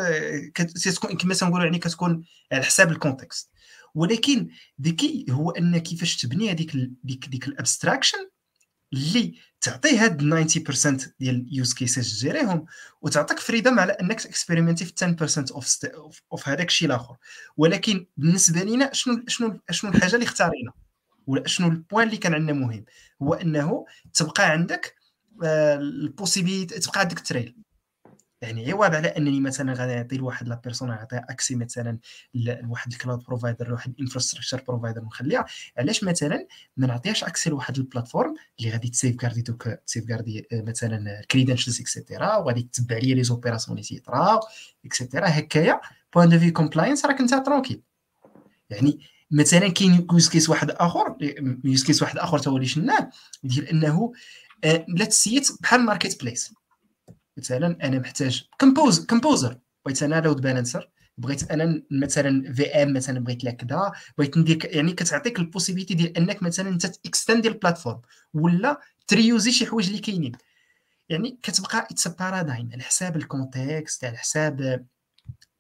كتكون كما تنقولوا يعني كتكون على حساب ال context ولكن ذكي هو أن كيفاش تبني هذيك ديك ديك ال abstraction اللي تعطي هاد 90% ديال ال use cases تجيريهم وتعطيك freedom على إنك ت experimentي في 10% of of هذاك الشيء الآخر. ولكن بالنسبة لنا شنو شنو شنو الحاجة اللي اختارينا؟ ولا شنو ال point اللي كان عندنا مهم؟ هو إنه تبقى عندك آه، ال possibilité تبقى عندك تريل يعني عواب على أنني مثلا غادي نعطي لواحد la personne نعطيها accès مثلا لواحد ال cloud provider لواحد ال infrastructure provider ونخليها علاش مثلا ما نعطيهاش accès لواحد ال platform اللي غادي تسيف كاردي دوك تسيف كاردي مثلا كريدنشلز اكسيتيرا وغادي تتبع لي لي زوبيراسيون اللي تيطراو اكسيتيرا هكايا بوان دو في كومبلاينس راك أنت ترونكيل يعني مثلا كاين يوز كيس واحد آخر يوز كيس واحد آخر تو اللي شناه ديال أنه آه، لا تسيت بحال ماركت بليس مثلا أنا محتاج كومبوز كومبوزر بغيت أنا لود بالانسر بغيت أنا مثلا في ام مثلا بغيت لك كذا. بغيت ندير يعني كتعطيك ال possibilité ديال أنك مثلا أنت ت extendي ال platform ولا ت reuseي شي حوايج اللي كاينين. يعني كتبقى it's paradigm على حساب ال context على حساب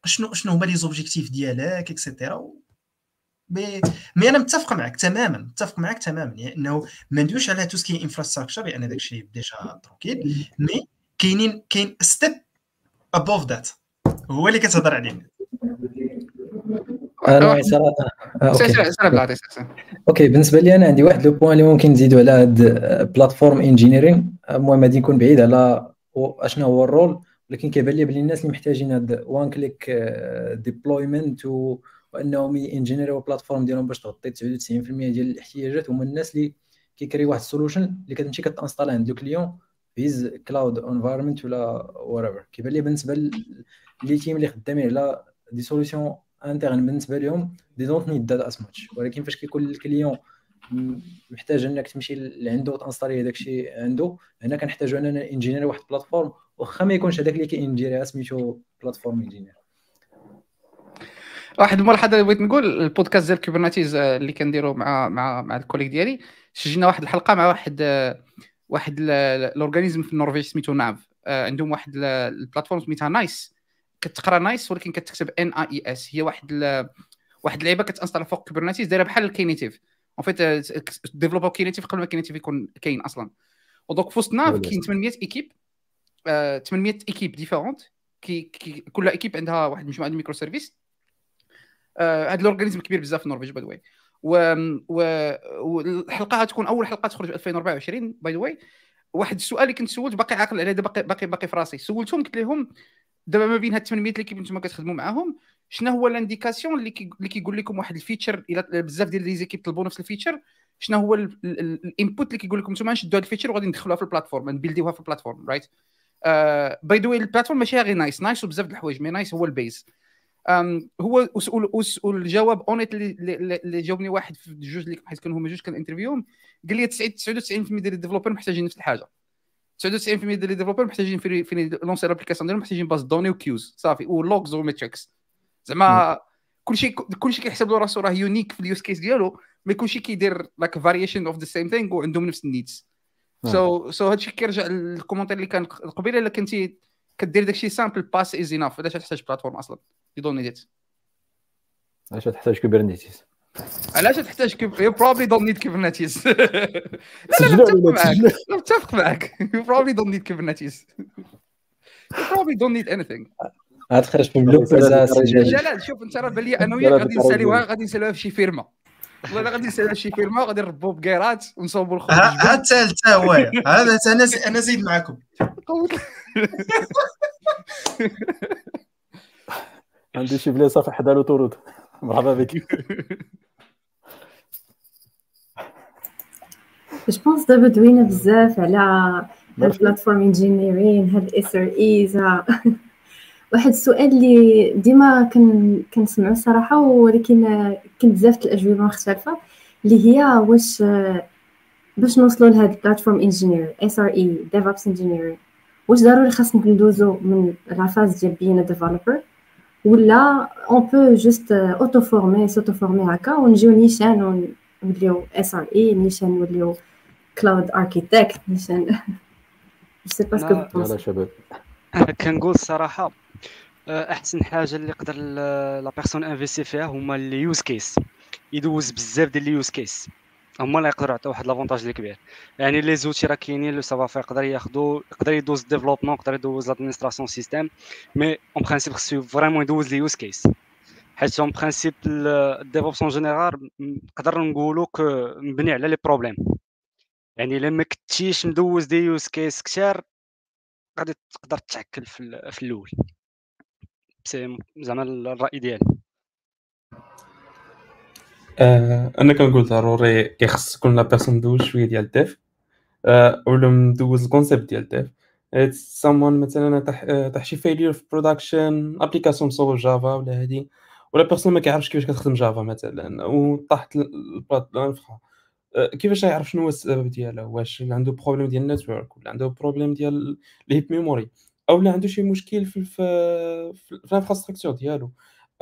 شنو شنو هما les objectifs ديالك et cetera mais أنا متفق معك تماما متفق معك تماما. يعني إنه ما ندويش على tout ce qui infrastructure لأن داك الشيء déjà tranquille mais كاينين كاين step above that هو اللي كتهضر عليه. أنا صراحة. أوكي. أوكي بالنسبة لي أنا عندي واحد le point اللي ممكن نزيدو على هاد platform engineering المهم غادي نكون بعيد على اشنا هو ال rôle. ولكن كيبان لي بلي الناس اللي محتاجين هاد one click deployment وأنهم ي engineerيو platform ديالهم باش تغطي 99% ديال الاحتياجات. هما الناس اللي كيكري واحد ال solution اللي كتمشي كت installe عند le client based cloud environment ولا wherever كيبان لي بالنسبة لي team اللي خدامين على des solutions internes بالنسبة لهم they don't need that as much ولكن فاش كيكون ال client محتاج انك تمشي لعنده وت installي هذاك الشيء عنده هنا كنحتاجو اننا engineer واحد البلاتفورم واخا ما يكونش هذاك اللي كينجيريها سميتو platform انجينير واحد الملاحظه اللي بغيت نقول البودكاست ديال كوبرناتيز آه، اللي كنديرو مع مع مع ال collègue ديالي سجلنا واحد الحلقة مع واحد آه، واحد ال organisme في النرويج سميتو NAV. آه، عندهم واحد ال platform سميتها NAIS. كتقرا nice ولكن كتكتب NAIS هي واحد واحد اللعيبة كت installe فوق Kubernetes دايرة بحال ال Knative en fait développer Knative قبل ما Knative يكون كاين أصلا. و donc في وسط NAV كاين 800 équipes. 800 équipes différentes. كي, كي كل équipe عندها واحد مجموعة ال microservices. هذا organisme كبير بزاف في النرويج by the way والحلقة غتكون أول حلقة تخرج في 2024 by the way واحد السؤال اللي كنت سولت باقي عاقل عليه باقي باقي باقي في راسي. سولتهم قلت لهم دابا ما بين هاد 800 اللي كنتم كتخدموا معاهم شنو هو ال indication اللي كي اللي كيقول لكم واحد ال feature إلى بزاف ديال les équipes طلبوا نفس ال feature شنو هو ال input اللي كيقول لكم نتوما نشدوا هاد ال feature وغادي ندخلوها في ال platform نbuildيوها في ال platform right by the way ال platform ماشي غير nice nice وبزاف د الحوايج mais nice هو ال base هو والجواب honnête اللي جاوبني واحد في جوج اللي حيت كانوا هما جوج كان interviewهم قال لي 99% ديال ال developers محتاجين نفس الحاجة. 99% ديال ال developers محتاجين فين lancer l'application ديالهم محتاجين base données و queues صافي. و logs و metrics زعما كلشي كلشي كيحسب له راسو راه unique في ال use case ديالو mais كلشي كيدير like variation of the same thing وعندهم نفس ال needs so so هادشي كيرجع للكومونتير اللي كان قبيلة إلا كنتي كدير داكشي simple pass is enough علاش تحتاج platform أصلا؟ you don't need it علاش تحتاج Kubernetes علاش تحتاج كيف you probably don't need Kubernetes لا لا متفق [laughs] معاك. لا متفق [laughs] معاك. you probably don't need Kubernetes you probably don't need anything غتخرج في bloopers السجال جلال شوف انت راه بان لي أنا وياك غادي نساليوها. غادي نساليوها في شي فيرما. والله غادي نساليوها في شي فيرما وغادي نربوا بكيرات ونصوبوا الخبز حتى حتى هو. هذا أنا أنا زيد قوت [laughs] عندي شي بلاصه في حدا طرود [laughs] مرحبا بك. جو بونس دابا دوينا بزاف على. البلاتفورم انجينيرين هاد الاس ار ايز واحد السؤال اللي ديما كن كنسمعو الصراحه ولكن كاين بزاف الاجوبه مختلفه اللي هي واش باش نوصلوا لهاد ال platform engineer SRE DevOps engineer واش ضروري خاصنا ندوزو من la phase ديال being a developer ولا on peut juste auto-former s'auto-former هكا ونجيو نيشان ونوليو SRE نيشان نوليو cloud architect نيشان c'est pas ce que يلا شباب كنقول الصراحه احسن حاجة اللي يقدر la personne investir فيها هما les use cases يدوز بزاف ديال ال use cases هما اللي يقدروا يعطيو واحد l'avantage اللي كبير. يعني les outils راه كاينين le ça va يقدر ياخذو يقدر يدوز développement يقدر يدوز l'administration système mais en principe خصو vraiment يدوز les use cases. حيت en principe ال DevOps en général نقدر نقولوا مبني على les problèmes. يعني الا ما كنتيش مدوز des use cases كثار غادي تقدر تعكل في, في الأول. c'est زعما الرأي ديالي. أنا كنقول ضروري كيخص la personne مدوز شوية ديال ال dev. آه، ولا مدوز ال concept ديال ال dev. ça monte مثلا طاح آه، شي failure في production application مصوب Java ولا هادي. و la personne ما كيعرفش كيفاش كتخدم Java مثلا. وطاحت البلات الأنفخة. آه، كيفاش يعرف شنو هو السبب ديالها؟ واش عنده problème ديال ال network ولا عنده problème ديال ال heap memory أو لا عنده شي مشكل في. في ال infrastructure ديالو.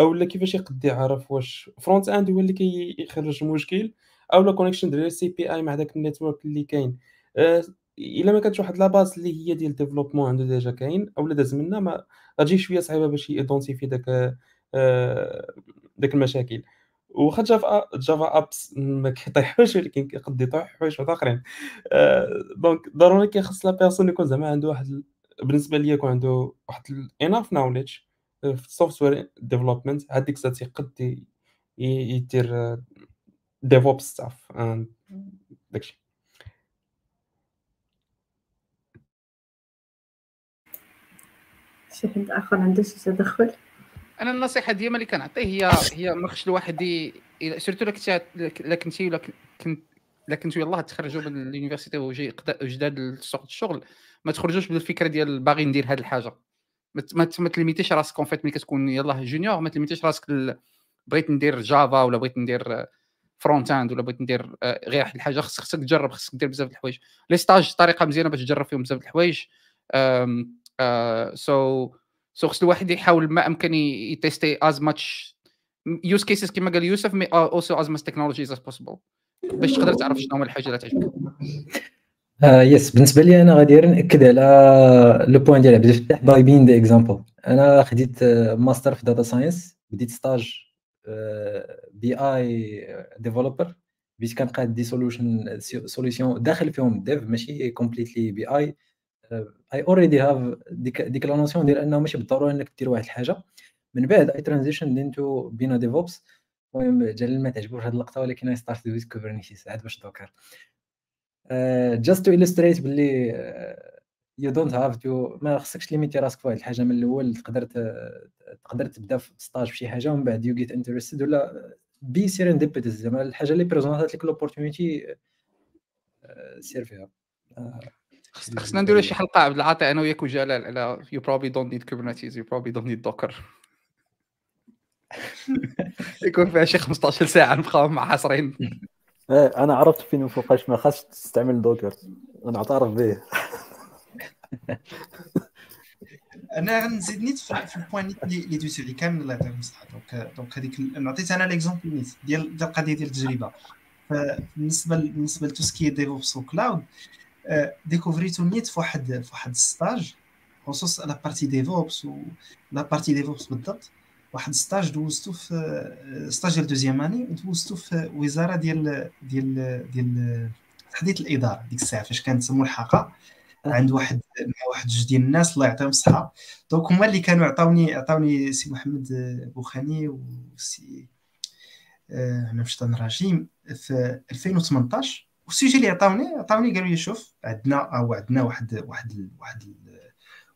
أو لا كيفاش يقد يعرف واش. front end هو اللي كيخرج المشكل أو لا connection ديال ال CPI مع داك ال network اللي كاين. آه، إلا ما كانتش واحد la base اللي هي ديال ال développement عنده déjà كاين أو لا داز منها ما غتجي شوية صعيبة باش يidentifier داك آه، داك المشاكل. واخا Java Java apps ما كيطيحوش ولكن كيقد يطيح حوايج واحد آخرين. آه، donc ضروري كيخص la personne يكون زعما عنده واحد ال- بالنسبة ليا يكون عنده واحد enough knowledge في ال software development هذيك الساعة ي- يدير DevOps stuff داكشي شي حد آخر عنده شي تدخل أنا النصيحة ديما اللي كنعطيه هي هي ما خصش الواحد. surtout إلا كنتي إلا كنتي ولا كنت إلا كنتو يلاه تخرجوا من ال université وجاي قدا- جداد لسوق الشغل ما تخرجوش بالفكرة ديال باغي ندير هذه الحاجة ما ما تlimiterيش راسك en fait ملي كتكون يلاه junior ما تlimiterيش راسك بغيت ندير Java ولا بغيت ندير front end ولا بغيت ندير غير واحد الحاجة خصك خصك تجرب خصك دير بزاف د الحوايج. les stages طريقة مزيانة باش تجرب فيهم بزاف د الحوايج. so so خص الواحد يحاول ما امكن يtester as much use cases كما قال يوسف mais aussi as much technologies as possible باش تقدر تعرف شنو هما الحاجة اللي تعجبك. آه yes. بالنسبة لي أنا غادي نأكد على le point ديال عبد الفتاح by being the example. أنا خديت آه، ماستر في data science بديت stage BI developer بديت كنقاد des solutions solutions داخل فيهم dev ماشي completely BI I already have ديك ديك la notion ديال أنه ماشي بالضروره إنك دير واحد الحاجة. من بعد I transition into being a DevOps المهم جلال ما تعجبوش هاد اللقطة ولكن I start with Kubernetes عاد باش Docker just to illustrate باللي you don't have to ما خصكش limiter راسك في الحاجة من الأول تقدر تقدر تبدأ في stage في شي حاجة ومن بعد you get interested ولا by serendipity زعما الحاجة اللي présentات لك l'opportunité سير فيها. آه، خص- خصنا نديرو شي حلقة عبد العاطي أنا وياك وجلال على you probably don't need Kubernetes you probably don't need Docker يكون فيها شي 15 ساعة نبقاو محاصرين [laughs] إيه، أنا عرفت فين فوقاش ما خاصش تستعمل Docker. أنا اعترف به. [laughs] أنا غنزيد نيت في ال point نيت اللي دويتو عليه كامل الله يعطيك الصحة. donc donc هذيك ال- نعطيت أنا l'exemple نيت ديال ديال القضية ديال التجربة. فبالنسبة ل- بالنسبة لتوسكي ديفوبس وكلاود ديكوفريتو نيت في واحد في واحد ال stage خصوص la partie DevOps و la partie DevOps بالضبط. واحد stage دوزتو في stage ديال deuxième année دوزتو في وزارة ديال ديال ديال تحديث الإدارة ديك الساعة فاش كانت ملحقة عند واحد مع واحد جوج ديال الناس الله يعطيهم الصحة. donc هما اللي كانوا عطاوني عطاوني سي محمد بوخاني وسي آه، أنا مش رجيم في 2018 و ال sujet اللي عطاوني عطاوني قالوا لي شوف عندنا أو عندنا واحد واحد واحد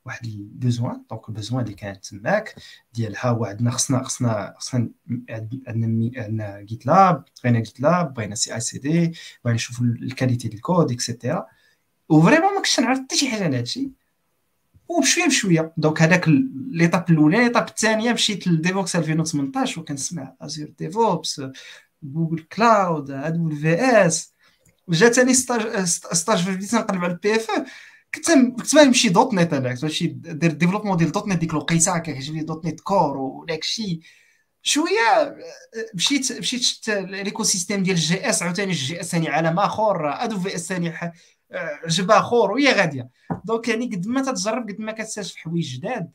واحد ال besoin donc ال besoin اللي كانت تماك ديالها هو عندنا خصنا خصنا خصنا عندنا عندنا GitLab بغينا GitLab بغينا CI/CD بغينا نشوفوا الكاليتي ديال الكود اكسيتيرا وفريمون ما كنتش نعرف حتى شي حاجة على هادشي. وبشويه بشوية donc هذاك l'étape الأولى l'étape الثانية مشيت ل Devoxx 2018 وكنسمع Azure DevOps Google Cloud AWS جاتني stage stage بديت نقلب على ال PFE كنت كنت نمشي dot net أنا كنت نمشي دير développement ديال dot net ديك الوقيته كيعجبني dot net core وداك الشيء شوية مشيت مشيت شفت l'écosystème ديال ال JS عاوتاني ال JS ثاني عالم آخر AWS ثاني عجب آخر وهي غادية. donc يعني قد ما تتجرب قد ما كتكتشف حوايج جداد.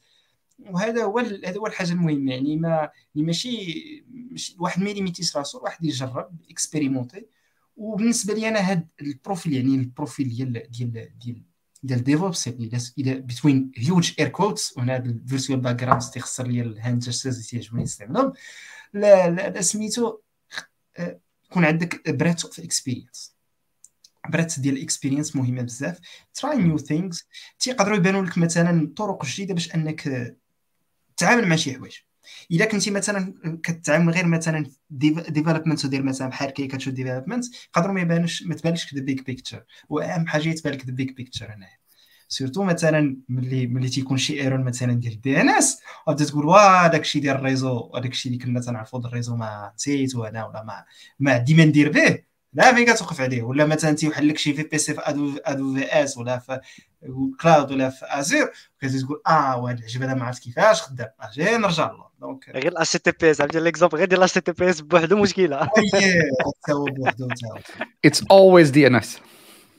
وهذا هو هذا هو الحاجة المهمة. يعني ما يعني ماشي, واحد ما ي limité ش راسو واحد يجرب expérimenter وبالنسبة لي أنا هذا ال profile يعني ال profile ديال ديال ديال ديال DevOps يعني إلى between huge air quotes وهنا ال virtual background تيخسر لي ال hand gestures تيعجبني نستعملهم. لا لا سميتو يكون عندك breadth of experience breadth ديال ال experience مهمة بزاف. try new things تيقدروا يبانوا لك مثلا طرق جديدة باش أنك تتعامل مع شي حوايج. إلا كنتي مثلا كتعامل غير مثلا development ودير مثلا بحال كي كتشوف development يقدروا ما يبانوش ما تبانلكش the big picture وأهم حاجة يتبان لك the big picture هنايا. surtout مثلا ملي ملي تيكون شي error مثلا ديال ال DNS وتبدا تقول داك الشيء ديال ال réseau الشيء اللي كنا تنعرفوا ال réseau ما نسيت وأنا ولا ما ما عندي ما ندير به. لا فين كتوقف عليه؟ ولا مثلا تيوحل لك شي في بي سي في ادو أدو في اس ولا في cloud ولا في Azure كتقول آه وهذا العجب هذا ما عرفت كيفاش خدام. أجي نرجع له. donc غير ال HTTPS عرفتي l'exemple غير ديال ال HTTPS بوحدو مشكلة. [laughs] حتى هو بوحدو اتس اولويز دي ان اس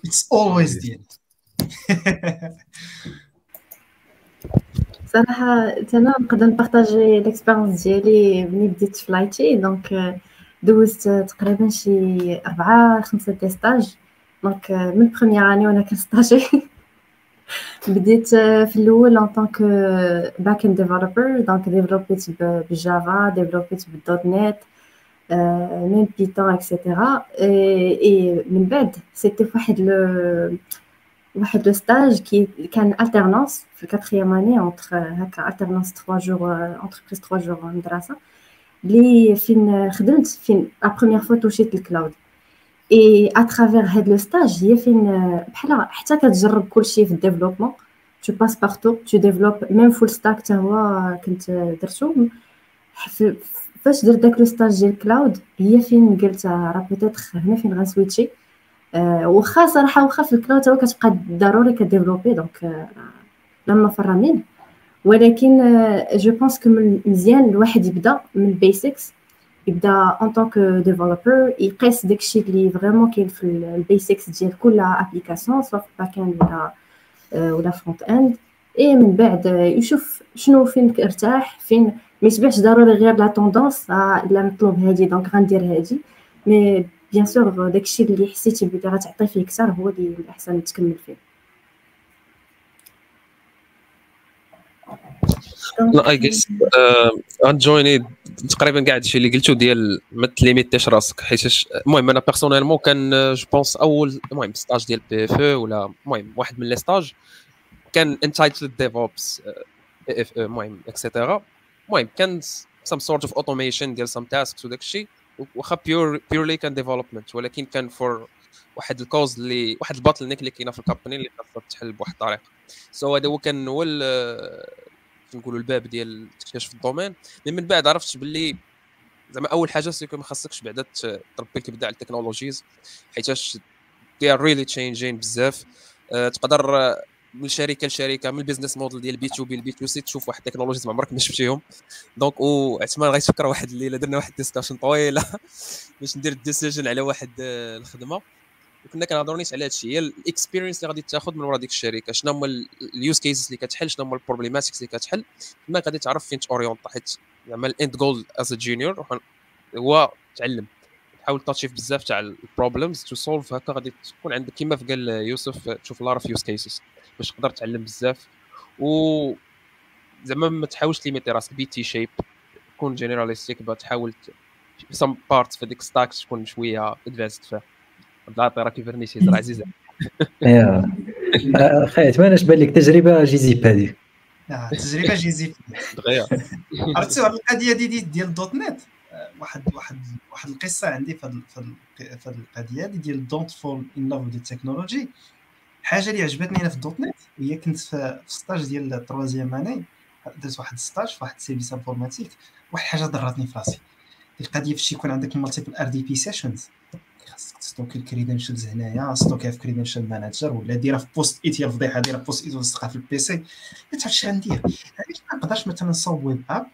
اتس اولويز دي ان اس صراحة أنا نقدر ن partager l'expérience ديالي ملي بديت في l'IT donc دوزت تقريبا شي أربعة خمسة des stages. donc من première année وأنا كن stager. [laughs] بديت في الأول en tant que backend developer donc développé ت بال Java développé ت بال dot net même Python et cetera et من بعد c'était فواحد واحد le stage كي كان alternance في ال quatrième année entre هكا alternance 3 jours entreprise 3 jours مدرسة. اللي فين خدمت فين la première fois touché ت ال cloud et à travers هاد le stage هي فين بحال حتى كتجرب كلشي في ال développement. tu passes partout tu développes même full stack حتى هو كنت درتو. فاش درت داك le stage ديال ال cloud هي فين قلت راه peut-être هنا فين غن switch ي. أه واخا صراحة واخا في ال cloud هو كتبقى ضروري ك développer. donc لما فر منه ولكن je pense que مزيان الواحد يبدأ من ال basics يبدأ en tant que developer يقيس داكشي اللي vraiment كاين في ال basics ديال كل application سواء في backend ولا ولا frontend et من بعد يشوف شنو فين ارتاح فين ما يتبعش ضروري غير la tendance لا مطلوب هادي donc غندير هادي. mais bien sûr داكشي اللي حسيتي بلي غتعطي فيه كثر هو اللي الأحسن تكمل فيه. لا I guess غن join ي تقريبا كاع هادشي اللي قلتو ديال ما ت limité ش راسك حيت المهم أنا personnellement كان je pense أول المهم stage ديال PFE أو ولا المهم واحد من les stages كان entitled DevOps اي اف المهم et cetera المهم كان some sort of automation ديال some tasks وداك الشيء واخا pure purely كان development ولكن كان for واحد ال cause اللي واحد ال bottleneck اللي كاينة في ال company اللي خاصها تحل بواحد الطريقة. so هذا هو كان هو نقولوا الباب ديال اكتشاف ال domaine. من من بعد عرفت باللي زعما أول حاجة c'est que ما خاصكش بعدا تربي الكبده على ال technologies حيتاش they are really changing بزاف. أه تقدر من شركة لشركة من ال business model ديال B to B ل B to C تشوف واحد ال technologies ما عمرك ما شفتيهم. donc واحتمال غيتفكر واحد الليلة درنا واحد ال discussion طويلة [laughs] باش ندير ال decision على واحد الخدمة. وكنا كنهضروا نيت على هادشي. هي ال experience اللي غادي تاخذ من ورا ديك الشركة. شنو هما ال use cases اللي كتحل؟ شنو هما ال problématiques اللي كتحل؟ ما غادي تعرف فين t'orienter حيت زعما ال end goal as junior هو تعلم. تحاول ت achieve بزاف تاع ال problems to solve هكا غادي تكون عندك كيما قال يوسف تشوف لارا في use cases باش تقدر تعلم بزاف. و زعما ما تحاولش limiter راسك. petit chef تكون généraliste تحاول سام بارت في ديك ستاك تكون شوية ادفانسد فيها. بلاطي راه كيفرنيتيز راه عزيزه يا. خايت ما بان لك تجربة جيزيب هذه. آه، تجربة جيزيب. دغيا عرفتوا على القضية دي, دي ديال دوت نت آه، واحد واحد واحد القصة عندي في هذه في القضية دي ديال دونت فول ان لاف وذ تكنولوجي حاجة اللي عجبتني أنا في دوت نت هي كنت في ستاج ديال التروازيام اني درت واحد stage في واحد service informatique واحد الحاجة ضرتني في راسي. القضية فاش يكون عندك multiple RDP sessions خاصك. ت stocker ال credentials هنايا stockerها في credential manager ولا ديرها في post-it هي الفضيحه ديرها في post-it ولصقها في ال PC ما تعرفش غندير علاش ما نقدرش مثلا نصاوب web app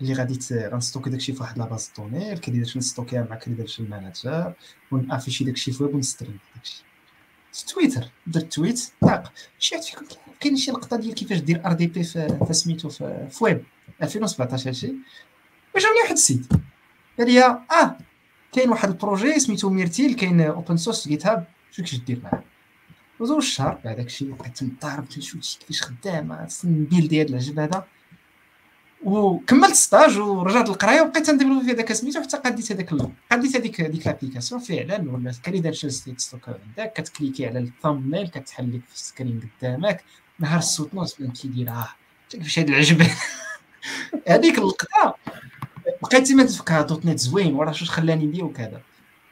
اللي غادي غن stocker داكشي في واحد لاباز دوني الكريدنشال نستوكيها مع credential manager ون afficher داكشي في web ون stream داكشي. تويتر درت tweet طاق. شي فيكم كاين شي لقطة ديال كيفاش دير RDP في سميتو في ويب؟ 2017 هادشي. وجاوني واحد السيد. قال لي آه كاين واحد ال projet سميتو Myrtille كاين open source GitHub شو كيفاش دير معاه. وزوج شهر بعد داكشي بقيت نضارب تنشوف كيفاش خدام نبيل ديال العجب هذا. وكملت stage ورجعت للقراية وبقيت تن développer في هذاك سميتو حتى قديت هذاك قديت هذيك هذيك l'application فعلا ولا credential stock عندك كت cliquer على ال thumbnail كتحل لك في ال screen قدامك نهار السوت نوت بان كيدير آه كيفاش هذا العجب [laughs] هذيك اللقطه بقيت ما تفكها دوت نت زوين وراه شوش خلاني ندير وكذا.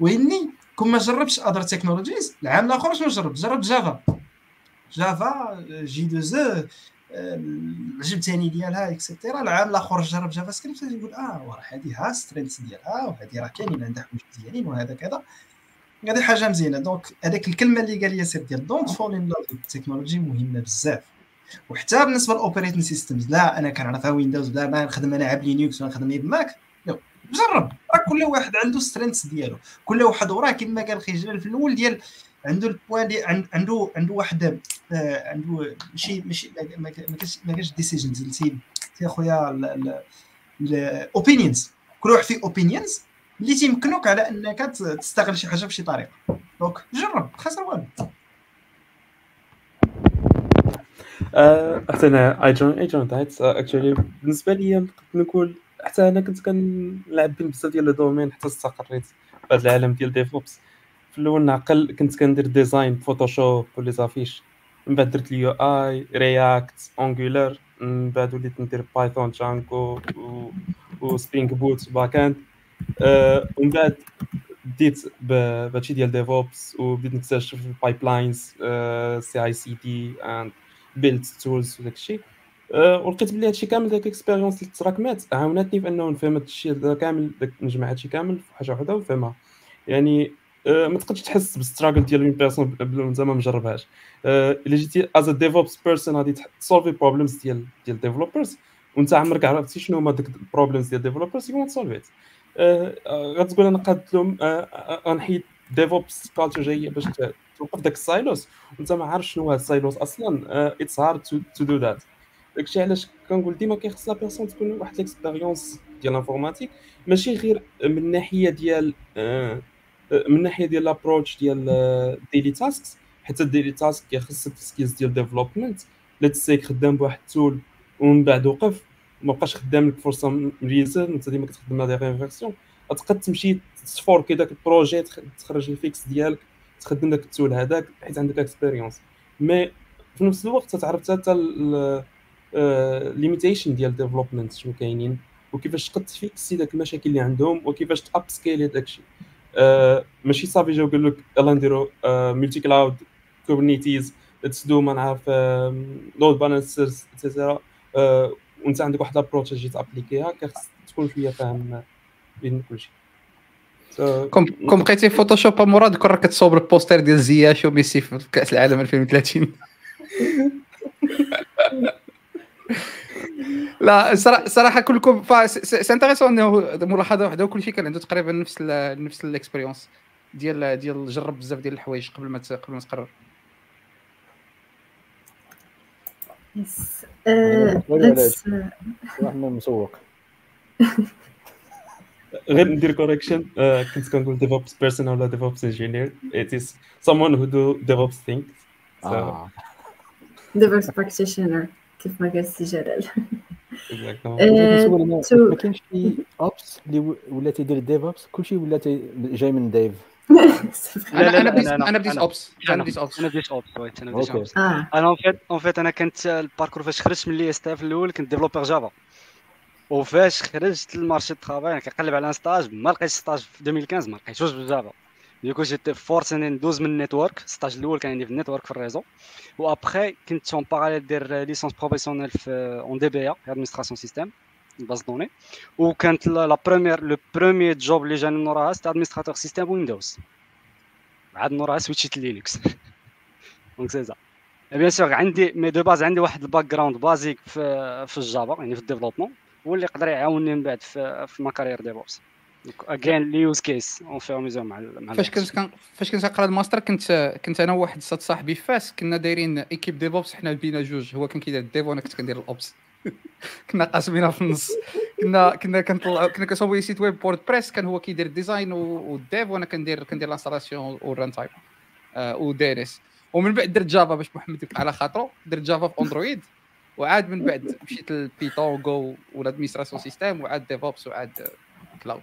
وإني كون ما جربتش اذر تكنولوجيز العام الآخر شنو جربت جربت جافا جافا جي دو زو عجبتني ديالها اكسيتيرا العام الآخر جرب جافا سكريبت يقول آه وراه هذه ها سترينث ديالها وهذه راه كاينين عندها حوايج مزيانين وهذا كذا. هذه حاجة مزيانة. donc هذيك الكلمة اللي قال ياسر ديال don't fall in love ال technology مهمة بزاف. وحتى بالنسبة لل operating systems لا أنا كنعرفها Windows لا ما نخدم أنا عاب Linux ولا نخدم ب Mac جرب. راه كل واحد عنده strength ديالو. كل واحد وراه كما قال خي جلال في الأول ديال عنده ال point de عنده عنده واحد آه، عنده ماشي ماشي ما كاينش decisions اللي يا خويا ال opinions كل واحد فيه opinions اللي تيمكنوك على أنك تستغل شي حاجة بشي طريقة. donc جرب خسر والو. حتى أنا agenda agenda tight actually بالنسبة لي نقدر نقول حتى أنا كنت كنلعب بزاف ديال ال domaines حتى استقريت في هذا العالم ديال DevOps في الأول نعقل كنت كندير design Photoshop و les affiches من بعد درت ال UI React Angular من بعد وليت ندير Python Django و Spring Boot back-end ومن بعد بديت بهادشي ديال DevOps وبديت نكتشف ال pipelines CI/CD and build tools وداك الشيء. ولقيت بلي هادشي كامل داك ال expérience اللي تراكمات عاونتني في أنه نفهم هادشي كامل نجمع هادشي كامل في حاجة وحدة ونفهمها. يعني آه، ما تقدرش تحس بال struggle ديال une personne زعما ما مجربهاش آه، إلا جيتي as DevOps person غادي ت solveي problems ديال ديال developers وانت عمرك عرفتي شنو هما ديك ال problems ديال developers you solve it غتقول أنا قاد لهم غنحيد DevOps culture جاية باش توقف داك ال silos وانت ما عارف شنو هاد ال silos أصلا it's hard to do that داكشي علاش كنقول ديما كيخص la personne تكون واحد l'expérience ديال ال informatique ماشي غير من الناحيه ديال من ناحيه ديال l'approche ديال ديلي تاسكس حتى الديلي تاسك كيخصك سكيلز ديال ديفلوبمنت لا تسيك خدام بواحد التول ومن بعد وقف ما بقاش خدام لك فرصه مليزه انت ديما كتخدم على دي فيرسيون تقد تمشي تفوركي داك البروجي تخرج الفيكس ديالك تخدم داك التول هذاك حيت عندك اكسبيريونس مي في نفس الوقت تعرف حتى ليميتيشن ديال ديفلوبمنت شنو كاينين وكيفاش تقد تفيكسي داك المشاكل اللي عندهم وكيفاش تاب سكيلي داكشي آه، ماشي صافي جاو قال لك يلا نديرو ملتي كلاود كوبرنيتيز تسدو ما نعرف لود بالانسرز اتسيتيرا وانت عندك واحد لابروتش تجي تابليكيها كخص تكون شوية فاهم بين كلشي كوم كوم بقيتي فوتوشوب مراد كون راك كتصوب البوستر ديال زياش وميسي في كأس العالم 2030 لا صراحة كلكم سي انتريسون إنه ملاحظة واحدة وكل شيء كان عنده تقريبا نفس ال نفس ال expérience ديال ديال جرب بزاف ديال الحوايج قبل ما قبل ما تقرر. yes واحد مسوق [laughs] غير ندير correction كنت كنقول DevOps person ولا DevOps engineer it is someone who do DevOps things. آه. DevOps practitioner كيف ما قال سي جلال. Exactly. آه، ما كاينش شي Ops اللي ولا تيدير DevOps كلشي ولا جاي من Dev [laughs] أنا أنا أنا بديت اوبس أنا أنا بديت اوبس أنا بديت اوبس أنا بديت اوبس أنا اون فيت اون فيت أنا كنت ال parcours فاش خرجت من لي إس تي في الأول كنت développeur Java وفاش خرجت لل marché du كنقلب على stage ما لقيتش stage في 2015 ما لقيتوش بال Java du coup j'étais forcé اني ندوز من ال network ال stage الأول كان عندي في ال network في ال réseau وابخي كنت en parallèle داير licence professionnelle في en DBA administration système base de données وكانت la première le premier job اللي جاني من وراها c'était administrateur système Windows عاد من وراها switchيت Linux donc c'est bien sûr عندي mais de base عندي واحد ال background basique في في ال Java يعني في ال développement هو اللي يقدر يعاوني من بعد في في ma carrière DevOps again les use cases au fur et à mesure مع مع فاش. كنت فاش كنت كنقرا الماستر كنت كنت أنا وواحد الصاد صاحبي فاس كنا دايرين équipe DevOps حنا بينا جوج هو كان كيدير ال Dev وأنا كنت كندير ال Ops. [laughs] كنا قاسمينها في النص. كنا كنا كنطلع كنا كنصاوبوا site web WordPress كان هو كيدير ال design و ال Dev وأنا كندير كندير ال installation و ال runtime و DNS ومن بعد درت Java باش محمد على خاطره درت Java في Android وعاد من بعد مشيت لل Python Go و ال administration système وعاد DevOps وعاد cloud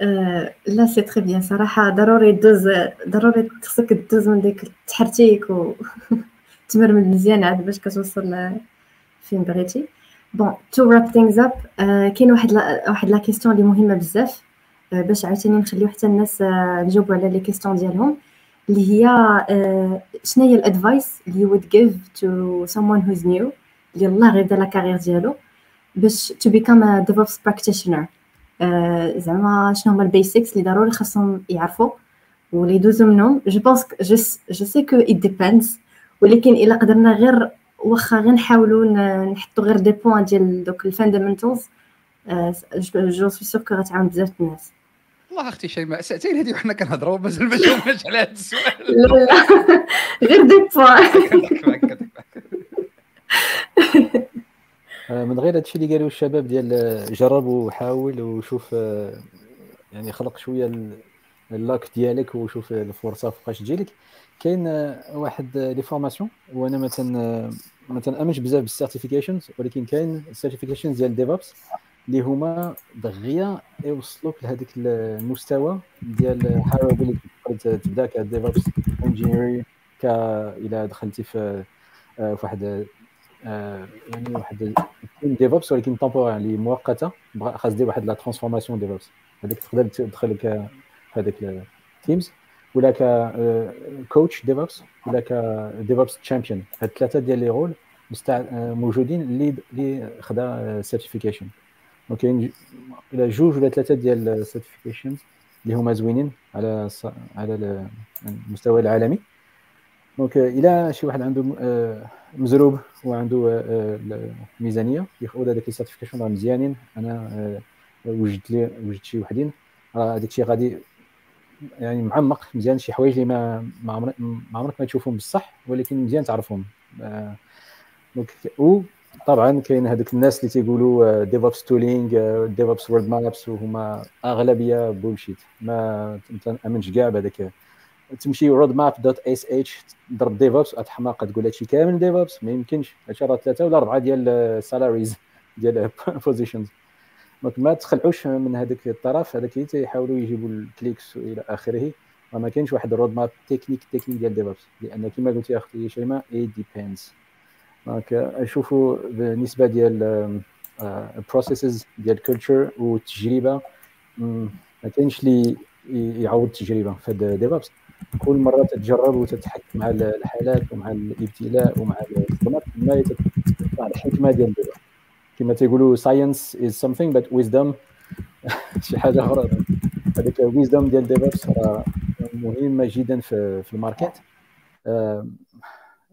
آه، لا c'est très bien صراحة ضروري دوز ضروري خصك دوز من ديك التحرتيك و [laughs] تمرمد مزيان عاد باش كتوصل فين بغيتي. bon to wrap things up كاين واحد واحد la question اللي مهمة بزاف آه، باش عاوتاني نخليو حتى الناس آه، نجاوبوا على les questions ديالهم. اللي هي آه، شنو هي ال advice اللي would give to someone who's new اللي يلاه غير بدا la carrière ديالو باش to become a DevOps آه، زعما شنو هما ال basics اللي ضروري خاصهم يعرفوا واللي يدوزوا منهم. je pense je sais que it depends ولكن إلا قدرنا غير واخا غير نحاولوا نحطوا غير des points ديال دوك ال fundamentals je suis sûre que غتعاون بزاف الناس. والله أختي شيماء ساعتين هذه وحنا كنهضروا مازال ما جاوبناش [laughs] على هذا السؤال. لا لا. غير des points كنضحك معاك كنضحك معاك آه، من غير هادشي اللي قالوا الشباب ديال آه، جرب وحاول وشوف آه، يعني خلق شوية ال- ال luck ديالك وشوف الفرصة فوقاش تجيلك. كاين آه، واحد les formations وأنا آه، ما تنامنش بزاف بال certifications ولكن كاين ال certifications ديال DevOps اللي هما دغيا يوصلوك لهذاك المستوى ديال حاول تبدا ك DevOps engineer ك إلى دخلتي في آه، واحد آه، يعني واحد DevOps ولكن temporaire اللي مؤقتة خاص دير واحد la transformation DevOps هذاك تقدر تدخل ك هذاك ال teams ولا ك coach DevOps ولا ك DevOps champion هاد ثلاثة ديال لي رول. آه، موجودين اللي اللي خدا certification donc إلى جوج ولا ثلاثة ديال ال certifications اللي هما زوينين على على ال- المستوى العالمي donc إلى شي واحد عنده آه، مزروب وعنده آه، آه، الميزانيه ياخذ هذاك ال certification راه مزيانين أنا آه، وجدت لي وجدت شي وحدين راه هذاك الشيء غادي يعني معمق مزيان شي حوايج اللي ما ما عمرك ما تشوفهم بصح ولكن مزيان تعرفهم. آه، donc وطبعا كاين هذوك الناس اللي تيقولوا DevOps tooling DevOps roadmaps وهما أغلبية bullshit ما تامنش كاع بهذاك. تمشي roadmap dot sh ضرب DevOps اتحماق تقول هادشي كامل DevOps ما يمكنش. هادشي راه ثلاثة ولا أربعة ديال salaries [laughs] ديال [laughs] positions donc ما تخلعوش من هذاك الطرف هذاك اللي تيحاولوا يجيبوا ال clicks والى آخره. ما كاينش واحد ال roadmap technique technique ديال DevOps لأن كما قلتي أختي شيماء it depends donc اشوفوا بالنسبة ديال ال processes ديال ال culture والتجربه ما كاينش اللي يعوض التجربه في هذا DevOps كل مرة تتجرب وتتحك مع الحالات ومع الابتلاء ومع الخدمات ما يتطلع الحكمة ديال ال DevOps كما تيقولوا science is something but wisdom [laughs] شي حاجة أخرى. هذيك ال wisdom ديال DevOps راه مهمة جدا في ال market. آم،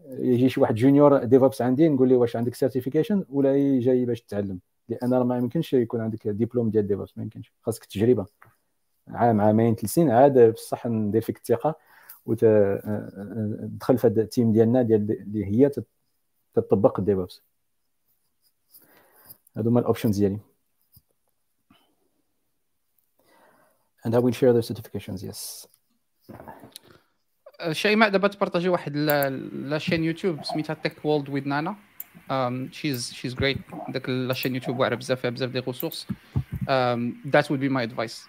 يجي شي واحد junior DevOps عندي نقول له واش عندك certification ولا جاي باش تتعلم لأن راه ما يمكنش يكون عندك ديبلوم ديال DevOps ما يمكنش. خاصك تجربة. عام عامين ثلاث سنين عاد بصح ندير فيك الثقة وتدخل في هذا ال team ديالنا ديال اللي هي تطبق ال DevOps هادو هما ال options ديالي. And I will share the certifications yes. شيماء دابا تبارطاجي واحد. la la chaîne YouTube سميتها TechWorld with Nana she's she's great داك la chaîne YouTube واعرة بزاف فيها بزاف des ressources that will be my advice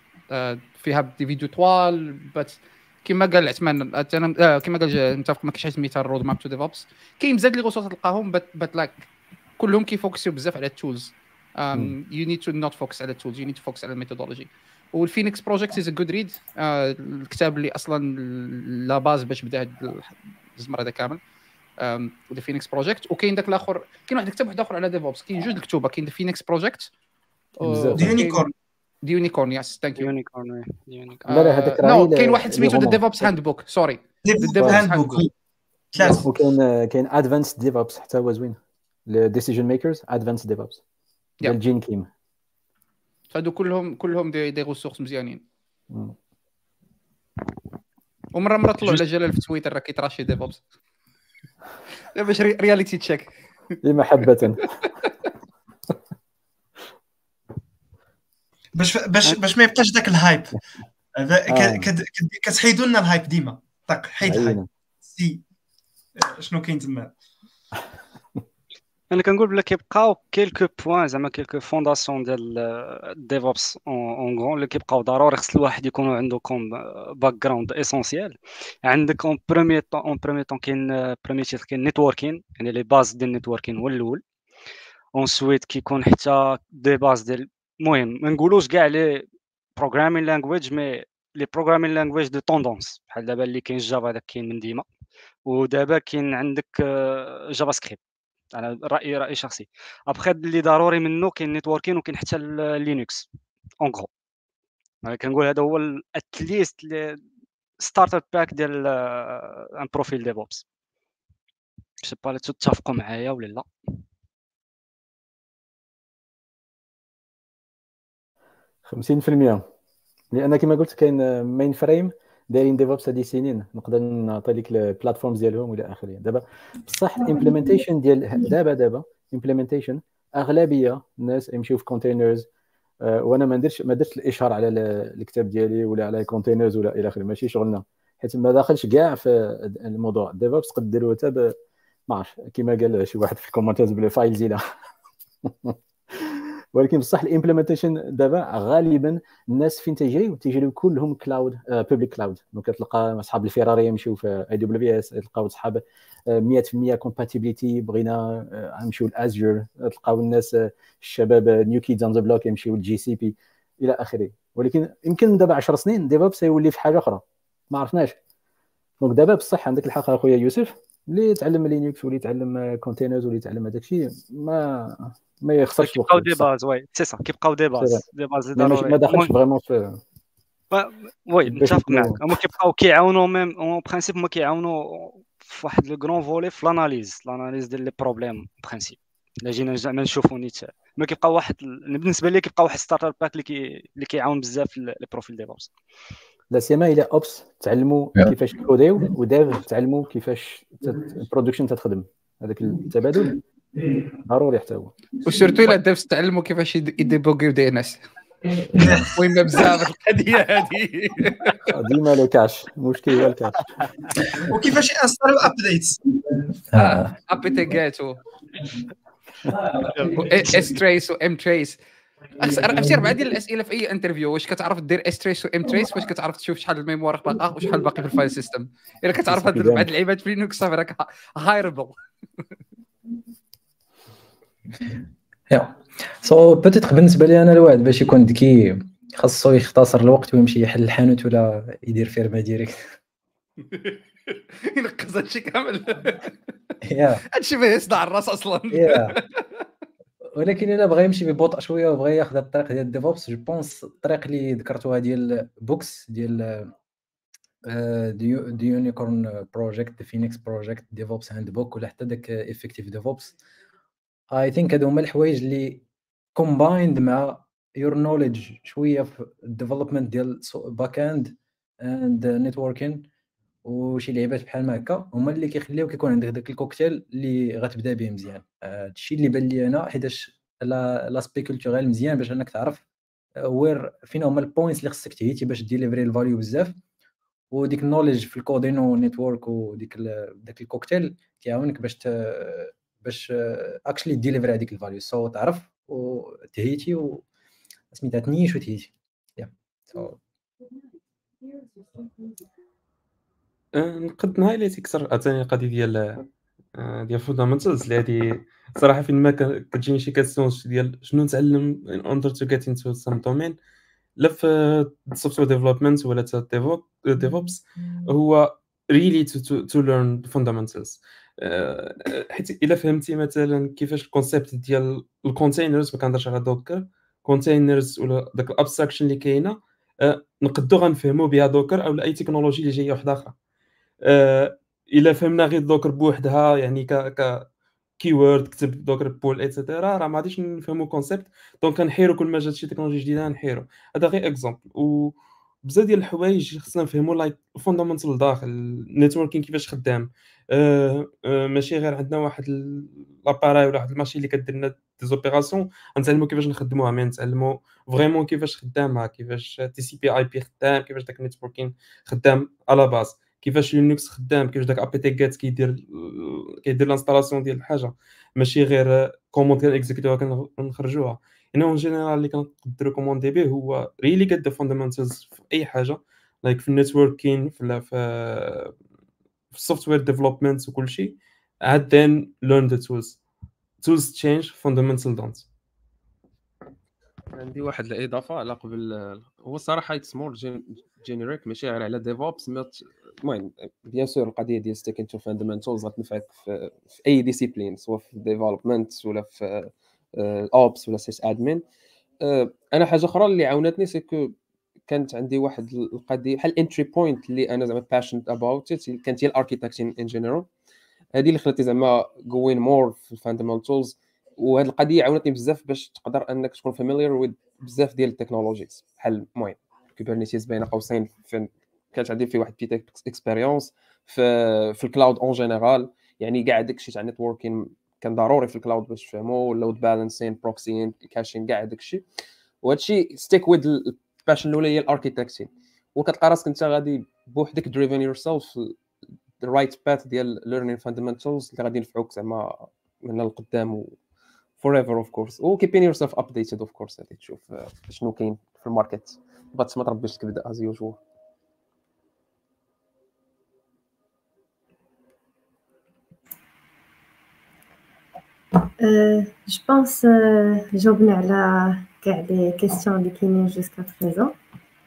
فيها des vidéos طوال بس كما قال عثمان أنا كما قال متفق ما كاينش سميتها ال roadmap to DevOps كاين بزاف les ressources تلقاهم but like كلهم كي focusيو بزاف على ال tools you need to not focus على ال tools you need to focus على ال methodology و The Phoenix Project is good read الكتاب اللي أصلا la base باش بدأ هاد الزمر هذا كامل. The Phoenix Project وكاين داك الآخر كاين واحد الكتاب واحد أخر على DevOps كاين جوج الكتوبه كاين ذا فينيكس بروجيكت يونيكورن يونيكورن يس ثانك يو يونيكورن لا لا هذاك no كاين واحد سميتو The DevOps Handbook sorry Handbook ثلاث وكاين كاين Advanced DevOps حتى هو زوين. ال decision makers Advanced DevOps ديال جين كيم هادو كلهم كلهم des, des ressources مزيانين. ومره مرة طلعوا على جلال في تويتر راه كيتراشي ديفوبس باش رياليتي تشيك محبة. باش باش باش ما يبقاش ذاك ال hype كتحيدوا لنا ال hype ديما. طق حيد ال hype سي. شنو كاين تما؟ أنا كنقول بلا كيبقاو quelques points زعما quelques fondations ديال DevOps en gros اللي كيبقاو ضروري خص الواحد يكون عنده comme background essentiel عندك en premier temps en premier temps كاين premier titre كاين networking يعني les bases ديال ال networking هو الأول. ensuite كيكون حتى des bases ديال المهم ما نقولوش كاع les programming language mais les programming language de tendance بحال دابا اللي كاين Java هذاك كاين من ديما. ودابا كاين عندك JavaScript أنا رايي رأي شخصي. ابخي اللي ضروري منه كاين networking وكاين حتى Linux en gros كنقول هذا هو at least starter pack ديال un profil DevOps sais pas تتفقوا معايا ولا لا؟ خمسين في المية. لأن كما قلت كاين mainframe دايرين DevOps هذه سنين نقدر نعطي لك ال platforms ديالهم والى آخره. دابا بصح ال implementation ديال دابا دابا implementation أغلبية الناس يمشيو في containers أه وأنا ما نديرش ما درتش الاشهار على الكتاب ديالي ولا على containers ولا إلى آخره ماشي شغلنا حيت ما داخلش كاع في الموضوع. DevOps تقدر ديرو حتى ما عرف كما قال شي واحد في الكومنتات بلا files إلى [laughs] ولكن بصح ال implementation دابا غالبا الناس فين تيجريو تيجريو كلهم cloud public cloud donc كتلقى أصحاب الفيراري يمشيو في AWS تلقاو أصحاب 100% compatibility بغينا نمشيو ل Azure تلقاو الناس الشباب new kids on the block يمشيو لل GCP إلى آخره. ولكن يمكن دابا 10 سنين DevOps يولي في حاجة أخرى. ما عرفناش. donc دابا بصح عندك الحق أخويا يوسف. اللي يتعلم Linux واللي يتعلم containers واللي يتعلم هذاك الشيء ما ما يخسرش كيبقاو دي باز وي سي سا كيبقاو des bases des bases ما دخلش vraiment في oui متفق معك هما كيبقاو كيعاونوا même en principe هما كيعاونوا في واحد le grand volet في l'analyse l'analyse ديال les problèmes principe إلا جينا زعما نشوفوا نيت. ما كيبقى واحد بالنسبة لي كيبقى واحد starter pack اللي كي اللي كيعاون بزاف les profils DevOps لا سيما إلى ops تعلموا كيفاش كوديو و dev تعلموا كيفاش ال production تتخدم. هذاك التبادل ضروري حتى هو. و surtout إلى devs تعلموا كيفاش يديبوغيو DNS. مهمه بزاف القضية هذه. ديما لو كاش. المشكل هو ال cache. وكيفاش ابديتس ابديت اس تريس وام تريس عرفتي أربعة ديال الأسئلة في أي interview واش كتعرف دير strace و mtrace واش كتعرف تشوف شحال ال mémoire باقا وشحال باقي في ال file system إلا كتعرف هاد أربعة العيبات في Linux صافي راك هايربل يا سو بوتيتر بالنسبة لي أنا الواحد باش يكون ذكي خاصو يختصر الوقت ويمشي يحل الحانوت ولا يدير فيرما direct [laughs] [laughs] ينقص هادشي كامل. yeah هادشي فيه يصدع الرأس أصلا. [laughs] ولكن الا بغى يمشي ببطء شوية وبغى ياخذ الطريق ديال DevOps je pense الطريق اللي ذكرتوها ديال books ديال The Unicorn Project Phoenix Project DevOps Handbook ولا حتى داك Effective DevOps I think هادو هما الحوايج اللي combined مع your knowledge شوية في ال development ديال backend and networking وشي لعيبات بحال هكا هما اللي كيخليوك يكون عندك داك الكوكتيل اللي غتبدا به مزيان. هادشي اللي بان لي أنا حيتاش l'aspect culturel مزيان باش أنك تعرف where فين هما ال points اللي خصك تهيتي باش deliver ال value بزاف. وديك ال knowledge في ال coding و network وديك داك الكوكتيل كيعاونك باش باش actually deliver هذيك ال value so تعرف وتهيتي و سميتها تنيش وتهيتي. yeah so أه، نقد نهايليتي أكثر عاوتاني القضية ديال أه، ديال fundamentals اللي هادي صراحة فين ما كتجيني شي questions ديال شنو نتعلم in order to get into some domain لا في ال software development ولا تا DevOps هو really to learn fundamentals حيت إلا فهمتي مثلا كيفاش ال concept ديال ال containers ما كنهضرش على Docker containers ولا داك ال abstraction اللي كاينة أه، نقدو غنفهمو بها Docker أو أي technology اللي جاية واحدة أخرى. إلا فهمنا غير Docker بوحدها يعني ك ك keyword كتب docker pull et cetera راه ما غاديش نفهمو concept donc كنحيرو كل ما جات شي تكنولوجي جديدة نحيرو. هذا غير exemple و بزاف ديال الحوايج خصنا نفهمو like fundamental داخل ال networking كيفاش خدام. أه أه ماشي غير عندنا واحد l'appareil ولا واحد ال machine اللي كدير لنا des opérations نتعلمو كيفاش نخدموها mais نتعلمو vraiment كيفاش خدامها كيفاش تي سي بي اي بي خدام كيفاش داك ال networking خدام على base كيفاش Linux خدام كيفاش داك apt-get كيدير كيدير l'installation ديال الحاجة. ماشي غير commandes كان كنخرجوها. هنا en général اللي كنقدر recommander به هو really get the fundamentals في أي حاجة. like في ال networking في في ال software development وكل شيء. عاد then learn the tools. Tools change fundamental don't. عندي واحد الإضافة على قبل هو الصراحه it's more generic ماشي غير على DevOps المهم bien sûr القضية ديال stick into fundamentals غتنفعك في, أي discipline سواء في development ولا في ops ولا sysadmin أنا حاجة أخرى اللي عاونتني c'est que كانت عندي واحد القضية بحال entry point اللي أنا زعما passionate about كانت هي ال architecting in general هذه اللي خلاتني زعما going more في ال fundamentals وهذه القضية عاونتني بزاف باش تقدر أنك تكون familiar with بزاف ديال ال technologies بحال المهم. Kubernetes بين قوسين كانت عندي في واحد petite expérience في في ال cloud en général يعني كاع داكشي تاع networking كان ضروري في ال cloud باش تفهموا load balancing proxying caching كاع داكشي وهادشي stick with ال passion الأولى هي ال architecting وكتلقى راسك أنت غادي بوحدك driving yourself the right path ديال learning fundamentals اللي غادي ينفعوك زعما من القدام forever of course. و keeping yourself updated of course هذه تشوف شنو كاين في ال market. But ما تربيش الكبدة as usual. je pense جاوبنا على كاع les questions اللي كاينين jusqu'à présent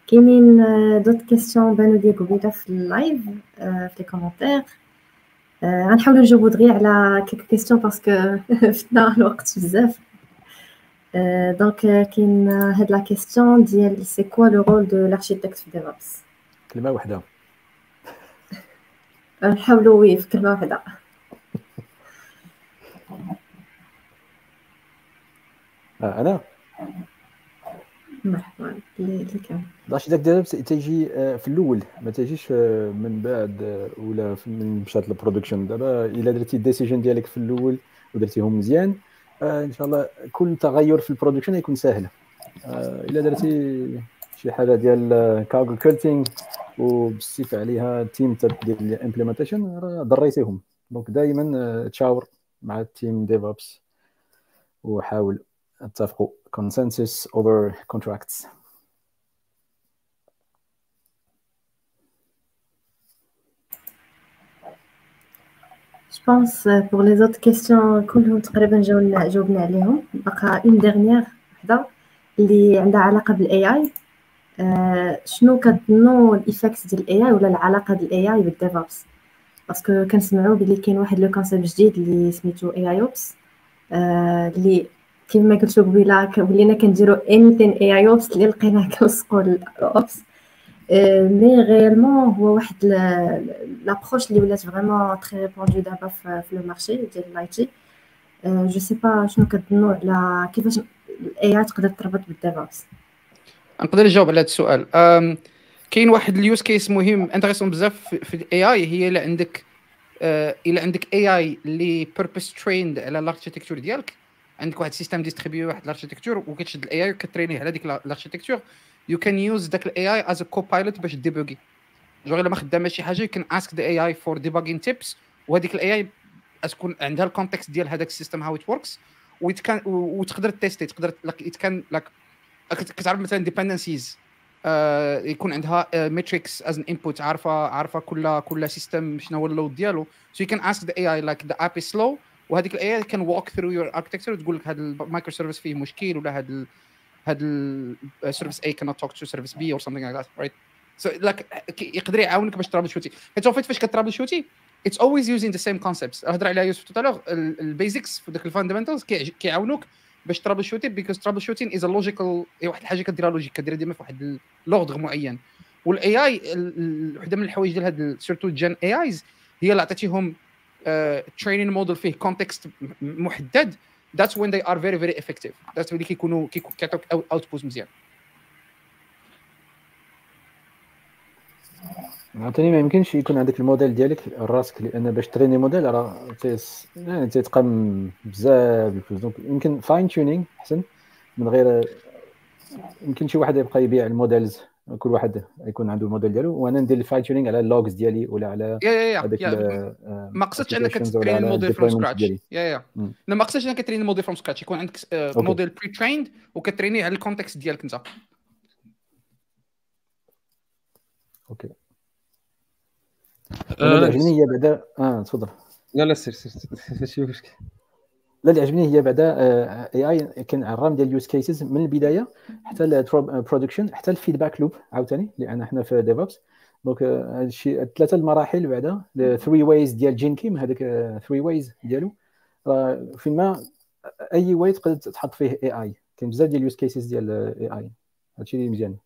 كاينين d'autres questions بانو لي قبيله في ال live في les commentaires غنحاولوا نجاوبوا دغيا على quelques questions parce que فتنا الوقت بزاف donc كاين هاد la question ديال c'est quoi le rôle de l'architecte في DevOps كلمه واحدة نحاولوا oui في كلمه واحدة آه أنا مرحبا اللي كان داك داك تيجي في الأول ما تيجيش من بعد ولا من مشات ال production دابا الا درتي ال decision ديالك في الأول ودرتيهم مزيان. إن شاء الله كل تغير في ال production يكون سهل إلا درتي شي حاجة ديال cargo culting وبصيف عليها team ديال ال implementation راه ضريتيهم donc دائما تشاور مع ال team DevOps وحاول اتفقوا consensus over contracts. Pense pour les autres questions كلهم تقريبا جاوبنا جاوبنا عليهم. بقى une dernière وحده اللي عندها علاقة بال AI شنو كتظنوا ال effect ديال ال AI ولا العلاقة ديال ال AI بال DevOps parce que كنسمعوا بلي كاين واحد le concept جديد اللي سميتو AIOps اللي كما قلتو قبيلة ولينا كنديرو anything AIOps اللي لقيناه كنسقو ال ops mais réellement هو واحد l'approche اللي ولات vraiment très répandu دابا في le marché ديال ال IT je sais pas شنو كتظنوا على كيفاش ال AI تقدر تربط بال DevOps نقدر نجاوب على هذا السؤال. كاين واحد ال use case مهم intéressant بزاف في ال AI هي إلا عندك إلا عندك AI اللي purpose trained على ال architecture ديالك عندك واحد système distribué واحد ال architecture وكتشد ال AI وكترينيه على ديك ال architecture you can use داك ال AI as copilot باش débugger جو إلا ما خدامه شي حاجة you can ask the AI for debugging tips وهذيك ال AI تكون عندها ال context ديال هذاك ال system how it works وتقدر tester تقدر it can like كتعرف مثلا dependencies آه يكون عندها metrics as an input عارفة عارفة كل كل system شنو هو ال load ديالو. so you can ask the AI like the app slow وهذيك ال AI can walk through your architecture وتقول لك هذا ال microservice فيه مشكل ولا هذا هذا السيرفيس اي كانت توك تو سيرفيس بي اور something like that right? So like يقدر يعاونك باش ترابل شوتي حيت فايت فاش كترابل شوتي it's always using the same concepts هضر عليها يوسف tout à l'heure ال basics في ال fundamentals كيعاونوك باش troubleshooting because troubleshooting is logical واحد الحاجة كديرها logique كديرها ديما في واحد l'ordre معين. وال AI وحدة من الحوايج ديال هاد surtout Gen AIs هي اللي عطيتيهم training model فيه context محدد. That's when they are very very effective. That's اللي كيكونوا كيعطوك output مزيان عاوتاني ما يمكنش يكون عندك الموديل ديالك راسك لأن باش تريني موديل راه يعني تيتقام بزاف الفلوس. donc يمكن fine tuning أحسن. من غير يمكن شي واحد يبقى يبيع الموديلز. كل واحد يكون عنده الموديل ديالو. وأنا ندير ال fine tuning على ال logs ديالي ولا على يا يا يا ما قصدتش أنك train ال model from scratch يا يا لا ما قصدتش أنك ترين الموديل فروم سكراتش يكون عندك model pre-trained وكترينيه على ال context ديالك أنت. OK عجبني هي بعدا. آه تفضل. لا لا سير سير ماشي [laughs] مشكل لا اللي عجبني هي بعدا AI كان عرام ديال ال use cases من البداية حتى ال production حتى ال feedback loop عاوتاني لأن حنا في DevOps donc هذا الشيء ثلاثة المراحل بعدا three ways ديال Gene Kim هذاك three ways ديالو. فين ما أي واي تقدر تحط فيه اي اي كاين بزاف ديال ال use cases ديال AI هادشي اللي مزيان.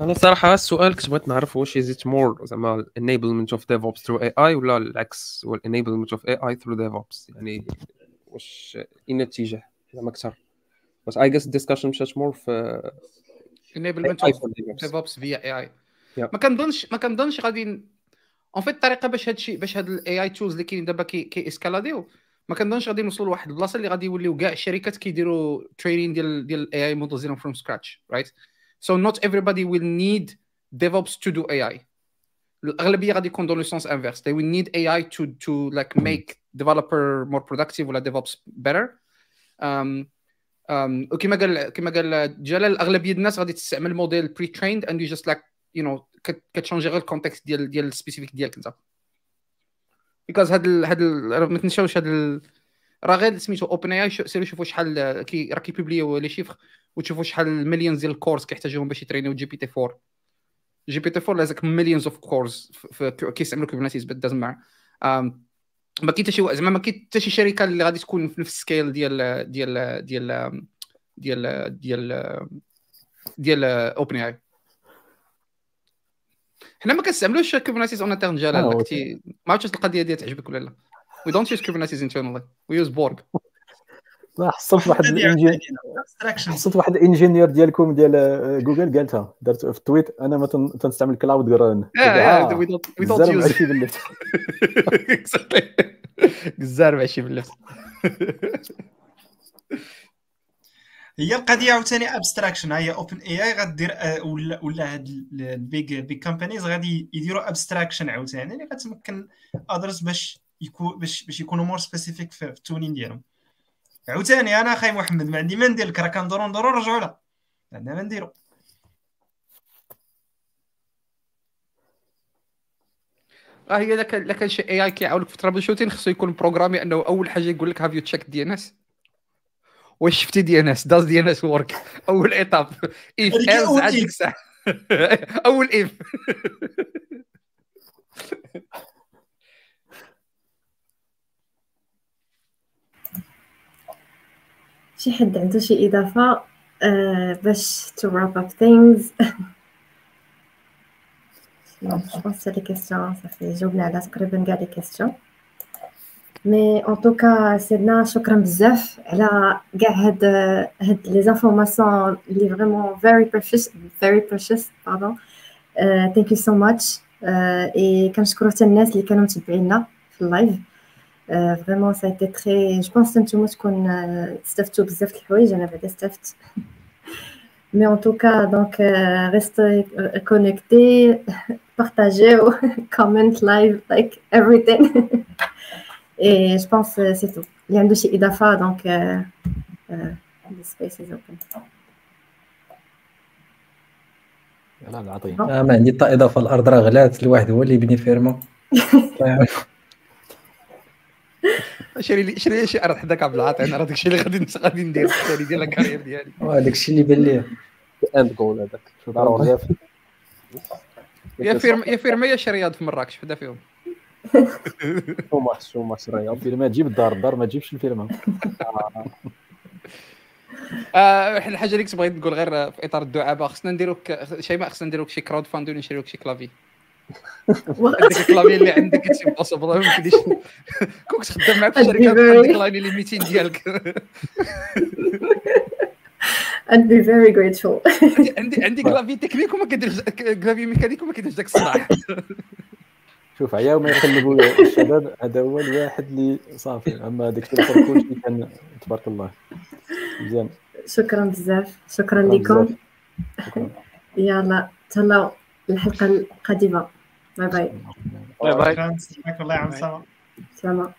أنا صراحة السؤال كنت بغيت نعرف واش is it more زعما enablement of DevOps through AI ولا العكس؟ هو enablement of AI through DevOps يعني واش اين الاتجاه زعما أكثر. بس I guess ال discussion مشات more في enablement of DevOps via AI ما كنظنش ما كنظنش غادي en fait الطريقة باش هادشي باش هاد ال AI tools اللي كاينين دابا كي اسكالاديو ما كنظنش غادي نوصلوا لواحد البلاصة اللي غادي يوليو كاع الشركات كيديروا training ديال ديال ال AI models ديالهم from scratch right So not everybody will need DevOps to do AI. الأغلبية غادي يكون dans le sens inverse. They will need AI to to like make developer more productive ولا DevOps better. Um, um, وكما قال كما قال جلال الأغلبية الناس غادي تستعمل model pre trained and you just like you know كت changer غير ال context ديال ديال ال specific ديالك انت. because هاد ال هاد ال ما تنساوش هاد ال راه غير سميتو OpenAI سيروا شوفوا شحال كي راه كيبوبليو les chiffres وتشوفوا شحال ال millions ديال ال cores كيحتاجوهم باش يترينيو جي بي تي 4 جي بي تي 4 لازك millions of cores كيستعملوا Kubernetes but doesn't matter ما كاين حتى شي زعما ما كاين حتى شي شركة اللي غادي تكون في نفس ال scale ديال ديال ديال ديال ديال ديال OpenAI حنا ما كنستعملوش Kubernetes en interne جلال ما عرفتش القضية ديال تعجبك ولا لا. We don't use Kubernetes internally. We use Borg. حصلت واحد الانجين حصلت واحد الإنجينير ديالكم ديال جوجل قالتها درت في التويت أنا ما تنستعمل كلاود جران وي دونت وي دونت يوز باللفت قزار ماشي باللفت هي القضية عاوتاني ابستراكشن هي اوبن اي اي غدير ولا ولا هاد البيج بيج كومبانيز غادي يديروا ابستراكشن عاوتاني اللي غتمكن ادرس باش يكون باش باش يكونوا more specific في ال tuning ديالهم. عاوتاني أنا أخي محمد ما عندي ما ندير لك راه كندورو ندورو رجعوا لها عندنا ما نديرو. آه هي لك لك شي AI كيعاونك في troubleshooting خصو يكون programmé أنه أول حاجة يقول لك have you check DNS واش شفتي دي ان اس داز دي ان اس ورك أول étape if else عندك ساعه [laughs] أول if [laughs] شي حد عنده شي إضافة uh, باش to wrap up things. je pense les questions صافي جاوبنا على تقريبا كاع les questions mais en tout cas سيدنا شكرا بزاف على كاع هاد هاد les informations اللي vraiment very precious very precious pardon thank you so much et كنشكرو حتى الناس اللي كانوا متبعينا في ال live vraiment ça était très je pense نتوما تكون استفدتوا بزاف د الحوايج أنا بعدا استفدت mais en tout cas donc restez connectés partagez comment live like everything. et je pense c'est tout اللي عنده شي اضافه donc the space is open. يلا نعطيه. ما عندي حتى إضافة الأرض راه غلات الواحد هو اللي يبني فيرما [laughs] [laughs] شري لي شري لي شي أرض حداك عبد العاطي أنا راه داكشي اللي غادي غادي ندير الثاني ديال الكارير ديالي. هذاك الشيء اللي بان ليه. اند جول هذاك. ضروري. يا فيرما يا فيرما يا شي رياض في مراكش حدا فيهم. [laughs] شو ماتش الرياض الفيلم تجيب الدار الدار ما تجيبش الفيلم [laughs] آه الحاجة اللي كنت بغيت نقول غير في إطار الدعابة خصنا نديرو ك- شيماء خصنا نديرو شي كراود فاندين ونشريو شي كلافي هذاك الكلافي اللي عندك اتس امبوسيبل ما يمكنليش [laughs] كون كنت خدام معاك في الشركة very- عندك لاين اللي 200 ديالك. I'd be very grateful. عندي عندي كلافي تكنيك وما كيديرش كلافي ميكانيك وما كيديرش داك الصلاح شوف عياو ما يقلبوا الشباب هذا هو الواحد اللي صافي. أما داك التليفون كلشي كان تبارك الله. مزيان. شكرا بزاف. شكرا لكم. يلا تهلاو الحلقة القادمة. bye bye bye bye نستناك والله يا عم سلامه سلامه